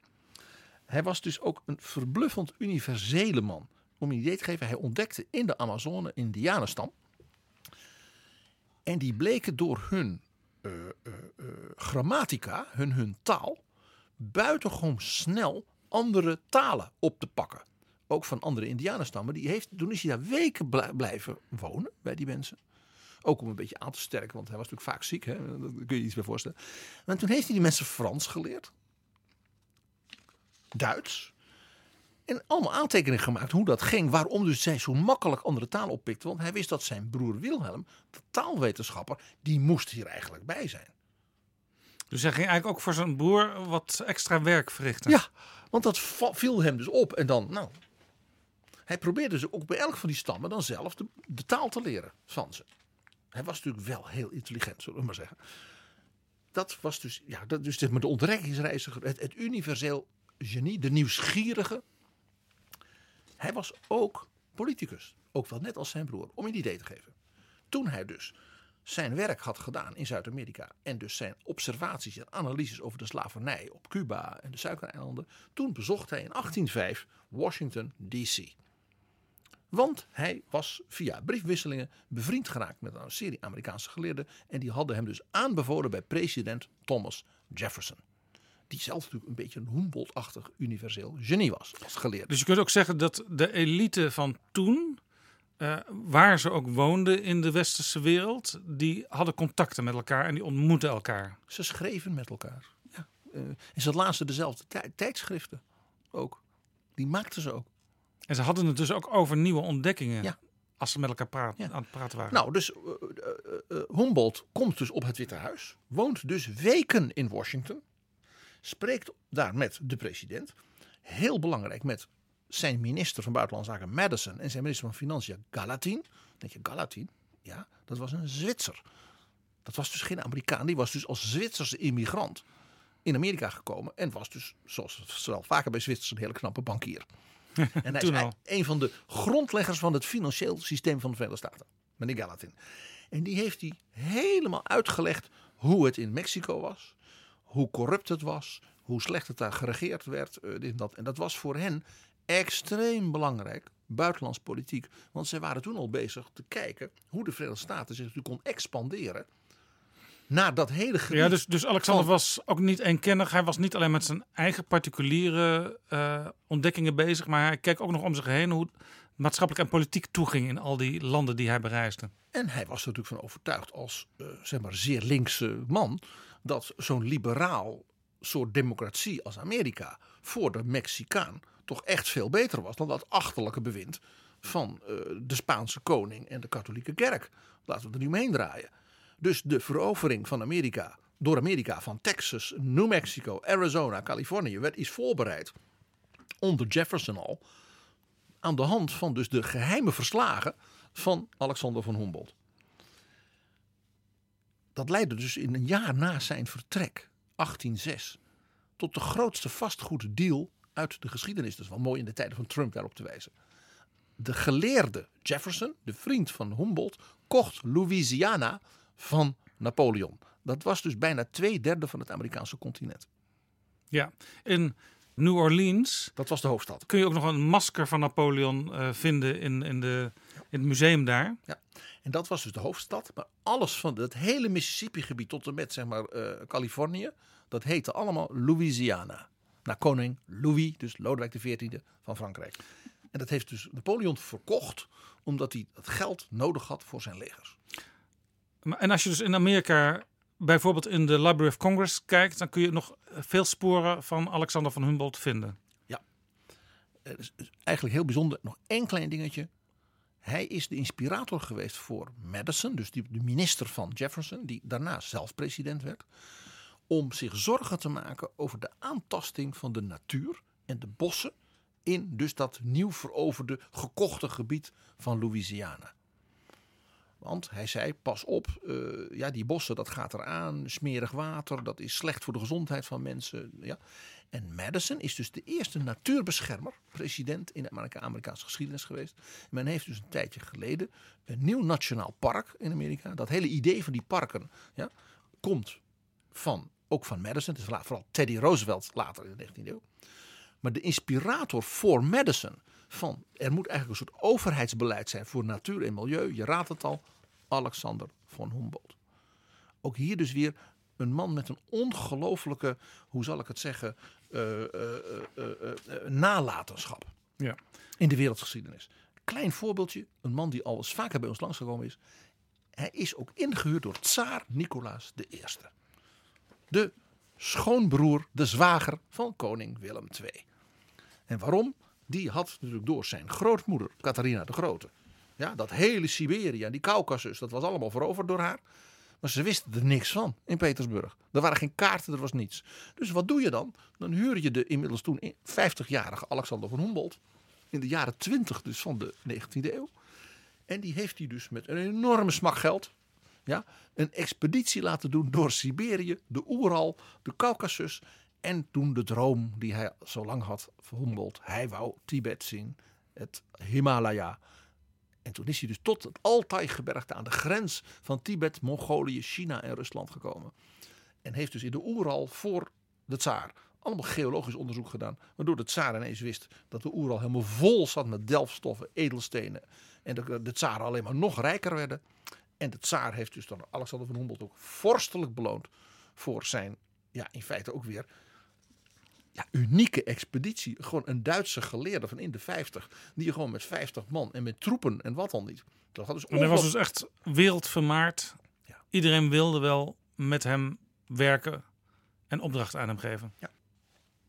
Hij was dus ook een verbluffend universele man. Om je een idee te geven, hij ontdekte in de Amazone Indianenstam. En die bleken door hun eh, eh, eh, grammatica, hun, hun taal, buitengewoon snel andere talen op te pakken. Ook van andere Indianenstammen. Die heeft, toen is hij daar weken blij- blijven wonen bij die mensen. Ook om een beetje aan te sterken, want hij was natuurlijk vaak ziek. Hè? Daar kun je iets bij voorstellen. En toen heeft hij die mensen Frans geleerd. Duits. En allemaal aantekeningen gemaakt hoe dat ging. Waarom dus zij zo makkelijk andere talen oppikte. Want hij wist dat zijn broer Wilhelm, de taalwetenschapper, die moest hier eigenlijk bij zijn. Dus hij ging eigenlijk ook voor zijn broer wat extra werk verrichten. Ja, want dat viel hem dus op. En dan, nou. Hij probeerde dus ook bij elk van die stammen dan zelf de, de taal te leren van ze. Hij was natuurlijk wel heel intelligent, zullen we maar zeggen. Dat was dus, ja, dat, dus zeg maar de ontdekkingsreiziger, het, het universeel genie, de nieuwsgierige. Hij was ook politicus. Ook wel net als zijn broer, om je een idee te geven. Toen hij dus zijn werk had gedaan in Zuid-Amerika en dus zijn observaties en analyses over de slavernij op Cuba en de Suikereilanden, toen bezocht hij in 1805 Washington D.C. Want hij was via briefwisselingen bevriend geraakt met een serie Amerikaanse geleerden en die hadden hem dus aanbevolen bij president Thomas Jefferson. Die zelf natuurlijk een beetje een Humboldt-achtig universeel genie was als geleerde. Dus je kunt ook zeggen dat de elite van toen, eh, waar ze ook woonden in de westerse wereld, die hadden contacten met elkaar en die ontmoetten elkaar. Ze schreven met elkaar. Ja. Eh, en ze lazen dezelfde tij- tijdschriften ook. Die maakten ze ook. En ze hadden het dus ook over nieuwe ontdekkingen. Ja. Als ze met elkaar praat, Ja. aan het praten waren. Nou, dus eh, Humboldt komt dus op het Witte Huis. Woont dus weken in Washington. Spreekt daar met de president. Heel belangrijk met zijn minister van Buitenlandse Zaken Madison. En zijn minister van Financiën Gallatin. Dan denk je, Gallatin? Ja, dat was een Zwitser. Dat was dus geen Amerikaan. Die was dus als Zwitserse immigrant in Amerika gekomen. En was dus, zoals wel vaker bij Zwitsers, een hele knappe bankier. En hij is een van de grondleggers van het financieel systeem van de Verenigde Staten. Meneer Gallatin. En die heeft hij helemaal uitgelegd hoe het in Mexico was. Hoe corrupt het was. Hoe slecht het daar geregeerd werd. eh, dit en, dat. en dat was voor hen extreem belangrijk. Buitenlands politiek. Want zij waren toen al bezig te kijken hoe de Verenigde Staten zich natuurlijk kon expanderen. Naar dat hele gebied. ja, dus, dus Alexander van- was ook niet eenkennig. Hij was niet alleen met zijn eigen particuliere eh, ontdekkingen bezig, maar hij keek ook nog om zich heen hoe maatschappelijk en politiek toeging in al die landen die hij bereisde. En hij was er natuurlijk van overtuigd als eh, zeg maar zeer linkse man dat zo'n liberaal soort democratie als Amerika voor de Mexicaan toch echt veel beter was dan dat achterlijke bewind van eh, de Spaanse koning en de katholieke kerk. Laten we er nu omheen draaien. Dus de verovering van Amerika door Amerika van Texas, New Mexico, Arizona, Californië werd is voorbereid onder Jefferson al aan de hand van dus de geheime verslagen van Alexander van Humboldt. Dat leidde dus in een jaar na zijn vertrek, 1806, tot de grootste vastgoeddeal uit de geschiedenis. Dat is wel mooi in de tijden van Trump daarop te wijzen. De geleerde Jefferson, de vriend van Humboldt, kocht Louisiana van Napoleon. Dat was dus bijna twee derde van het Amerikaanse continent. Ja, in New Orleans Dat was de hoofdstad. kun je ook nog een masker van Napoleon eh, vinden in, in, de, in het museum daar. Ja. En dat was dus de hoofdstad. Maar alles van het hele Mississippi-gebied tot en met zeg maar, eh, Californië, dat heette allemaal Louisiana. Naar koning Louis, dus Lodewijk XIV van Frankrijk. En dat heeft dus Napoleon verkocht, omdat hij dat geld nodig had voor zijn legers. Maar- En als je dus in Amerika bijvoorbeeld in de Library of Congress kijkt, dan kun je nog veel sporen van Alexander van Humboldt vinden. Het is is eigenlijk heel bijzonder. Nog één klein dingetje. Hij is de inspirator geweest voor Madison, dus die, de minister van Jefferson, die daarna zelf president werd. Om zich zorgen te maken over de aantasting van de natuur en de bossen in dus dat nieuw veroverde, gekochte gebied van Louisiana. Want hij zei, pas op, eh, ja, die bossen, dat gaat eraan. Smerig water, dat is slecht voor de gezondheid van mensen. Ja. En Madison is dus de eerste natuurbeschermer, president in de Amerika- Amerikaanse geschiedenis geweest. Men heeft dus een tijdje geleden een nieuw nationaal park in Amerika. Dat hele idee van die parken ja, komt van, ook van Madison. Het is vooral Teddy Roosevelt later in de 19e eeuw. Maar de inspirator voor Madison van er moet eigenlijk een soort overheidsbeleid zijn voor natuur en milieu. Je raadt het al, Alexander von Humboldt. Ook hier dus weer een man met een ongelooflijke, hoe zal ik het zeggen, eh, eh, eh, nalatenschap Ja. in de wereldgeschiedenis. Klein voorbeeldje, een man die al eens vaker bij ons langsgekomen is. Hij is ook ingehuurd door tsaar Nicolaas I. De schoonbroer, de zwager van koning Willem II. En waarom? Die had natuurlijk door zijn grootmoeder, Catharina de Grote. Ja, dat hele Siberië en die Caucasus, dat was allemaal veroverd door haar. Maar ze wisten er niks van in Petersburg. Er waren geen kaarten, er was niets. Dus wat doe je dan? Dan huur je de inmiddels toen 50-jarige Alexander van Humboldt. In de jaren 20 dus van de 19e eeuw. En die heeft hij dus met een enorme smak geld. Ja, een expeditie laten doen door Siberië, de Oeral, de Caucasus. En toen de droom die hij zo lang had voor Humboldt. Hij wou Tibet zien, het Himalaya. En toen is hij dus tot het Altai-gebergte aan de grens van Tibet, Mongolië, China en Rusland gekomen. En heeft dus in de Oeral voor de tsaar allemaal geologisch onderzoek gedaan. Waardoor de tsaar ineens wist dat de Oeral helemaal vol zat met delfstoffen, edelstenen. En de, de tsaren alleen maar nog rijker werden. En de tsaar heeft dus dan Alexander van Humboldt ook vorstelijk beloond voor zijn, ja in feite ook weer ja, unieke expeditie. Gewoon een Duitse geleerde van in de 50. Die gewoon met 50 man en met troepen en wat dan niet. Dat had dus was dus echt wereldvermaard. Ja. Iedereen wilde wel met hem werken en opdrachten aan hem geven.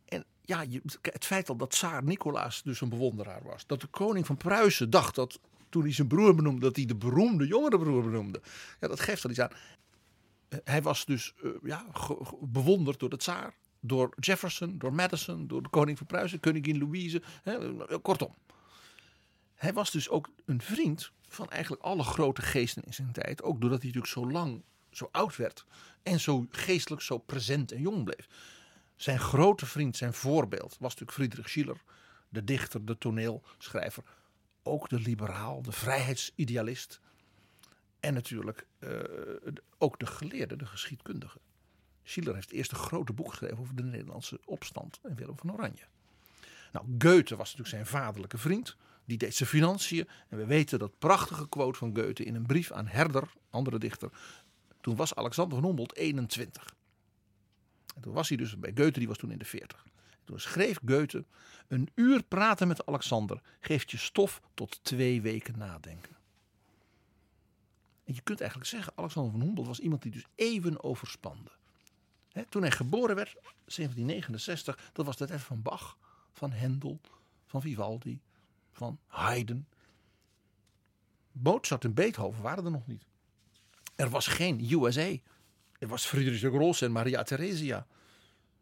En ja, het feit al dat tsaar Nicolaas dus een bewonderaar was. Dat de koning van Pruisen dacht dat toen hij zijn broer benoemde, dat hij de beroemde jongere broer benoemde. Ja, dat geeft al iets aan. Eh, Hij was dus eh, ja, bewonderd door de tsaar, door Jefferson, door Madison, door de koning van Pruisen, koningin Louise. Hè, kortom. Hij was dus ook een vriend van eigenlijk alle grote geesten in zijn tijd. Ook doordat hij natuurlijk zo lang zo oud werd en zo geestelijk zo present en jong bleef. Zijn grote vriend, zijn voorbeeld, was natuurlijk Friedrich Schiller. De dichter, de toneelschrijver. Ook de liberaal, de vrijheidsidealist. En natuurlijk eh, ook de geleerde, de geschiedkundige. Schiller heeft het eerste grote boek geschreven over de Nederlandse opstand en Willem van Oranje. Nou, Goethe was natuurlijk zijn vaderlijke vriend. Die deed zijn financiën. En we weten dat prachtige quote van Goethe in een brief aan Herder, andere dichter. Toen was Alexander van Humboldt 21. En toen was hij dus bij Goethe, die was toen in de 40. Toen schreef Goethe: Een uur praten met Alexander geeft je stof tot twee weken nadenken. En je kunt eigenlijk zeggen: Alexander van Humboldt was iemand die dus even overspande. Toen hij geboren werd, 1769, dat was tijd van Bach, van Hendel, van Vivaldi, van Haydn. Mozart en Beethoven waren er nog niet. Er was geen USA. Er was Friedrich de Grosse en Maria Theresia.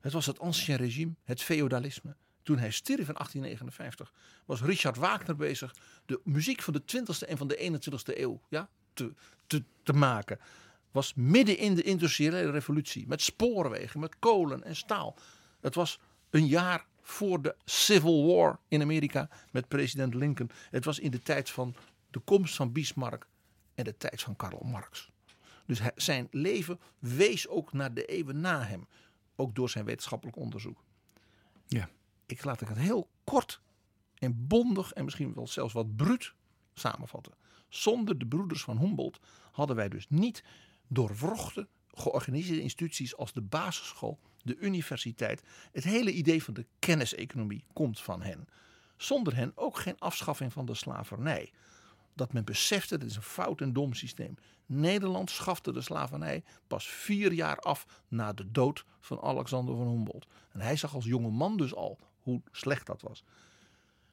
Het was het ancien regime, het feodalisme. Toen hij stierf in 1859 was Richard Wagner bezig de muziek van de 20e en van de 21e eeuw ja, te, te, te maken. Was midden in de industriële revolutie met spoorwegen, met kolen en staal. Het was een jaar voor de Civil War in Amerika met president Lincoln. Het was in de tijd van de komst van Bismarck en de tijd van Karl Marx. Dus zijn leven wees ook naar de eeuwen na hem. Ook door zijn wetenschappelijk onderzoek. Ja. Ik laat ik het heel kort en bondig en misschien wel zelfs wat bruut samenvatten. Zonder de broeders van Humboldt hadden wij dus niet doorwrochte, georganiseerde instituties als de basisschool, de universiteit. Het hele idee van de kenniseconomie komt van hen. Zonder hen ook geen afschaffing van de slavernij. Dat men besefte, dat is een fout en dom systeem. Nederland schafte de slavernij pas vier jaar af na de dood van Alexander van Humboldt. En hij zag als jonge man dus al hoe slecht dat was.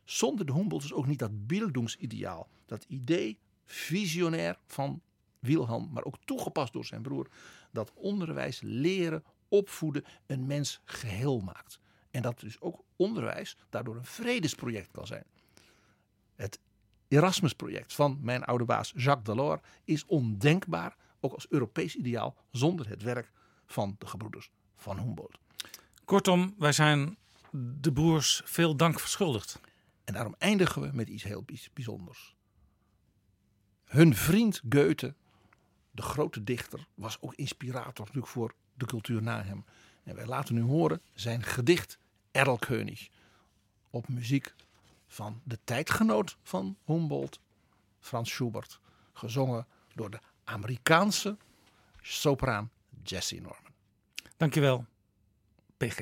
Zonder de Humboldt is ook niet dat bildungsideaal, dat idee visionair van Wilhelm, maar ook toegepast door zijn broer, dat onderwijs, leren, opvoeden een mens geheel maakt. En dat dus ook onderwijs daardoor een vredesproject kan zijn. Het Erasmus-project van mijn oude baas Jacques Delors is ondenkbaar, ook als Europees ideaal, zonder het werk van de gebroeders van Humboldt. Kortom, wij zijn de broers veel dank verschuldigd. En daarom eindigen we met iets heel bijz- bijzonders. Hun vriend Goethe, de grote dichter, was ook inspirator natuurlijk voor de cultuur na hem. En wij laten nu horen zijn gedicht Erlkönig op muziek van de tijdgenoot van Humboldt, Frans Schubert, gezongen door de Amerikaanse sopraan Jessie Norman. Dankjewel, PG.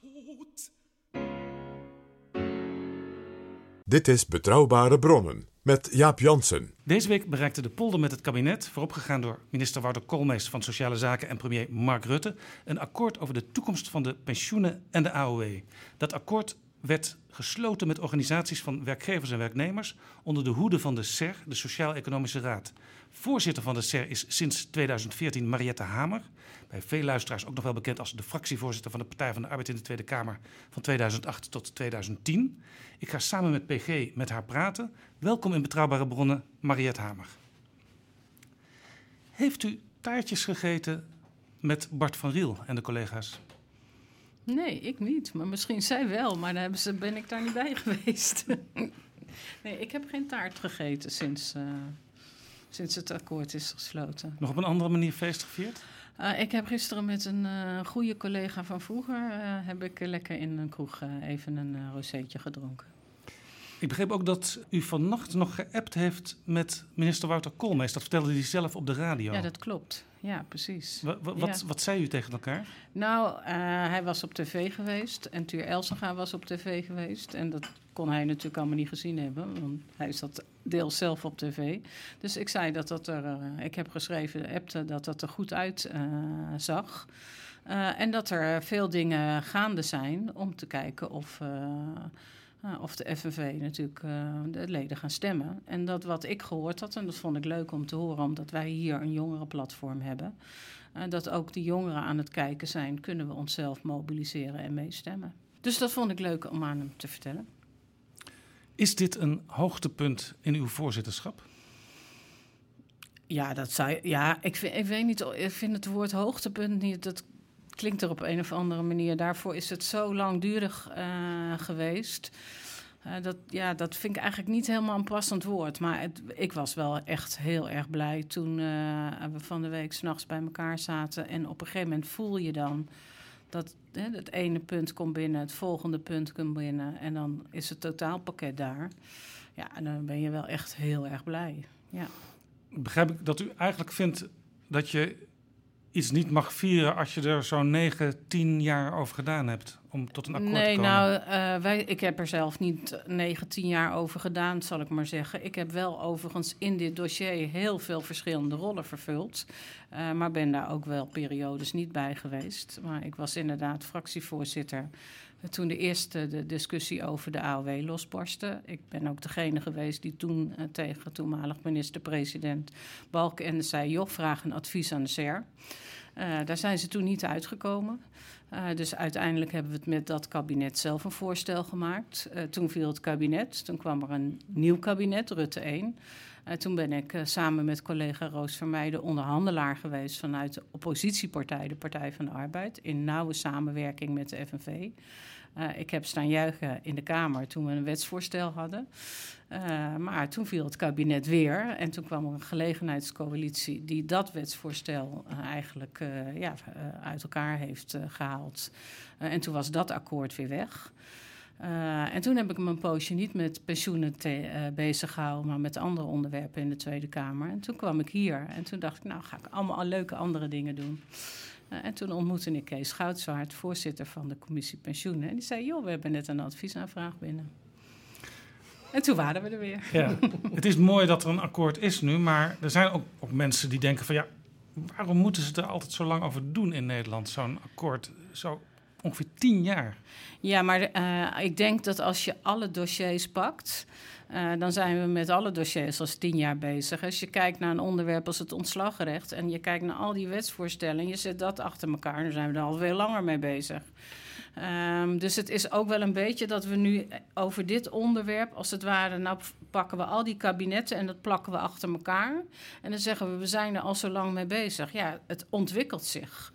Tot. Dit is Betrouwbare Bronnen met Jaap Jansen. Deze week bereikte de polder met het kabinet, vooropgegaan door minister Wouter Koolmees van Sociale Zaken en premier Mark Rutte, een akkoord over de toekomst van de pensioenen en de AOW. Dat akkoord werd gesloten met organisaties van werkgevers en werknemers onder de hoede van de SER, de Sociaal-Economische Raad. Voorzitter van de SER is sinds 2014 Mariette Hamer. Bij veel luisteraars ook nog wel bekend als de fractievoorzitter van de Partij van de Arbeid in de Tweede Kamer van 2008 tot 2010. Ik ga samen met PG met haar praten. Welkom in Betrouwbare Bronnen, Mariette Hamer. Heeft u taartjes gegeten met Bart van Riel en de collega's? Nee, ik niet. Maar misschien zij wel, maar dan hebben ze, ben ik daar niet bij geweest. nee, ik heb geen taart gegeten sinds, uh, sinds het akkoord is gesloten. Nog op een andere manier feest gevierd? Uh, ik heb gisteren met een uh, goede collega van vroeger... heb ik lekker in een kroeg even een rozeetje gedronken. Ik begreep ook dat u vannacht nog geappt heeft met minister Wouter Koolmees. Dat vertelde hij zelf op de radio. Ja, dat klopt. Ja, precies. Wat, wat, ja. wat zei u tegen elkaar? Nou, uh, hij was op tv geweest en Tuur Elsenga was op tv geweest. En dat kon hij natuurlijk allemaal niet gezien hebben, want hij zat deels zelf op tv. Dus ik zei dat dat er, uh, ik heb geschreven, appte, dat dat er goed uit uh, zag. en dat er veel dingen gaande zijn om te kijken of... Uh, of de FNV natuurlijk uh, de leden gaan stemmen. En dat wat ik gehoord had, en dat vond ik leuk om te horen, omdat wij hier een jongerenplatform hebben, uh, dat ook die jongeren aan het kijken zijn, kunnen we onszelf mobiliseren en meestemmen. Dus dat vond ik leuk om aan hem te vertellen. Is dit een hoogtepunt in uw voorzitterschap? Ja, dat zou, ja ik, vind, ik weet niet, ik vind het woord hoogtepunt niet, dat klinkt er op een of andere manier. Daarvoor is het zo langdurig uh, geweest. Uh, dat, ja, dat vind ik eigenlijk niet helemaal een passend woord. Maar het, ik was wel echt heel erg blij toen uh, we van de week s'nachts bij elkaar zaten. En op een gegeven moment voel je dan dat hè, het ene punt komt binnen, het volgende punt komt binnen. En dan is het totaalpakket daar. Ja, en dan ben je wel echt heel erg blij. Ja. Begrijp ik dat u eigenlijk vindt dat je iets niet mag vieren als je er zo'n 9, 10 jaar over gedaan hebt om tot een akkoord nee, te komen? nou, uh, wij, ik heb er zelf niet 9, 10 jaar over gedaan, zal ik maar zeggen. Ik heb wel overigens in dit dossier heel veel verschillende rollen vervuld. Uh, maar ben daar ook wel periodes niet bij geweest. Maar ik was inderdaad fractievoorzitter toen de eerste de discussie over de AOW losbarstte. Ik ben ook degene geweest die toen uh, tegen toenmalig minister-president Balkenende zei... joh, vraag een advies aan de SER. Uh, daar zijn ze toen niet uitgekomen. Uh, dus uiteindelijk hebben we het met dat kabinet zelf een voorstel gemaakt. Toen viel het kabinet, toen kwam er een nieuw kabinet, Rutte 1. Uh, toen ben ik uh, samen met collega Roos Vermeijden onderhandelaar geweest vanuit de oppositiepartij, de Partij van de Arbeid, in nauwe samenwerking met de FNV. Uh, ik heb staan juichen in de Kamer toen we een wetsvoorstel hadden. Maar toen viel het kabinet weer en toen kwam er een gelegenheidscoalitie die dat wetsvoorstel eigenlijk ja, uit elkaar heeft gehaald. en toen was dat akkoord weer weg. Uh, en toen heb ik me een poosje niet met pensioenen uh, bezig gehouden, maar met andere onderwerpen in de Tweede Kamer. En toen kwam ik hier en toen dacht ik, nou ga ik allemaal leuke andere dingen doen. Uh, en toen ontmoette ik Kees Goudzwaard, voorzitter van de commissie pensioenen. En die zei, joh, we hebben net een adviesaanvraag binnen. En toen waren we er weer. Ja, het is mooi dat er een akkoord is nu, maar er zijn ook, ook mensen die denken van ja, waarom moeten ze er altijd zo lang over doen in Nederland, zo'n akkoord? Zo ongeveer tien jaar. Ja, maar uh, ik denk dat als je alle dossiers pakt, uh, dan zijn we met alle dossiers als tien jaar bezig. Als je kijkt naar een onderwerp als het ontslagrecht en je kijkt naar al die wetsvoorstellen en je zet dat achter elkaar, dan zijn we er al veel langer mee bezig. Um, dus het is ook wel een beetje dat we nu over dit onderwerp, als het ware, nou pakken we al die kabinetten en dat plakken we achter elkaar. En dan zeggen we, we zijn er al zo lang mee bezig. Ja, het ontwikkelt zich.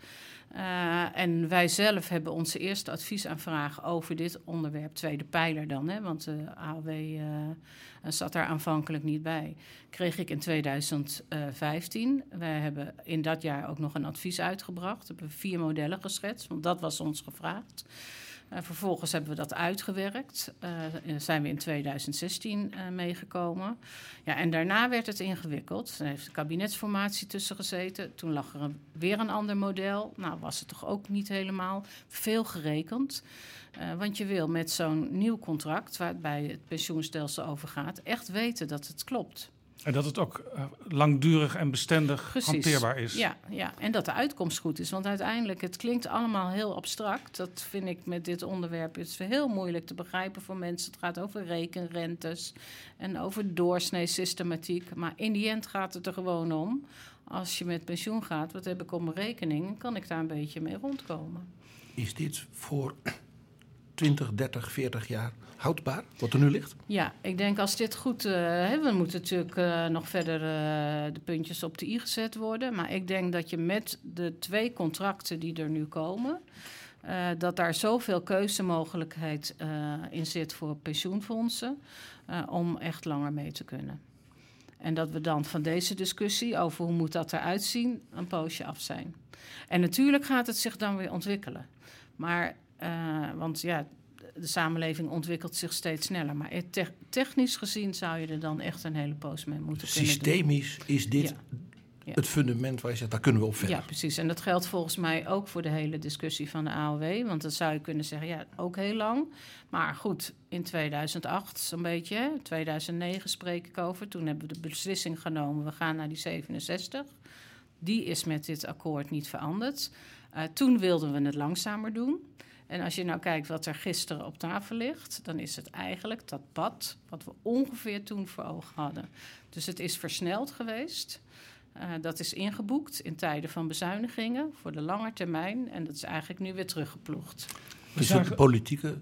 Uh, en wij zelf hebben onze eerste adviesaanvraag over dit onderwerp, tweede pijler dan, hè, want de AOW uh, zat daar aanvankelijk niet bij, kreeg ik in 2015. Wij hebben in dat jaar ook nog een advies uitgebracht, hebben vier modellen geschetst, want dat was ons gevraagd. Eh, vervolgens hebben we dat uitgewerkt. Eh, zijn we in 2016 eh, meegekomen. Ja, en daarna werd het ingewikkeld. Er heeft de kabinetsformatie tussen gezeten. Toen lag er weer een ander model. Nou, was het toch ook niet helemaal veel gerekend. Uh, want je wil met zo'n nieuw contract, waarbij het pensioenstelsel overgaat, echt weten dat het klopt. En dat het ook uh, langdurig en bestendig Precies. hanteerbaar is. Ja, ja, en dat de uitkomst goed is. Want uiteindelijk, het klinkt allemaal heel abstract. Dat vind ik met dit onderwerp het is heel moeilijk te begrijpen voor mensen. Het gaat over rekenrentes en over doorsnee-systematiek. Maar in die end gaat het er gewoon om. Als je met pensioen gaat, wat heb ik op mijn rekening? Kan ik daar een beetje mee rondkomen? Is dit voor 20, 30, 40 jaar houdbaar, wat er nu ligt? Ja, ik denk als dit goed... Uh, we moeten natuurlijk uh, nog verder uh, de puntjes op de i gezet worden. Maar ik denk dat je met de twee contracten die er nu komen... dat daar zoveel keuzemogelijkheid in zit voor pensioenfondsen... om echt langer mee te kunnen. En dat we dan van deze discussie over hoe moet dat eruit zien... een poosje af zijn. En natuurlijk gaat het zich dan weer ontwikkelen. Maar, want ja de samenleving ontwikkelt zich steeds sneller. Maar te technisch gezien zou je er dan echt een hele poos mee moeten Systemisch kunnen doen. is dit ja. Ja. het fundament waar je zegt, daar kunnen we op verder. Ja, precies. En dat geldt volgens mij ook voor de hele discussie van de AOW. Want dan zou je kunnen zeggen, ja, ook heel lang. Maar goed, in 2008 zo'n beetje, 2009 spreek ik over. Toen hebben we de beslissing genomen, we gaan naar die 67. Die is met dit akkoord niet veranderd. Uh, toen wilden we het langzamer doen. En als je nou kijkt wat er gisteren op tafel ligt, dan is het eigenlijk dat pad wat we ongeveer toen voor ogen hadden. Dus het is versneld geweest. Uh, dat is ingeboekt in tijden van bezuinigingen voor de lange termijn. En dat is eigenlijk nu weer teruggeploegd. Is het een politieke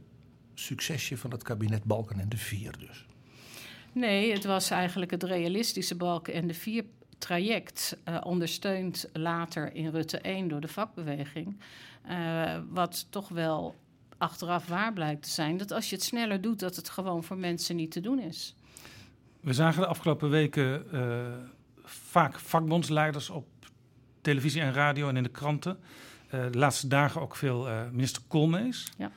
succesje van het kabinet Balken en de Vier dus? Nee, het was eigenlijk het realistische Balken en de Vier traject, uh, ondersteund later in Rutte 1 door de vakbeweging. Uh, wat toch wel achteraf waar blijkt te zijn, dat als je het sneller doet, dat het gewoon voor mensen niet te doen is. We zagen de afgelopen weken uh, vaak vakbondsleiders op televisie en radio en in de kranten. de laatste dagen ook veel minister Koolmees. Ja.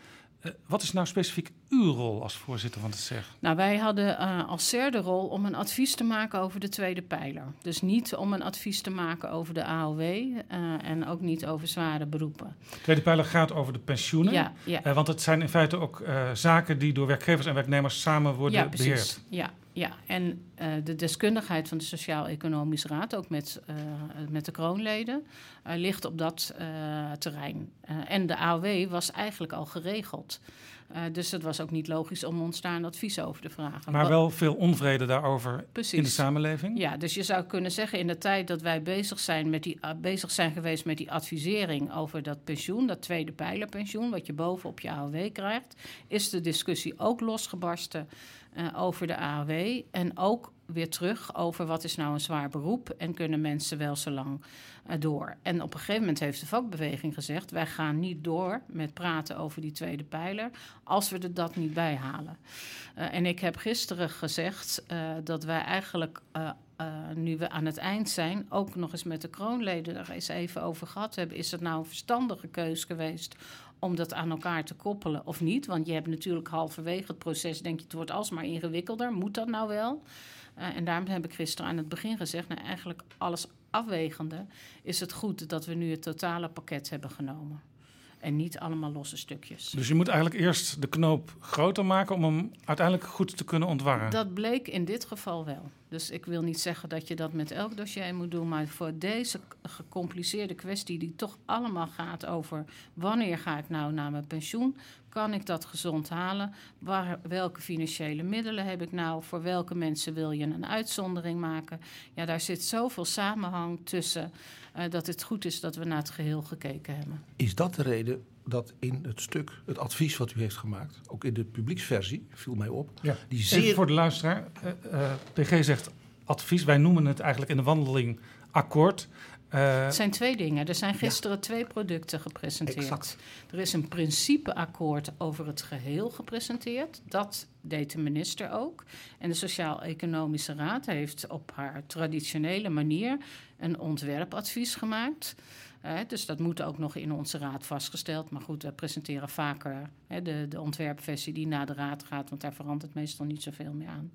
Wat is nou specifiek uw rol als voorzitter van het SEG? Nou, wij hadden uh, als SER de rol om een advies te maken over de tweede pijler. Dus niet om een advies te maken over de AOW uh, en ook niet over zware beroepen. De tweede pijler gaat over de pensioenen. Ja, ja. want het zijn in feite ook zaken die door werkgevers en werknemers samen worden ja, precies. beheerd. Ja, ja, en uh, de deskundigheid van de Sociaal-Economische Raad, ook met, uh, met de kroonleden, uh, ligt op dat terrein. en de AOW was eigenlijk al geregeld. Dus het was ook niet logisch om ons daar een advies over te vragen. Maar wel veel onvrede daarover Precies. in de samenleving? Ja, dus je zou kunnen zeggen in de tijd dat wij bezig zijn, met die, bezig zijn geweest met die advisering over dat pensioen, dat tweede pijlerpensioen, wat je bovenop je AOW krijgt, is de discussie ook losgebarsten. Uh, over de AOW en ook weer terug over wat is nou een zwaar beroep en kunnen mensen wel zo lang door. En op een gegeven moment heeft de vakbeweging gezegd: wij gaan niet door met praten over die tweede pijler als we er dat niet bij halen. Uh, en ik heb gisteren gezegd dat wij eigenlijk. nu we aan het eind zijn, ook nog eens met de kroonleden er eens even over gehad hebben. Is het nou een verstandige keus geweest om dat aan elkaar te koppelen of niet. Want je hebt natuurlijk halverwege het proces, denk je, het wordt alsmaar ingewikkelder. Moet dat nou wel? Uh, en daarom heb ik gisteren aan het begin gezegd, nou eigenlijk alles afwegende, is het goed dat we nu het totale pakket hebben genomen. En niet allemaal losse stukjes. Dus je moet eigenlijk eerst de knoop groter maken om hem uiteindelijk goed te kunnen ontwarren. Dat bleek in dit geval wel. Dus ik wil niet zeggen dat je dat met elk dossier moet doen. Maar voor deze gecompliceerde kwestie, die toch allemaal gaat over wanneer ga ik nou naar mijn pensioen? Kan ik dat gezond halen? Waar, welke financiële middelen heb ik nou? Voor welke mensen wil je een uitzondering maken? Ja, daar zit zoveel samenhang tussen uh, dat het goed is dat we naar het geheel gekeken hebben. Is dat de reden dat in het stuk, het advies wat u heeft gemaakt, ook in de publieksversie, viel mij op. Ja. Die zeer... voor de luisteraar, uh, uh, PG zegt advies, wij noemen het eigenlijk in de wandeling akkoord. Uh, het zijn twee dingen. Er zijn gisteren ja. twee producten gepresenteerd. Exact. Er is een principeakkoord over het geheel gepresenteerd. Dat deed de minister ook. En de Sociaal-Economische Raad heeft op haar traditionele manier een ontwerpadvies gemaakt. Eh, dus dat moet ook nog in onze raad vastgesteld. Maar goed, we presenteren vaker hè, de, de ontwerpversie die naar de raad gaat, want daar verandert meestal niet zoveel meer aan.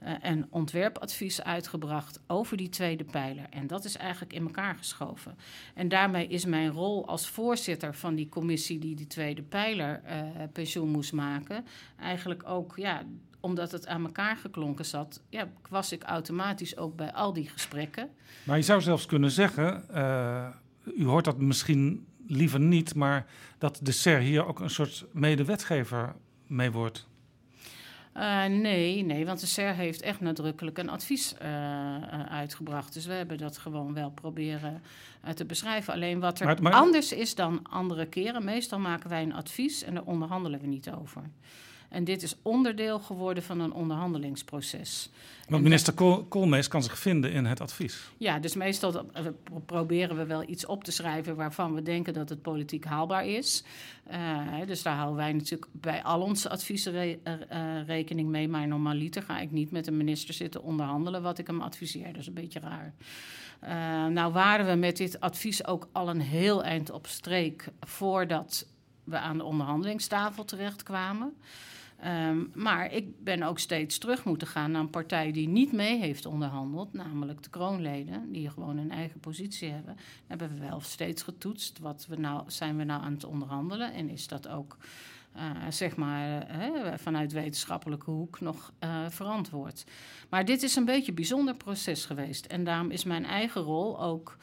Eh, en ontwerpadvies uitgebracht over die tweede pijler. En dat is eigenlijk in elkaar geschoven. En daarmee is mijn rol als voorzitter van die commissie die die tweede pijler eh, pensioen moest maken, eigenlijk ook, ja, omdat het aan elkaar geklonken zat, ja, was ik automatisch ook bij al die gesprekken. Maar je zou zelfs kunnen zeggen, eh, u hoort dat misschien liever niet, maar dat de SER hier ook een soort medewetgever mee wordt. Uh, nee, nee, want de SER heeft echt nadrukkelijk een advies uh, uh, uitgebracht. Dus we hebben dat gewoon wel proberen te beschrijven. Alleen wat er Maar- maar- anders is dan andere keren, meestal maken wij een advies en daar onderhandelen we niet over. En dit is onderdeel geworden van een onderhandelingsproces. Want minister Kool- Koolmees kan zich vinden in het advies. Ja, dus meestal pro- proberen we wel iets op te schrijven waarvan we denken dat het politiek haalbaar is. Eh, hè, dus daar houden wij natuurlijk bij al onze adviezen re- eh, rekening mee. Maar normaliter ga ik niet met een minister zitten onderhandelen wat ik hem adviseer. Dat is een beetje raar. Eh, nou waren we met dit advies ook al een heel eind op streek voordat we aan de onderhandelingstafel terechtkwamen. Ehm, maar ik ben ook steeds terug moeten gaan naar een partij die niet mee heeft onderhandeld, namelijk de kroonleden, die gewoon een eigen positie hebben. Hebben we wel steeds getoetst. Wat we nou, zijn we nou aan het onderhandelen? En is dat ook eh, zeg maar eh, vanuit wetenschappelijke hoek nog eh, verantwoord? Maar dit is een beetje een bijzonder proces geweest. En daarom is mijn eigen rol ook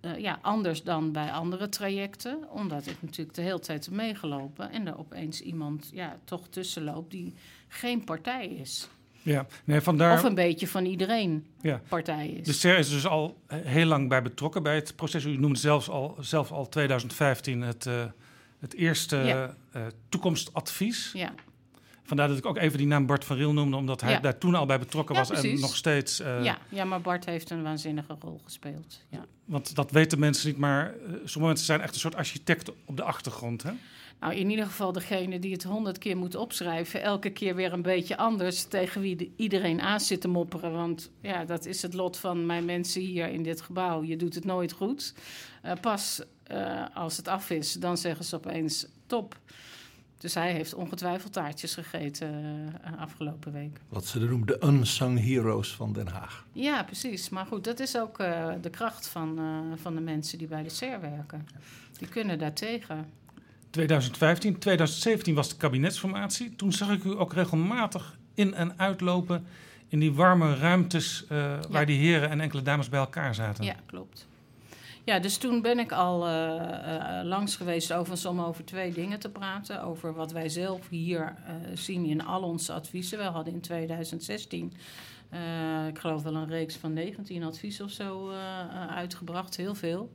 eh, ja, anders dan bij andere trajecten. Omdat ik natuurlijk de hele tijd heb meegelopen. En er opeens iemand ja, toch tussen loopt die geen partij is. Ja, nee, vandaar. Of een beetje van iedereen Ja. partij is. De SER is dus al heel lang bij betrokken bij het proces. U noemde zelfs al, zelf al 2015 het, eh, het eerste Ja. eh, toekomstadvies. Ja. Vandaar dat ik ook even die naam Bart van Riel noemde, omdat hij Ja. daar toen al bij betrokken Ja, was en nog steeds. eh, ja, ja, maar Bart heeft een waanzinnige rol gespeeld. Ja. Want dat weten mensen niet, maar eh, sommige mensen zijn echt een soort architect op de achtergrond. Hè? Nou, in ieder geval degene die het honderd keer moet opschrijven, elke keer weer een beetje anders tegen wie de- iedereen aan zit te mopperen. Want ja, dat is het lot van mijn mensen hier in dit gebouw. Je doet het nooit goed. Eh, pas als het af is, dan zeggen ze opeens top. Dus hij heeft ongetwijfeld taartjes gegeten eh, afgelopen week. Wat ze noemen de unsung heroes van Den Haag. Ja, precies. Maar goed, dat is ook eh, de kracht van, eh, van de mensen die bij de SER werken. Die kunnen daartegen. 2015, 2017 was de kabinetsformatie. Toen zag ik u ook regelmatig in- en uitlopen in die warme ruimtes eh, waar die heren en enkele dames bij elkaar zaten. Ja, klopt. Ja, dus toen ben ik al eh, eh, langs geweest overigens om over twee dingen te praten. Over wat wij zelf hier eh, zien in al onze adviezen. We hadden in 2016, eh, ik geloof wel een reeks van 19 adviezen of zo uitgebracht. Heel veel.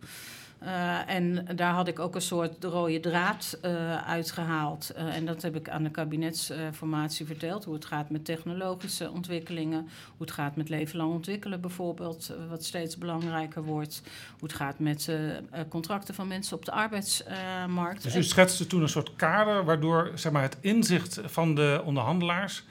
Eh, en daar had ik ook een soort rode draad eh, uitgehaald. Eh, en dat heb ik aan de kabinetsformatie verteld. Hoe het gaat met technologische ontwikkelingen. Hoe het gaat met leven lang ontwikkelen bijvoorbeeld. wat steeds belangrijker wordt. Hoe het gaat met contracten van mensen op de arbeidsmarkt. Dus u schetste toen een soort kader waardoor zeg maar, het inzicht van de onderhandelaars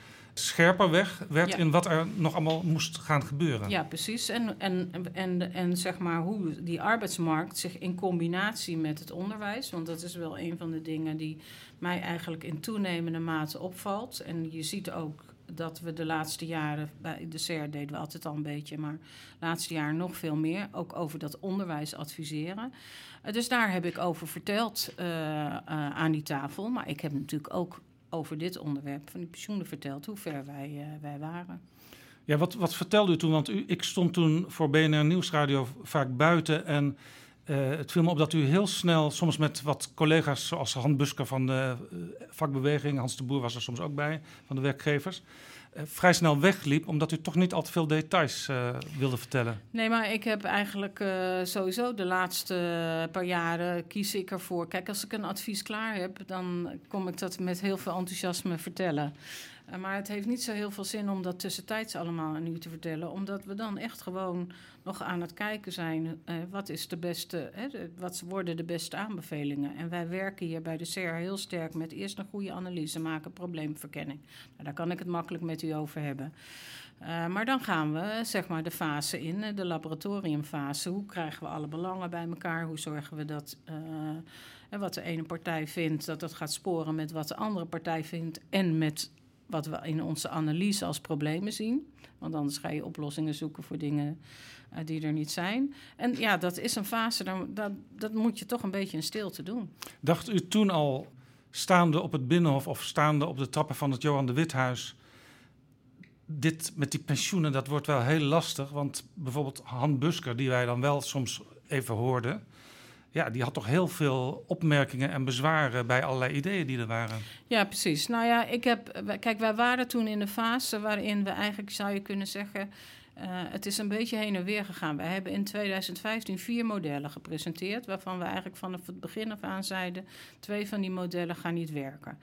scherper weg werd Ja. in wat er nog allemaal moest gaan gebeuren. Ja, precies. En, en, en, en zeg maar hoe die arbeidsmarkt zich in combinatie met het onderwijs, want dat is wel een van de dingen die mij eigenlijk in toenemende mate opvalt. En je ziet ook dat we de laatste jaren, bij de CER deden we altijd al een beetje, maar de laatste jaren nog veel meer, ook over dat onderwijs adviseren. Eh, dus daar heb ik over verteld eh, eh, aan die tafel. Maar ik heb natuurlijk ook over dit onderwerp van die pensioenen verteld, hoe ver wij, eh, wij waren. Ja, wat, wat vertelde u toen? Want u, ik stond toen voor BNR Nieuwsradio vaak buiten. En eh, het viel me op dat u heel snel, soms met wat collega's zoals Han Busker van de eh, vakbeweging, Hans de Boer was er soms ook bij, van de werkgevers, vrij snel wegliep, omdat u toch niet al te veel details eh, wilde vertellen. Nee, maar ik heb eigenlijk eh, sowieso de laatste paar jaren kies ik ervoor. Kijk, als ik een advies klaar heb, dan kom ik dat met heel veel enthousiasme vertellen. Eh, maar het heeft niet zo heel veel zin om dat tussentijds allemaal aan u te vertellen. Omdat we dan echt gewoon nog aan het kijken zijn. eh, wat is de beste, hè, wat worden de beste aanbevelingen? En wij werken hier bij de CER heel sterk met eerst een goede analyse maken, probleemverkenning. Nou, daar kan ik het makkelijk met u over hebben. Eh, maar dan gaan we zeg maar de fase in, eh, de laboratoriumfase. Hoe krijgen we alle belangen bij elkaar? Hoe zorgen we dat en wat de ene partij vindt, dat dat gaat sporen met wat de andere partij vindt en met wat we in onze analyse als problemen zien. Want anders ga je oplossingen zoeken voor dingen eh, die er niet zijn. En ja, dat is een fase, dan, dat, dat moet je toch een beetje in stilte doen. Dacht u toen al, staande op het Binnenhof of staande op de trappen van het Johan de Withuis... dit met die pensioenen, dat wordt wel heel lastig. Want bijvoorbeeld Han Busker, die wij dan wel soms even hoorden... ja, die had toch heel veel opmerkingen en bezwaren bij allerlei ideeën die er waren. Ja, precies. Nou ja, ik heb. Kijk, wij waren toen in de fase waarin we eigenlijk zou je kunnen zeggen. eh, het is een beetje heen en weer gegaan. Wij hebben in 2015 vier modellen gepresenteerd, waarvan we eigenlijk vanaf het begin af aan zeiden: twee van die modellen gaan niet werken.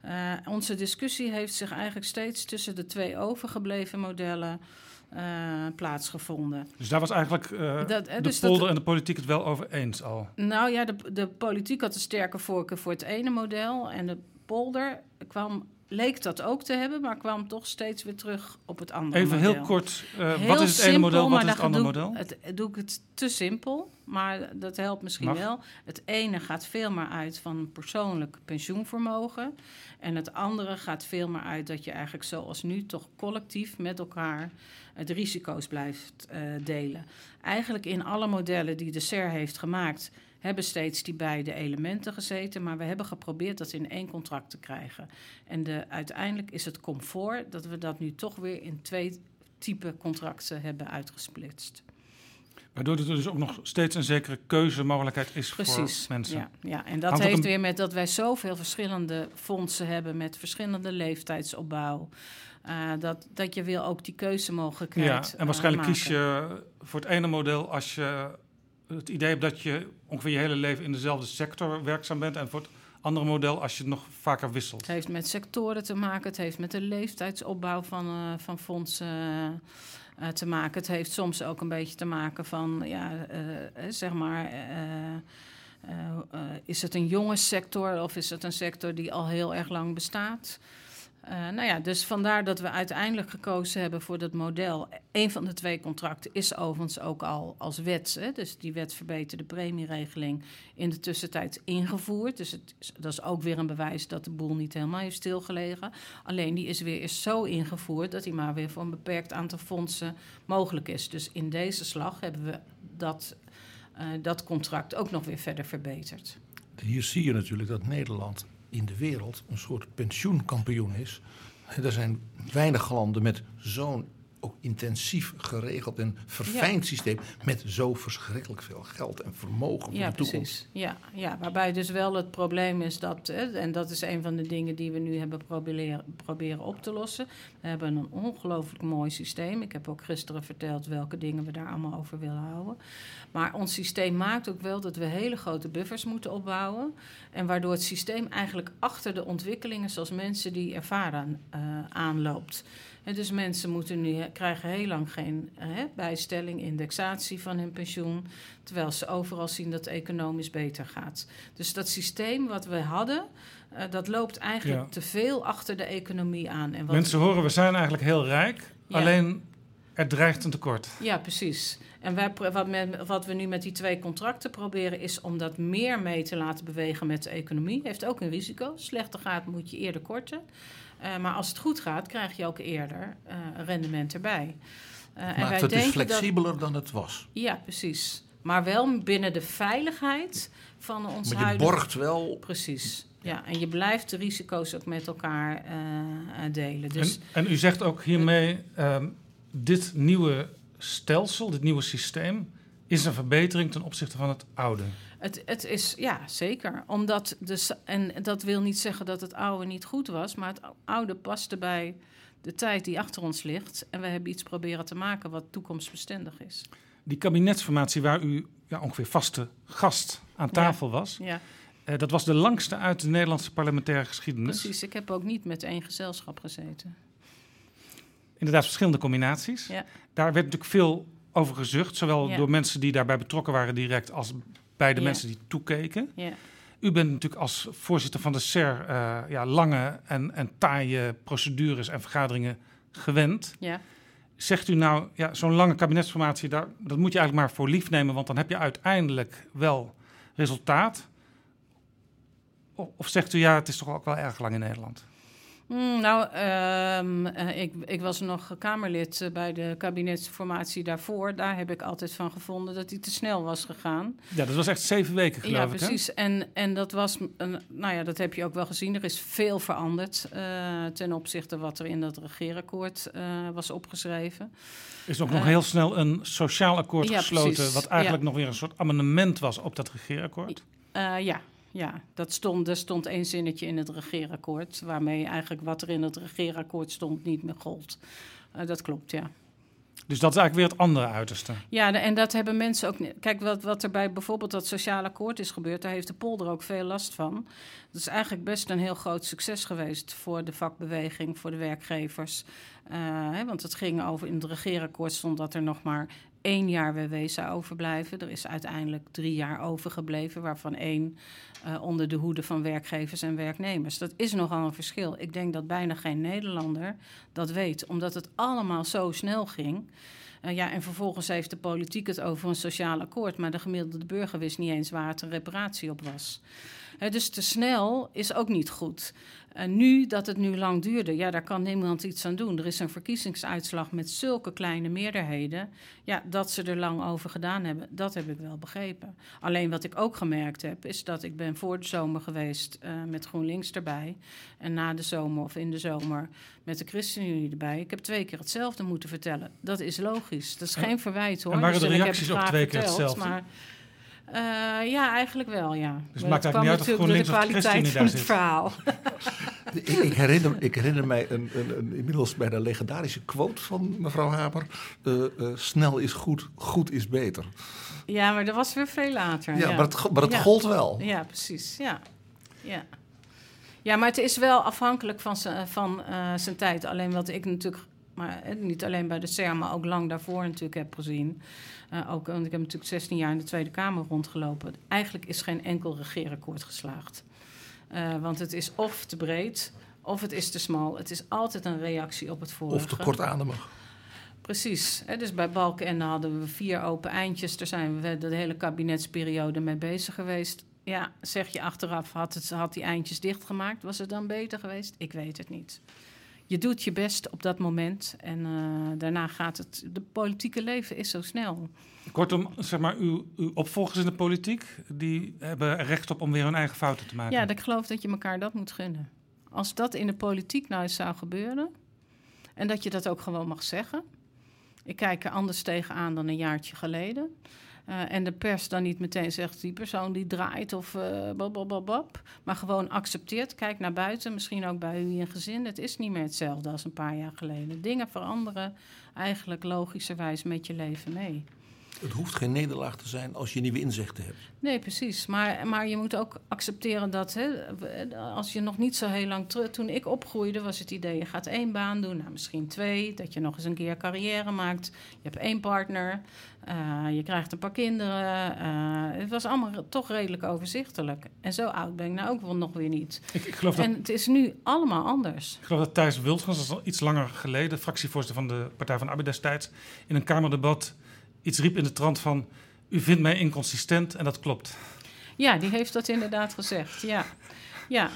Eh, onze discussie heeft zich eigenlijk steeds tussen de twee overgebleven modellen eh, plaatsgevonden. Dus daar was eigenlijk eh, Dat- eh, de dus dat- polder en de politiek het wel over eens al. Nou ja, de, de politiek had een sterke voorkeur voor het ene model. En de polder kwam, leek dat ook te hebben, maar kwam toch steeds weer terug op het andere Even model. heel kort, Heel wat is het ene model, wat is het andere doe, model? Het, doe ik het te simpel, maar dat helpt misschien Mag. wel. Het ene gaat veel meer uit van persoonlijk pensioenvermogen. En het andere gaat veel meer uit dat je eigenlijk zoals nu toch collectief met elkaar de risico's blijft eh, delen. Eigenlijk in alle modellen die de SER heeft gemaakt, hebben steeds die beide elementen gezeten. Maar we hebben geprobeerd dat in één contract te krijgen. En de, uiteindelijk is het comfort dat we dat nu toch weer in twee type contracten hebben uitgesplitst. Waardoor er dus ook nog steeds een zekere keuzemogelijkheid is Precies. voor mensen. Ja, ja. en dat Hangt heeft een- weer met dat wij zoveel verschillende fondsen hebben met verschillende leeftijdsopbouw. Eh, dat, dat je wil ook die keuzemogelijkheid. Ja, en eh, waarschijnlijk maken. kies je voor het ene model als je het idee hebt dat je ongeveer je hele leven in dezelfde sector werkzaam bent. En voor het andere model als je het nog vaker wisselt. Het heeft met sectoren te maken, het heeft met de leeftijdsopbouw van, eh, van fondsen eh, te maken. Het heeft soms ook een beetje te maken van, ja, eh, eh, zeg maar. eh, eh, eh, is het een jonge sector of is het een sector die al heel erg lang bestaat? Eh, nou ja, dus vandaar dat we uiteindelijk gekozen hebben voor dat model. Een van de twee contracten is overigens ook al als wet. Hè, dus die wet verbeterde premieregeling in de tussentijd ingevoerd. Dus het, is- dat is ook weer een bewijs dat de boel niet helemaal heeft stilgelegen. Alleen die is weer eens zo ingevoerd dat die maar weer voor een beperkt aantal fondsen mogelijk is. Dus in deze slag hebben we dat, eh, dat contract ook nog weer verder verbeterd. Hier zie je natuurlijk dat Nederland in de wereld een soort pensioenkampioen is. Er zijn weinig landen met zo'n ook intensief geregeld en verfijnd systeem met zo verschrikkelijk veel geld en vermogen voor Ja, de toekomst. precies. Ja, ja, waarbij dus wel het probleem is dat, en dat is een van de dingen die we nu hebben proberen, proberen op te lossen. We hebben een ongelooflijk mooi systeem. Ik heb ook gisteren verteld welke dingen we daar allemaal over willen houden. Maar ons systeem maakt ook wel dat we hele grote buffers moeten opbouwen. En waardoor het systeem eigenlijk achter de ontwikkelingen zoals mensen die ervaren eh, aanloopt. En dus mensen moeten nu, krijgen heel lang geen hè, bijstelling, indexatie van hun pensioen. Terwijl ze overal zien dat het economisch beter gaat. Dus dat systeem wat we hadden, eh, dat loopt eigenlijk Ja. te veel achter de economie aan. En wat, Mensen horen, we zijn eigenlijk heel rijk. Ja. Alleen er dreigt een tekort. Ja, precies. En wij, wat, met- wat we nu met die twee contracten proberen, is om dat meer mee te laten bewegen met de economie. Heeft ook een risico. Slechter gaat, moet je eerder korten. Eh, maar als het goed gaat, krijg je ook eerder eh, rendement erbij. Eh, en Maakt wij het dus denken dat- flexibeler dan het was. Ja, precies. Maar wel binnen de veiligheid van ons Maar je huidige... borgt wel Precies. Ja, en je blijft de risico's ook met elkaar eh, eh, delen. Dus En, en u zegt ook hiermee, ehm, dit nieuwe stelsel, dit nieuwe systeem, is een verbetering ten opzichte van het oude. Het, het is, ja, zeker. Omdat de, en dat wil niet zeggen dat het oude niet goed was, maar het oude paste bij de tijd die achter ons ligt. En we hebben iets proberen te maken wat toekomstbestendig is. Die kabinetsformatie waar u ja, ongeveer vaste gast aan tafel was, Ja, eh, dat was de langste uit de Nederlandse parlementaire geschiedenis. precies. Ik heb ook niet met één gezelschap gezeten. Inderdaad, verschillende combinaties. Ja. Daar werd natuurlijk veel over gezucht, zowel Ja. door mensen die daarbij betrokken waren direct als bij de mensen die toekeken. U bent natuurlijk als voorzitter van de SER eh, ja, lange en, en taaie procedures en vergaderingen gewend. Ja. Zegt u nou, ja, zo'n lange kabinetsformatie, daar, dat moet je eigenlijk maar voor lief nemen, want dan heb je uiteindelijk wel resultaat. Of, of zegt u, ja, het is toch ook wel erg lang in Nederland? Hmm, nou, ehm, eh, ik, ik was nog Kamerlid eh, bij de kabinetsformatie daarvoor. Daar heb ik altijd van gevonden dat hij te snel was gegaan. Ja, dat was echt zeven weken, geloof ja, ik. precies. En, en dat was, een, nou ja, dat heb je ook wel gezien. Er is veel veranderd eh, ten opzichte wat er in dat regeerakkoord was opgeschreven. Er is ook nog heel snel een sociaal akkoord ja, gesloten, precies. wat eigenlijk Ja. nog weer een soort amendement was op dat regeerakkoord. Eh, ja, ja, dat stond, er stond één zinnetje in het regeerakkoord, waarmee eigenlijk wat er in het regeerakkoord stond niet meer gold. Eh, dat klopt, ja. Dus dat is eigenlijk weer het andere uiterste. Ja, en dat hebben mensen ook. Kijk, wat, wat er bij bijvoorbeeld dat sociaal akkoord is gebeurd, daar heeft de polder ook veel last van. Dat is eigenlijk best een heel groot succes geweest voor de vakbeweging, voor de werkgevers. Eh, hè, want het ging over, in het regeerakkoord stond dat er nog maar één jaar WW overblijven. Er is uiteindelijk drie jaar overgebleven, waarvan één eh, onder de hoede van werkgevers en werknemers. Dat is nogal een verschil. Ik denk dat bijna geen Nederlander dat weet, omdat het allemaal zo snel ging. Eh, ja, en vervolgens heeft de politiek het over een sociaal akkoord, maar de gemiddelde burger wist niet eens waar het een reparatie op was. Dus te snel is ook niet goed. En nu dat het nu lang duurde, ja, daar kan niemand iets aan doen. Er is een verkiezingsuitslag met zulke kleine meerderheden. Ja, dat ze er lang over gedaan hebben, dat heb ik wel begrepen. Alleen wat ik ook gemerkt heb, is dat ik ben voor de zomer geweest eh, met GroenLinks erbij. En na de zomer of in de zomer met de ChristenUnie erbij. Ik heb twee keer hetzelfde moeten vertellen. Dat is logisch. Dat is En- geen verwijt hoor. en waren Dus de reacties graag twee keer verteld, hetzelfde? Maar, eh, ja, eigenlijk wel, ja. Dus het Maar maakt dat eigenlijk niet kwam uit of natuurlijk door de kwaliteit van het verhaal. Ik, ik, herinner, ik herinner mij een, een, een inmiddels bijna legendarische quote van mevrouw Hamer. Eh, eh, snel is goed, goed is beter. Ja, maar dat was weer veel later. Ja, maar het, maar het Ja. gold wel. Ja, precies. Ja. Ja. ja, maar het is wel afhankelijk van, zijn- van eh, zijn tijd. Alleen wat ik natuurlijk, maar eh, niet alleen bij de CER, maar ook lang daarvoor natuurlijk heb gezien. Eh, ook, want ik heb natuurlijk 16 jaar in de Tweede Kamer rondgelopen. Eigenlijk is geen enkel regeerakkoord geslaagd. Eh, want het is of te breed, of het is te smal. Het is altijd een reactie op het vorige. Of te kortademig. Precies. Hè, dus bij Balkenende hadden we vier open eindjes. Daar zijn we de hele kabinetsperiode mee bezig geweest. Ja, zeg je achteraf, had, het, had die eindjes dichtgemaakt? Was het dan beter geweest? Ik weet het niet. Je doet je best op dat moment en eh, daarna gaat het... De politieke leven is zo snel. Kortom, zeg maar, uw, uw opvolgers in de politiek, die hebben recht op om weer hun eigen fouten te maken. Ja, ik geloof dat je elkaar dat moet gunnen. Als dat in de politiek nou eens zou gebeuren... en dat je dat ook gewoon mag zeggen... ik kijk er anders tegenaan dan een jaartje geleden... Eh, en de pers dan niet meteen zegt die persoon die draait of babababab, maar gewoon accepteert. Kijk naar buiten, misschien ook bij u in gezin. Het is niet meer hetzelfde als een paar jaar geleden. Dingen veranderen eigenlijk logischerwijs met je leven mee. Het hoeft geen nederlaag te zijn als je nieuwe inzichten hebt. Nee, precies. Maar, maar je moet ook accepteren dat hè, als je nog niet zo heel lang terug... Toen ik opgroeide was het idee, je gaat één baan doen, nou, misschien twee. Dat je nog eens een keer carrière maakt. Je hebt één partner, eh, je krijgt een paar kinderen. eh, het was allemaal toch redelijk overzichtelijk. En zo oud ben ik nou ook wel nog weer niet. Ik, ik, geloof dat, En het is nu allemaal anders. ik geloof dat Thijs Wildgans, dat is al iets langer geleden, fractievoorzitter van de Partij van de Arbeid destijds, in een Kamerdebat iets riep in de trant van... U vindt mij inconsistent en dat klopt. Ja, die heeft dat inderdaad gezegd. Ja, ja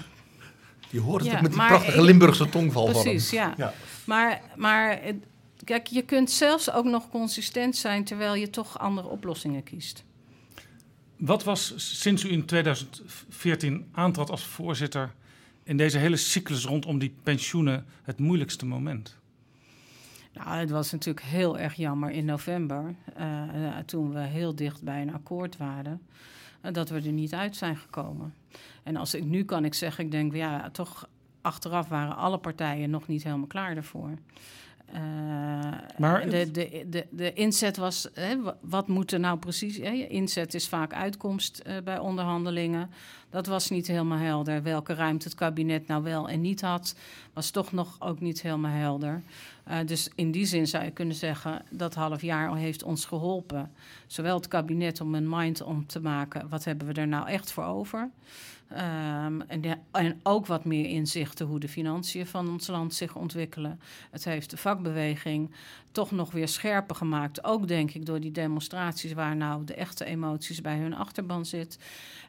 Je hoort het Ja, ook met die maar prachtige ik- Limburgse tongval van precies, ja. Ja. Maar, maar kijk, je kunt zelfs ook nog consistent zijn terwijl je toch andere oplossingen kiest. Wat was sinds u in 2014 aantrad als voorzitter in deze hele cyclus rondom die pensioenen het moeilijkste moment? Nou, het was natuurlijk heel erg jammer in november, eh, toen we heel dicht bij een akkoord waren, eh, dat we er niet uit zijn gekomen. En als ik nu kan ik zeggen, ik denk, ja, toch achteraf waren alle partijen nog niet helemaal klaar daarvoor. Eh, Maar- de, de, de, de inzet was, hè, wa- wat moet er nou precies... Hè, inzet is vaak uitkomst bij onderhandelingen. Dat was niet helemaal helder. Welke ruimte het kabinet nou wel en niet had, was toch nog ook niet helemaal helder. Eh, dus in die zin zou je kunnen zeggen, dat half jaar heeft ons geholpen. Zowel het kabinet om een mind om te maken, wat hebben we er nou echt voor over? Ehm, en, en ook wat meer inzichten hoe de financiën van ons land zich ontwikkelen. Het heeft de vakbeweging toch nog weer scherper gemaakt. Ook denk ik door die demonstraties waar nou de echte emoties bij hun achterban zit.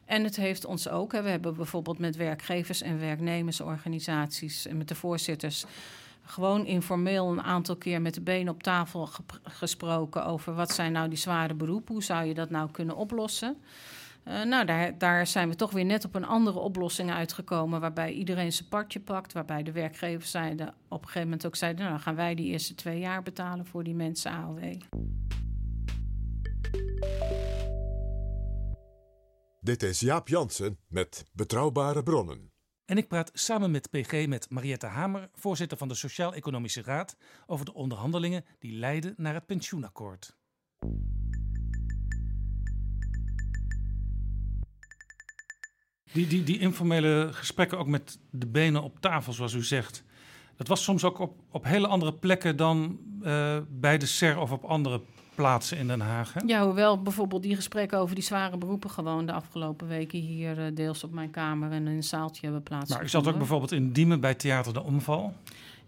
En het heeft ons ook, hè, we hebben bijvoorbeeld met werkgevers en werknemersorganisaties en met de voorzitters gewoon informeel een aantal keer met de benen op tafel gesproken over wat zijn nou die zware beroepen, hoe zou je dat nou kunnen oplossen. Eh, nou, daar, daar zijn we toch weer net op een andere oplossing uitgekomen, waarbij iedereen zijn partje pakt, waarbij de werkgevers zeiden, op een gegeven moment ook zeiden, nou, gaan wij die eerste twee jaar betalen voor die mensen AOW. Dit is Jaap Jansen met Betrouwbare Bronnen. En ik praat samen met PG met Mariette Hamer, voorzitter van de Sociaal-Economische Raad, over de onderhandelingen die leiden naar het pensioenakkoord. Die, die, die informele gesprekken ook met de benen op tafel, zoals u zegt. Dat was soms ook op, op hele andere plekken dan eh, bij de SER of op andere plaatsen in Den Haag. Hè? Ja, hoewel bijvoorbeeld die gesprekken over die zware beroepen gewoon de afgelopen weken hier eh, deels op mijn kamer en in een zaaltje hebben Maar plaatsgevonden. u zat ook bijvoorbeeld in Diemen bij Theater de Omval.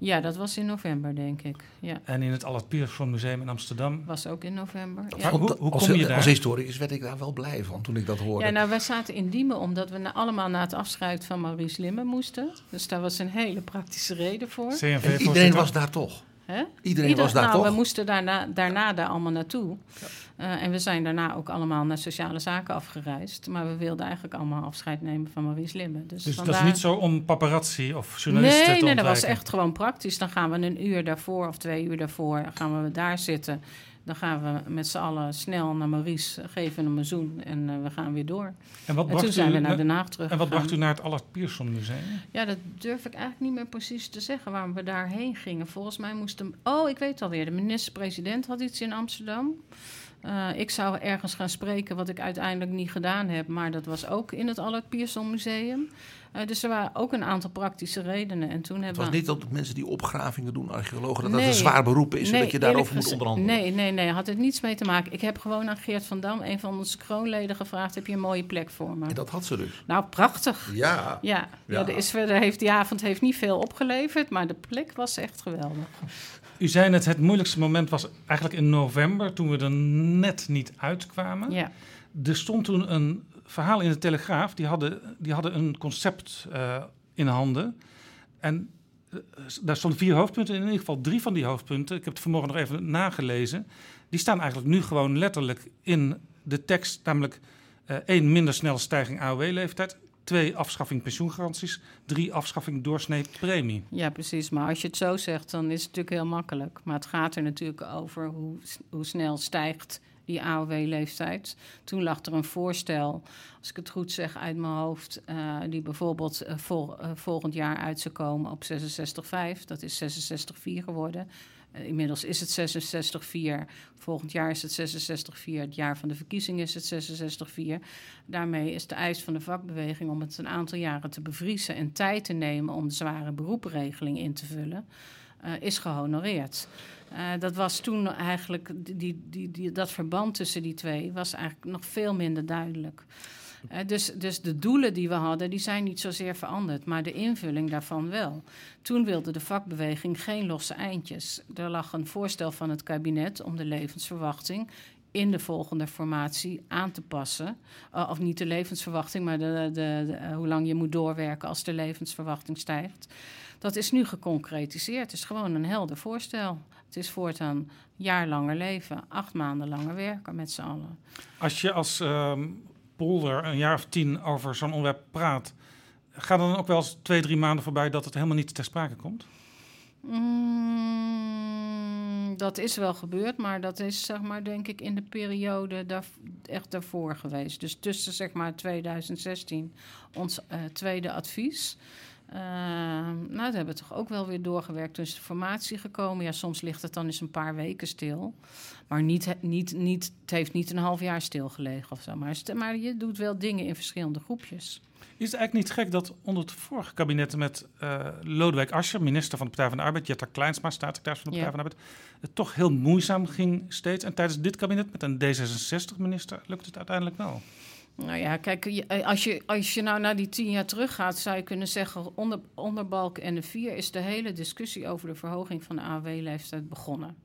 Ja, dat was in november, denk ik. Ja, En in het Allard Pierson Museum in Amsterdam. was ook in november. Ja. hoe- hoe als, kom je daar? als historicus werd ik daar wel blij van toen ik dat hoorde. Ja, nou, wij zaten in Diemen omdat we na- allemaal naar het afscheid van Maurice Limmen moesten. Dus daar was een hele praktische reden voor. en iedereen was daar toch. Hè? Iedereen Ieder- was daar nou, toch? we moesten daarna, daarna daar allemaal naartoe. Eh, en we zijn daarna ook allemaal naar sociale zaken afgereisd. Maar we wilden eigenlijk allemaal afscheid nemen van Maurice Limmen. Dus, Dus dat is niet zo om paparazzi of journalisten Nee, te nee, dat was echt gewoon praktisch. Dan gaan we een uur daarvoor of twee uur daarvoor gaan we daar zitten. Dan gaan we met z'n allen snel naar Maurice, geven hem een zoen en eh, we gaan weer door. En wat En toen zijn u, we naar Den Haag terug. En wat bracht u naar het Allard Pierson Museum? Ja, dat durf ik eigenlijk niet meer precies te zeggen waarom we daarheen gingen. Volgens mij moesten. Oh, ik weet alweer. De minister-president had iets in Amsterdam. Eh, ik zou ergens gaan spreken, wat ik uiteindelijk niet gedaan heb. Maar dat was ook in het Allard Pierson Museum. Eh, dus er waren ook een aantal praktische redenen. En toen Het hebben was we. niet dat mensen die opgravingen doen, archeologen, dat dat een zwaar beroep is en dat je daarover moet onderhandelen. Nee, nee, nee, had het niets mee te maken. Ik heb gewoon aan Geert van Dam, een van onze kroonleden, gevraagd: heb je een mooie plek voor me? En dat had ze dus. Nou, prachtig. Ja. Ja, ja. Ja. er is verder heeft die avond heeft niet veel opgeleverd, maar de plek was echt geweldig. U zei net, het moeilijkste moment was eigenlijk in november, toen we er net niet uitkwamen. Ja. Er stond toen een verhaal in de Telegraaf, die hadden, die hadden een concept eh, in handen. En eh, daar stonden vier hoofdpunten, in ieder geval drie van die hoofdpunten, ik heb het vanmorgen nog even nagelezen, die staan eigenlijk nu gewoon letterlijk in de tekst, namelijk eh, één, minder snelle stijging AOW-leeftijd, twee, afschaffing pensioengaranties, drie, afschaffing doorsnee premie. Ja, precies. Maar als je het zo zegt, dan is het natuurlijk heel makkelijk. Maar het gaat er natuurlijk over hoe, hoe snel stijgt die AOW-leeftijd. Toen lag er een voorstel, als ik het goed zeg uit mijn hoofd, eh, die bijvoorbeeld eh, eh, volgend jaar uit zou komen op 66,5. Dat is 66,4 geworden. Eh, inmiddels is het 66,4. Volgend jaar is het 66,4. Het jaar van de verkiezing is het 66,4. Daarmee is de eis van de vakbeweging om het een aantal jaren te bevriezen en tijd te nemen om de zware beroepenregeling in te vullen, eh, is gehonoreerd. Eh, dat was toen eigenlijk, die, die, die, dat verband tussen die twee was eigenlijk nog veel minder duidelijk. Eh, dus, dus de doelen die we hadden, die zijn niet zozeer veranderd, maar de invulling daarvan wel. Toen wilde de vakbeweging geen losse eindjes. Er lag een voorstel van het kabinet om de levensverwachting in de volgende formatie aan te passen. Uh, of niet de levensverwachting, maar de, de, uh, hoe lang je moet doorwerken als de levensverwachting stijgt. Dat is nu geconcretiseerd. Het is gewoon een helder voorstel. Het is voortaan jaar langer leven, acht maanden langer werken met z'n allen. Als je als uh, polder een jaar of tien over zo'n onderwerp praat, gaat dan ook wel eens twee, drie maanden voorbij dat het helemaal niet ter sprake komt? Mm, dat is wel gebeurd, maar dat is zeg maar denk ik in de periode daar, echt daarvoor geweest. Dus tussen zeg maar 2016 ons uh, tweede advies. Uh, nou, dat hebben we toch ook wel weer doorgewerkt. Toen is de formatie gekomen. Ja, soms ligt het dan eens een paar weken stil. Maar niet, niet, niet, het heeft niet een half jaar stilgelegen of zo. Maar, maar je doet wel dingen in verschillende groepjes. Is het eigenlijk niet gek dat onder het vorige kabinet met uh, Lodewijk Asscher, minister van de Partij van de Arbeid, Jetta Kleinsma, staatssecretaris van de Partij ja. van de Arbeid, het toch heel moeizaam ging steeds. En tijdens dit kabinet met een D66-minister lukt het uiteindelijk wel. Nou ja, kijk, je- als je, als je nou naar die tien jaar teruggaat, zou je kunnen zeggen, onder, onder Balken en de vier is de hele discussie over de verhoging van de AOW-leeftijd begonnen.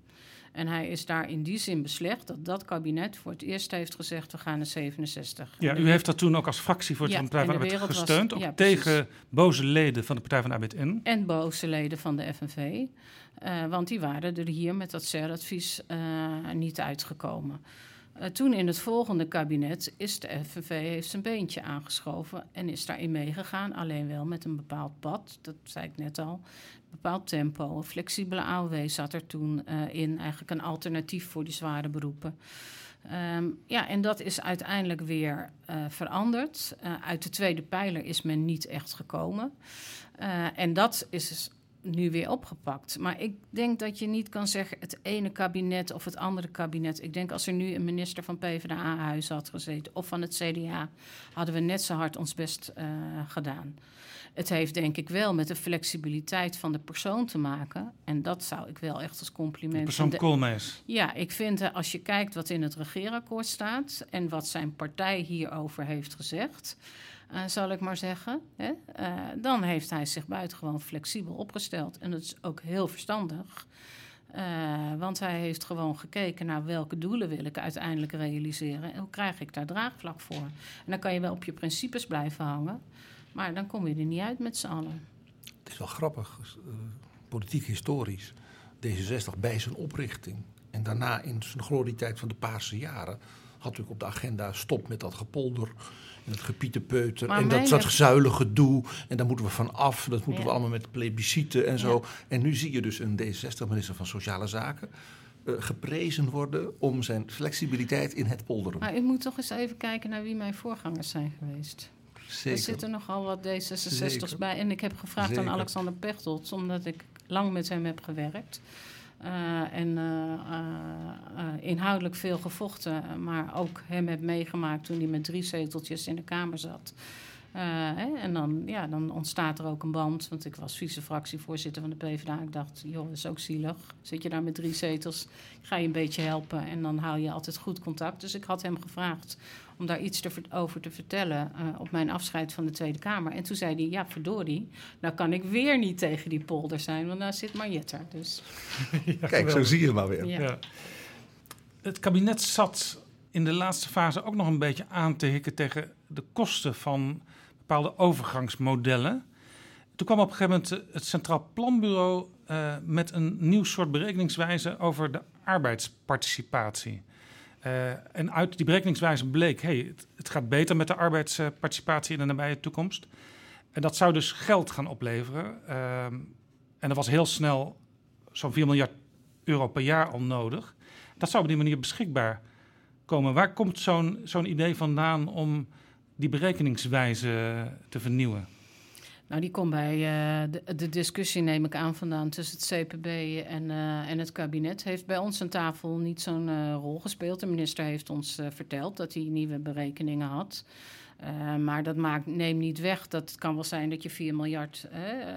En hij is daar in die zin beslecht dat dat kabinet voor het eerst heeft gezegd, we gaan naar 67. Ja, u heeft dat toen ook als fractievoorzitter Ja, van de Partij van de Arbeid was- gesteund. ja, ook precies. tegen boze leden van de Partij van de Arbeid in. En boze leden van de FNV. eh, want die waren er hier met dat CER-advies eh, niet uitgekomen. Eh, toen in het volgende kabinet is de FNV heeft zijn beentje aangeschoven en is daarin meegegaan. Alleen wel met een bepaald pad, dat zei ik net al. Een bepaald tempo. Een flexibele AOW zat er toen eh, in. Eigenlijk een alternatief voor die zware beroepen. Ehm, ja, en dat is uiteindelijk weer eh, veranderd. Uit de tweede pijler is men niet echt gekomen. En dat is nu weer opgepakt. Maar ik denk dat je niet kan zeggen het ene kabinet of het andere kabinet. Ik denk als er nu een minister van PvdA huis had gezeten of van het CDA, hadden we net zo hard ons best eh, gedaan. Het heeft denk ik wel met de flexibiliteit van de persoon te maken. En dat zou ik wel echt als compliment... Persoon de- Koolmees. ja, ik vind eh, als je kijkt wat in het regeerakkoord staat en wat zijn partij hierover heeft gezegd, eh, zal ik maar zeggen, hè, eh, dan heeft hij zich buitengewoon flexibel opgesteld. En dat is ook heel verstandig. Eh, want hij heeft gewoon gekeken naar welke doelen wil ik uiteindelijk realiseren en hoe krijg ik daar draagvlak voor. En dan kan je wel op je principes blijven hangen, maar dan kom je er niet uit met z'n allen. Het is wel grappig, politiek historisch. D66 bij zijn oprichting en daarna in zijn glorietijd van de Paarse jaren... had natuurlijk op de agenda stop met dat gepolder en het gepietenpeuter... En dat, dat zuilige gedoe en daar moeten we van af. Dat moeten we allemaal met plebisciten en zo. En nu zie je dus een D66-minister van Sociale Zaken... eh, geprezen worden om zijn flexibiliteit in het polderen. Maar u moet toch eens even kijken naar wie mijn voorgangers zijn geweest. Zeker. Er zitten nogal wat D66'ers Zeker. bij. En ik heb gevraagd Zeker. aan Alexander Pechtold, omdat ik lang met hem heb gewerkt. Eh, en eh, eh, inhoudelijk veel gevochten, maar ook hem heb meegemaakt toen hij met drie zeteltjes in de Kamer zat. Hè, en dan, ja, dan ontstaat er ook een band. Want ik was vice-fractievoorzitter van de PvdA. Ik dacht, joh, dat is ook zielig. Zit je daar met drie zetels, ga je een beetje helpen. En dan hou je altijd goed contact. Dus ik had hem gevraagd om daar iets te over te vertellen eh, op mijn afscheid van de Tweede Kamer. En toen zei hij, ja, verdorie, nou kan ik weer niet tegen die polder zijn, want daar zit Mariette. Dus Kijk, zo zie je maar weer. ja. Ja. Het kabinet zat in de laatste fase ook nog een beetje aan te hikken tegen de kosten van bepaalde overgangsmodellen. Toen kwam op een gegeven moment het Centraal Planbureau eh, met een nieuw soort berekeningswijze over de arbeidsparticipatie. Eh, en uit die berekeningswijze bleek, hey, het, het gaat beter met de arbeidsparticipatie in de nabije toekomst. En dat zou dus geld gaan opleveren. Ehm, en er was heel snel zo'n 4 miljard euro per jaar al nodig. Dat zou op die manier beschikbaar komen. Waar komt zo'n zo'n idee vandaan om die berekeningswijze te vernieuwen? Nou, die komt bij eh, de, discussie, neem ik aan, vandaan tussen het CPB en, eh, en het kabinet. Heeft bij ons aan tafel niet zo'n eh, rol gespeeld. De minister heeft ons verteld dat hij nieuwe berekeningen had. Maar dat maakt, neemt niet weg dat het kan wel zijn dat je 4 miljard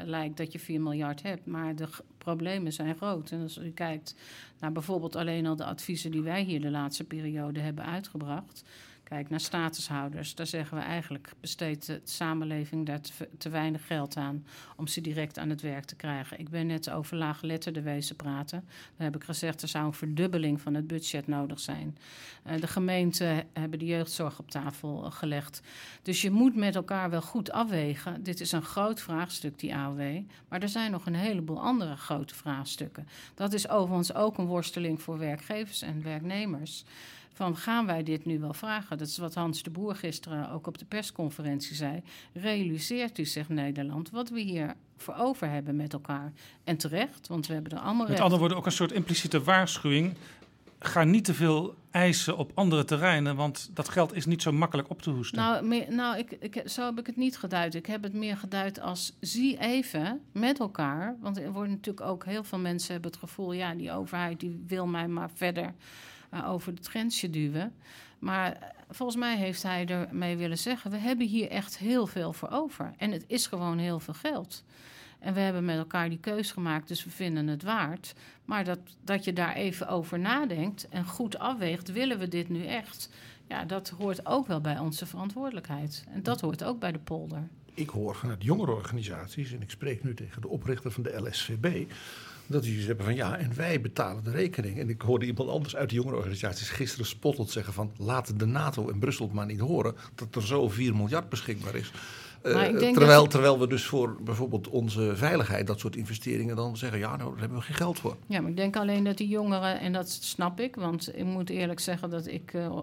lijkt dat je 4 miljard hebt. Maar de problemen zijn groot. En als u kijkt naar bijvoorbeeld alleen al de adviezen die wij hier de laatste periode hebben uitgebracht. Kijk naar statushouders. Daar zeggen we eigenlijk besteedt de samenleving daar te, weinig geld aan om ze direct aan het werk te krijgen. Ik ben net over laaggeletterden wezen praten. Daar heb ik gezegd er zou een verdubbeling van het budget nodig zijn. Eh, de gemeenten hebben de jeugdzorg op tafel eh, gelegd. Dus je moet met elkaar wel goed afwegen. Dit is een groot vraagstuk, die AOW. Maar er zijn nog een heleboel andere grote vraagstukken. Dat is overigens ook een worsteling voor werkgevers en werknemers. Van gaan wij dit nu wel vragen? Dat is wat Hans de Boer gisteren ook op de persconferentie zei. Realiseert u zich Nederland wat we hier voor over hebben met elkaar? En terecht, want we hebben er allemaal Met recht. andere woorden, ook een soort impliciete waarschuwing. Ga niet te veel eisen op andere terreinen, want dat geld is niet zo makkelijk op te hoesten. Nou, meer, nou ik, ik, zo heb ik het niet geduid. Ik heb het meer geduid als zie even met elkaar. Want er worden natuurlijk ook heel veel mensen hebben het gevoel, ja, die overheid die wil mij maar verder eh, over het grensje duwen. Maar volgens mij heeft hij ermee willen zeggen, we hebben hier echt heel veel voor over. En het is gewoon heel veel geld. En we hebben met elkaar die keus gemaakt, dus we vinden het waard. Maar dat, dat je daar even over nadenkt en goed afweegt, willen we dit nu echt? Ja, dat hoort ook wel bij onze verantwoordelijkheid. En dat hoort ook bij de polder. Ik hoor vanuit jongerenorganisaties, en ik spreek nu tegen de oprichter van de LSVB, dat die hebben van ja, en wij betalen de rekening. En ik hoorde iemand anders uit de jongerenorganisaties gisteren spottend zeggen van laat de NATO en Brussel het maar niet horen dat er zo 4 miljard beschikbaar is. Eh, terwijl, dat- terwijl we dus voor bijvoorbeeld onze veiligheid, dat soort investeringen, dan zeggen: ja, nou, daar hebben we geen geld voor. Ja, maar ik denk alleen dat die jongeren, en dat snap ik, want ik moet eerlijk zeggen dat ik eh, eh,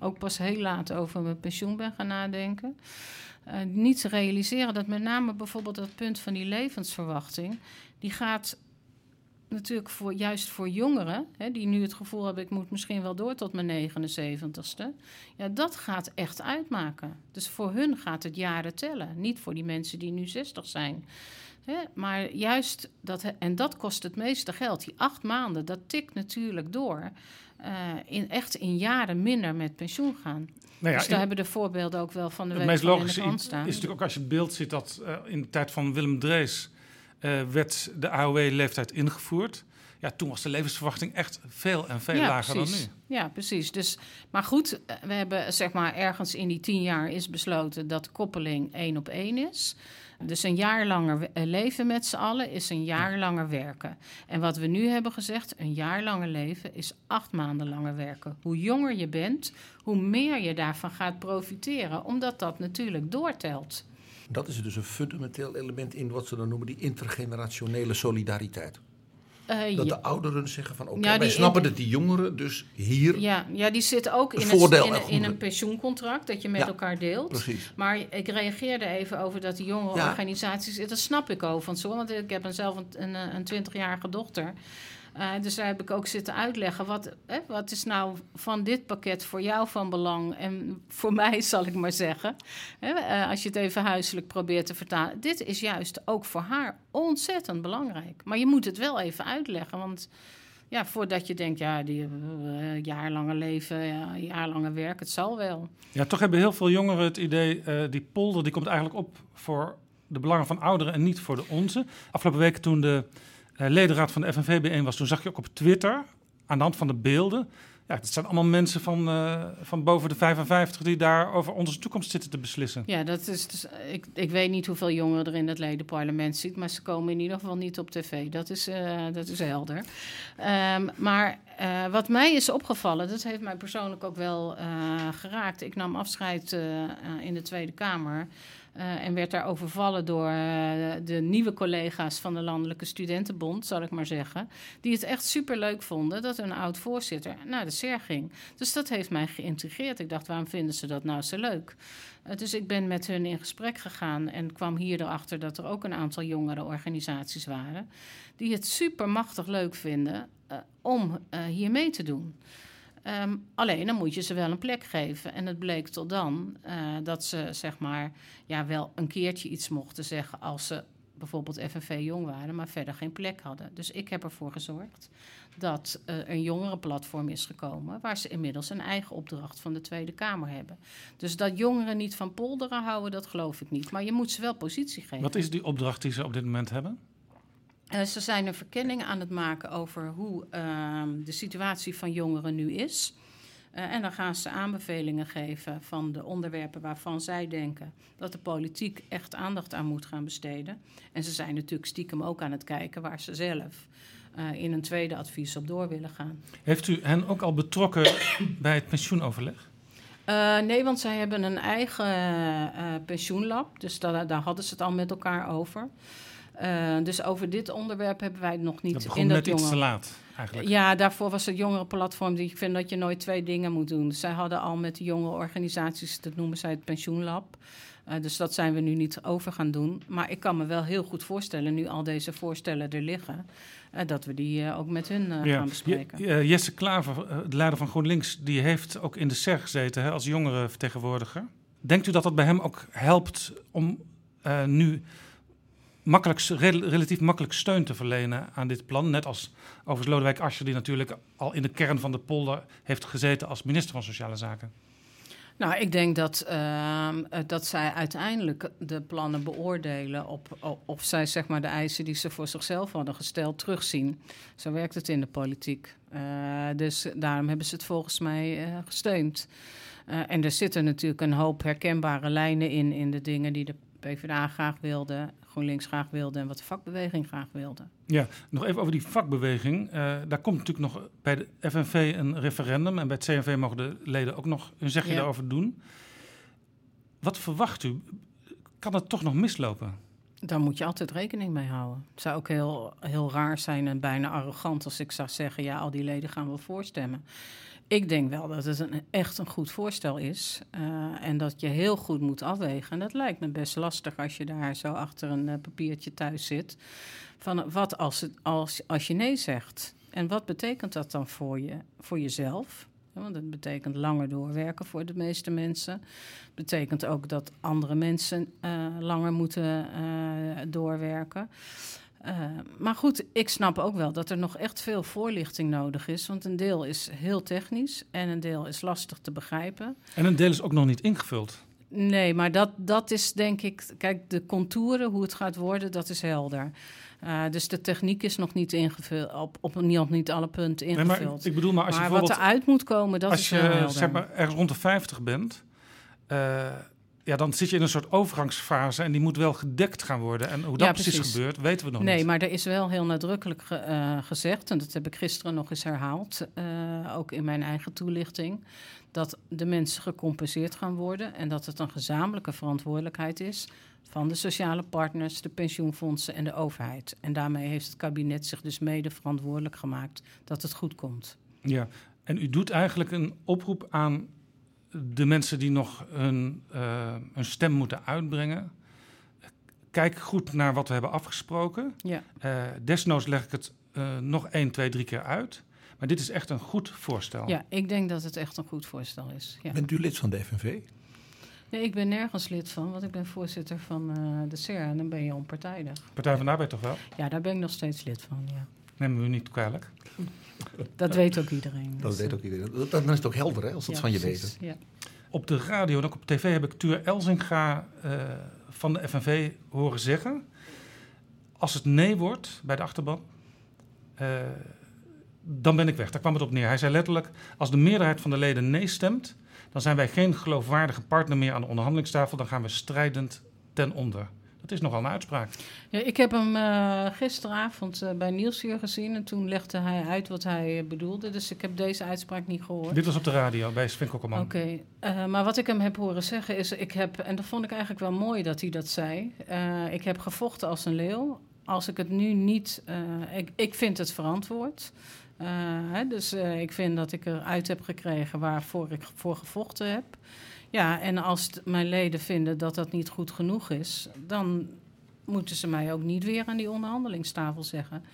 ook pas heel laat over mijn pensioen ben gaan nadenken. Niet realiseren dat met name bijvoorbeeld dat punt van die levensverwachting, die gaat natuurlijk voor, juist voor jongeren, hè, die nu het gevoel hebben, ik moet misschien wel door tot mijn 79ste. Ja, dat gaat echt uitmaken. Dus voor hun gaat het jaren tellen, niet voor die mensen die nu 60 zijn. Hè, maar juist dat, en dat kost het meeste geld. Die acht maanden, dat tikt natuurlijk door. eh, in, echt in jaren minder met pensioen gaan. Nou ja, dus daar hebben de voorbeelden ook wel van de Het week meest van in de logische is natuurlijk ook als je het beeld ziet dat eh, in de tijd van Willem Drees eh, werd de AOW-leeftijd ingevoerd. Ja, toen was de levensverwachting echt veel en veel lager dan nu. Ja, precies. Dus, maar goed, eh, we hebben zeg maar ergens in die tien jaar is besloten dat de koppeling één op één is. Dus een jaar langer eh, leven met z'n allen is een jaar langer werken. En wat we nu hebben gezegd, een jaar langer leven is acht maanden langer werken. Hoe jonger je bent, hoe meer je daarvan gaat profiteren, omdat dat natuurlijk doortelt. Dat is dus een fundamenteel element in wat ze dan noemen die intergenerationele solidariteit. Eh, Dat ja. de ouderen zeggen van oké, Ja, wij snappen dat die jongeren dus hier... Ja, ja, die zit ook in, Een voordeel in, en een- in goede. een pensioencontract dat je met Ja, elkaar deelt. precies. Maar ik reageerde even over dat die jonge Ja. organisaties... Dat snap ik ook van zo, want ik heb een zelf een, een, een 20-jarige dochter. Eh, dus daar heb ik ook zitten uitleggen. Wat, wat is nou van dit pakket voor jou van belang? En voor mij, zal ik maar zeggen. Eh, als je het even huiselijk probeert te vertalen. Dit is juist ook voor haar ontzettend belangrijk. Maar je moet het wel even uitleggen, want... Ja, voordat je denkt, ja, die eh, jaarlange leven, ja, jaarlange werk, het zal wel. Ja, toch hebben heel veel jongeren het idee, die polder die komt eigenlijk op voor de belangen van ouderen en niet voor de onze. Afgelopen week toen de ledenraad van de FNV bijeen was, toen zag je ook op Twitter, aan de hand van de beelden, ja, het zijn allemaal mensen van, eh, van boven de 55 die daar over onze toekomst zitten te beslissen. Ja, dat is, dus, ik, ik weet niet hoeveel jongeren er in het ledenparlement zit, maar ze komen in ieder geval niet op tv. Dat is, eh, dat is helder. Ehm, maar eh, wat mij is opgevallen, dat heeft mij persoonlijk ook wel eh, geraakt. Ik nam afscheid eh, eh, in de Tweede Kamer. Eh, en werd daar overvallen door eh, de nieuwe collega's van de Landelijke Studentenbond, zal ik maar zeggen. Die het echt superleuk vonden dat een oud voorzitter naar de SER ging. Dus dat heeft mij geïntrigeerd. Ik dacht, waarom vinden ze dat nou zo leuk? Uh, dus ik ben met hun in gesprek gegaan en kwam hier erachter dat er ook een aantal jongere organisaties waren. die het super machtig leuk vinden om hier mee te doen. Um, alleen dan moet je ze wel een plek geven. En het bleek tot dan uh, dat ze zeg maar ja, wel een keertje iets mochten zeggen als ze bijvoorbeeld FNV jong waren, maar verder geen plek hadden. Dus ik heb ervoor gezorgd dat uh, een jongerenplatform is gekomen, waar ze inmiddels een eigen opdracht van de Tweede Kamer hebben. Dus dat jongeren niet van polderen houden, dat geloof ik niet. Maar je moet ze wel positie geven. Wat is die opdracht die ze op dit moment hebben? Uh, ze zijn een verkenning aan het maken over hoe uh, de situatie van jongeren nu is. Uh, en dan gaan ze aanbevelingen geven van de onderwerpen waarvan zij denken dat de politiek echt aandacht aan moet gaan besteden. En ze zijn natuurlijk stiekem ook aan het kijken waar ze zelf uh, in een tweede advies op door willen gaan. Heeft u hen ook al betrokken bij het pensioenoverleg? Uh, nee, want zij hebben een eigen uh, pensioenlab. Dus daar hadden ze het al met elkaar over. Uh, dus over dit onderwerp hebben wij het nog niet dat begon in dat net jongen... iets te laat, eigenlijk. Ja, daarvoor was het jongerenplatform. Die ik vind dat je nooit twee dingen moet doen. Dus zij hadden al met de jonge organisaties, dat noemen zij het pensioenlab. Uh, dus dat zijn we nu niet over gaan doen. Maar ik kan me wel heel goed voorstellen, nu al deze voorstellen er liggen, uh, dat we die uh, ook met hun ja. gaan bespreken. Je, Jesse Klaver, de leider van GroenLinks, die heeft ook in de SER gezeten hè, als jongerenvertegenwoordiger. Denkt u dat dat bij hem ook helpt om nu makkelijk, rel, relatief makkelijk steun te verlenen aan dit plan. Net als overigens Lodewijk Asscher, die natuurlijk al in de kern van de polder heeft gezeten als minister van Sociale Zaken. Nou, ik denk dat, ehm, eh, dat zij uiteindelijk de plannen beoordelen op, of zij zeg maar de eisen die ze voor zichzelf hadden gesteld terugzien. Zo werkt het in de politiek. Eh, dus daarom hebben ze het volgens mij eh, gesteund. En er zitten natuurlijk een hoop herkenbare lijnen in, in de dingen die de PvdA graag wilde, GroenLinks graag wilde en wat de vakbeweging graag wilde. Ja, nog even over die vakbeweging. Eh, daar komt natuurlijk nog bij de FNV een referendum. En bij het CNV mogen de leden ook nog hun zegje Ja. daarover doen. Wat verwacht u? Kan het toch nog mislopen? Daar moet je altijd rekening mee houden. Het zou ook heel, heel raar zijn en bijna arrogant als ik zou zeggen: ja, al die leden gaan wel voorstemmen. Ik denk wel dat het een, echt een goed voorstel is. eh, en dat je heel goed moet afwegen. En dat lijkt me best lastig als je daar zo achter een eh, papiertje thuis zit. Van wat als, het, als, als je nee zegt? En wat betekent dat dan voor, je, voor jezelf? Want het betekent langer doorwerken voor de meeste mensen. betekent ook dat andere mensen eh, langer moeten doorwerken. Eh, maar goed, ik snap ook wel dat er nog echt veel voorlichting nodig is. Want een deel is heel technisch en een deel is lastig te begrijpen. En een deel is ook nog niet ingevuld. Nee, maar dat, dat is denk ik... Kijk, de contouren, hoe het gaat worden, dat is helder. Eh, dus de techniek is nog niet ingevuld, op, op, niet, op niet alle punten Nee, ingevuld. maar ik bedoel, maar als je maar wat eruit moet komen, dat als is je helder. zeg maar, ergens rond de 50 bent... eh, ja, dan zit je in een soort overgangsfase en die moet wel gedekt gaan worden. En hoe dat Ja, precies, precies. gebeurt, weten we nog nee, niet. maar er is wel heel nadrukkelijk ge- eh, gezegd, en dat heb ik gisteren nog eens herhaald, eh, ook in mijn eigen toelichting, dat de mensen gecompenseerd gaan worden en dat het een gezamenlijke verantwoordelijkheid is van de sociale partners, de pensioenfondsen en de overheid. En daarmee heeft het kabinet zich dus mede verantwoordelijk gemaakt dat het goed komt. Ja, en u doet eigenlijk een oproep aan de mensen die nog hun, eh, hun stem moeten uitbrengen. Kijk goed naar wat we hebben afgesproken. Ja. Eh, desnoods leg ik het eh, nog één, twee, drie keer uit. Maar dit is echt een goed voorstel. Ja, ik denk dat het echt een goed voorstel is. Ja. Bent u lid van de FNV? Nee, ik ben nergens lid van, want ik ben voorzitter van eh, de CER en dan ben je onpartijdig. Partij van de Arbeid toch wel? Ja, daar ben ik nog steeds lid van, ja. Nemen we u niet kwalijk. Dat weet ook iedereen. Dat Dus, weet eh, ook iedereen. Dat- Dan is het ook helder hè, als dat ja, van je precies, weten. Ja. Op de radio en ook op tv heb ik Tuur Elzinga eh, van de FNV horen zeggen... als het nee wordt bij de achterban, eh, dan ben ik weg. Daar kwam het op neer. Hij zei letterlijk, als de meerderheid van de leden nee stemt... dan zijn wij geen geloofwaardige partner meer aan de onderhandelingstafel... dan gaan we strijdend ten onder. Dat is nogal een uitspraak. Ja, ik heb hem eh, gisteravond eh, bij Niels hier gezien en toen legde hij uit wat hij eh, bedoelde. Dus ik heb deze uitspraak niet gehoord. Dit was op de radio bij Sven Kokkelman. Oké, maar wat ik hem heb horen zeggen is, ik heb, en dat vond ik eigenlijk wel mooi dat hij dat zei. ik heb gevochten als een leeuw. Als ik het nu niet, ik, ik vind het verantwoord. Hè, dus ik vind dat ik eruit heb gekregen waarvoor ik voor gevochten heb. Ja, en als mijn leden vinden dat dat niet goed genoeg is, dan moeten ze mij ook niet weer aan die onderhandelingstafel zeggen.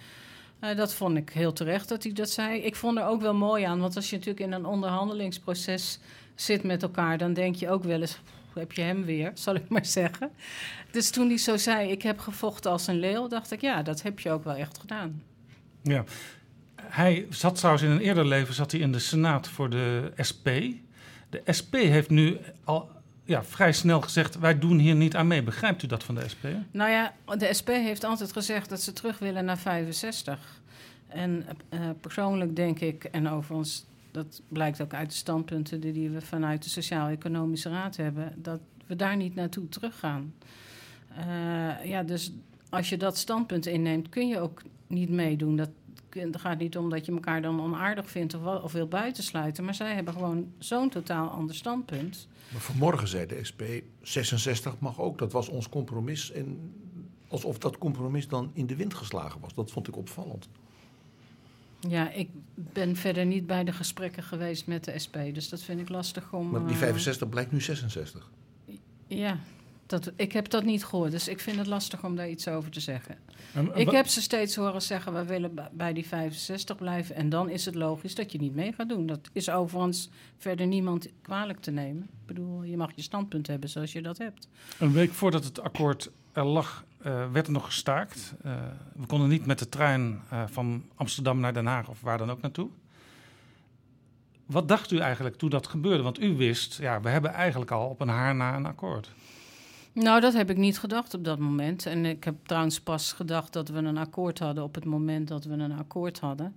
Eh, dat vond ik heel terecht dat hij dat zei. Ik vond er ook wel mooi aan, want als je natuurlijk in een onderhandelingsproces zit met elkaar, dan denk je ook wel eens, "Pff, heb je hem weer, zal ik maar zeggen. Dus toen hij zo zei, ik heb gevochten als een leeuw, dacht ik, ja, dat heb je ook wel echt gedaan. Ja. Hij zat trouwens in een eerder leven zat hij in de Senaat voor de SP. De SP heeft nu al ja, vrij snel gezegd: wij doen hier niet aan mee. Begrijpt u dat van de SP? Nou ja, de SP heeft altijd gezegd dat ze terug willen naar 65. En eh, persoonlijk denk ik, en overigens, dat blijkt ook uit de standpunten die, we vanuit de Sociaal-Economische Raad hebben, dat we daar niet naartoe teruggaan. Eh, ja, dus als je dat standpunt inneemt, kun je ook niet meedoen. Dat, het gaat niet om dat je elkaar dan onaardig vindt of, of wil buitensluiten, maar zij hebben gewoon zo'n totaal ander standpunt. Maar vanmorgen zei de SP, 66 mag ook. Dat was ons compromis. En alsof dat compromis dan in de wind geslagen was. Dat vond ik opvallend. Ja, ik ben verder niet bij de gesprekken geweest met de SP, dus dat vind ik lastig om. Maar die eh, 65 blijkt nu 66. Ja, dat, ik heb dat niet gehoord, dus ik vind het lastig om daar iets over te zeggen. En, Ik heb ze steeds horen zeggen, we willen bij die 65 blijven. En dan is het logisch dat je niet mee gaat doen. Dat is overigens verder niemand kwalijk te nemen. Ik bedoel, je mag je standpunt hebben zoals je dat hebt. Een week voordat het akkoord er lag, eh, werd er nog gestaakt. Eh, we konden niet met de trein eh, van Amsterdam naar Den Haag of waar dan ook naartoe. Wat dacht u eigenlijk toen dat gebeurde? Want u wist, ja, we hebben eigenlijk al op een haar na een akkoord. Nou, dat heb ik niet gedacht op dat moment. En ik heb trouwens pas gedacht dat we een akkoord hadden op het moment dat we een akkoord hadden.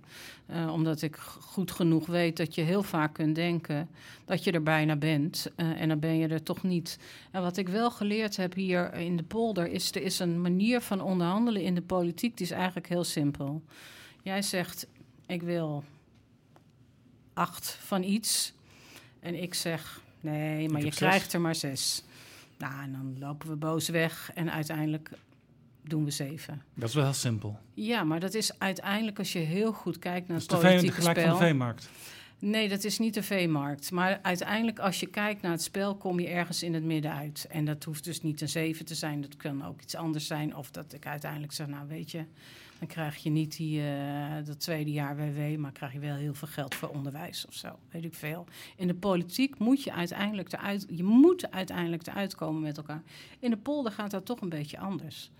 Uh, omdat ik goed genoeg weet dat je heel vaak kunt denken dat je er bijna bent. Uh, en dan ben je er toch niet. En wat ik wel geleerd heb hier in de polder is... er is een manier van onderhandelen in de politiek die is eigenlijk heel simpel. Jij zegt, ik wil acht van iets. En ik zeg, nee, maar je krijgt er maar zes. Nou, en dan lopen we boos weg en uiteindelijk doen we zeven. Dat is wel heel simpel. Ja, maar dat is uiteindelijk als je heel goed kijkt naar het politieke spel... Dat is de veemarkt. Nee, dat is niet de veemarkt. Maar uiteindelijk, als je kijkt naar het spel, kom je ergens in het midden uit. En dat hoeft dus niet een zeven te zijn. Dat kan ook iets anders zijn. Of dat ik uiteindelijk zeg, nou weet je, dan krijg je niet die, uh, dat tweede jaar WW, maar krijg je wel heel veel geld voor onderwijs of zo. Weet ik veel. In de politiek moet je uiteindelijk eruit, je moet uiteindelijk eruit komen met elkaar. In de polder gaat dat toch een beetje anders.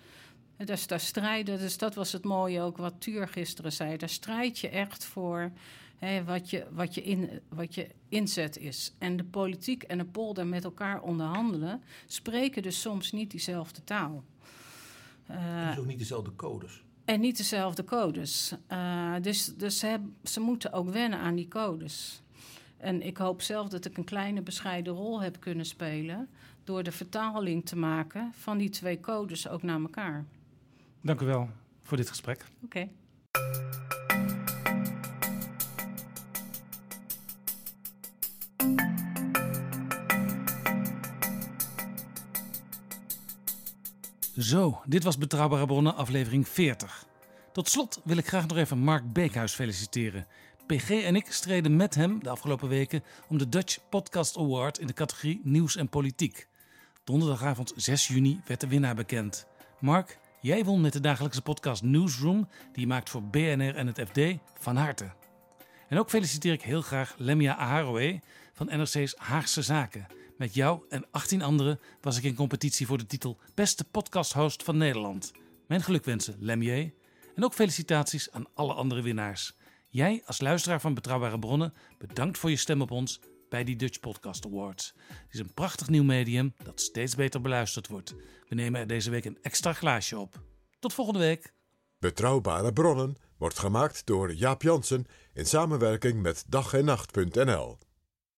Dus daar strijden, dus dat was het mooie ook wat Tuur gisteren zei. Daar strijd je echt voor hè, wat, je, wat, je in, wat je inzet is. En de politiek en de polder met elkaar onderhandelen, spreken dus soms niet diezelfde taal. Uh, dus ook niet dezelfde codes. En niet dezelfde codes. Uh, dus dus ze, ze moeten ook wennen aan die codes. En ik hoop zelf dat ik een kleine bescheiden rol heb kunnen spelen. door de vertaling te maken van die twee codes ook naar elkaar. Dank u wel voor dit gesprek. Oké. Okay. Zo, dit was Betrouwbare Bronnen, aflevering 40. Tot slot wil ik graag nog even Mark Beekhuis feliciteren. PG en ik streden met hem de afgelopen weken om de Dutch Podcast Award in de categorie Nieuws en Politiek. Donderdagavond 6 juni werd de winnaar bekend. Mark, jij won met de dagelijkse podcast Newsroom, die je maakt voor BNR en het FD, van harte. En ook feliciteer ik heel graag Lemia Aharoe van NRC's Haagse Zaken. Met jou en 18 anderen was ik in competitie voor de titel Beste Podcast-host van Nederland. Mijn gelukwensen, Lemje. En ook felicitaties aan alle andere winnaars. Jij als luisteraar van Betrouwbare Bronnen, bedankt voor je stem op ons bij die Dutch Podcast Awards. Het is een prachtig nieuw medium dat steeds beter beluisterd wordt. We nemen er deze week een extra glaasje op. Tot volgende week. Betrouwbare Bronnen wordt gemaakt door Jaap Jansen in samenwerking met dag en nacht.nl.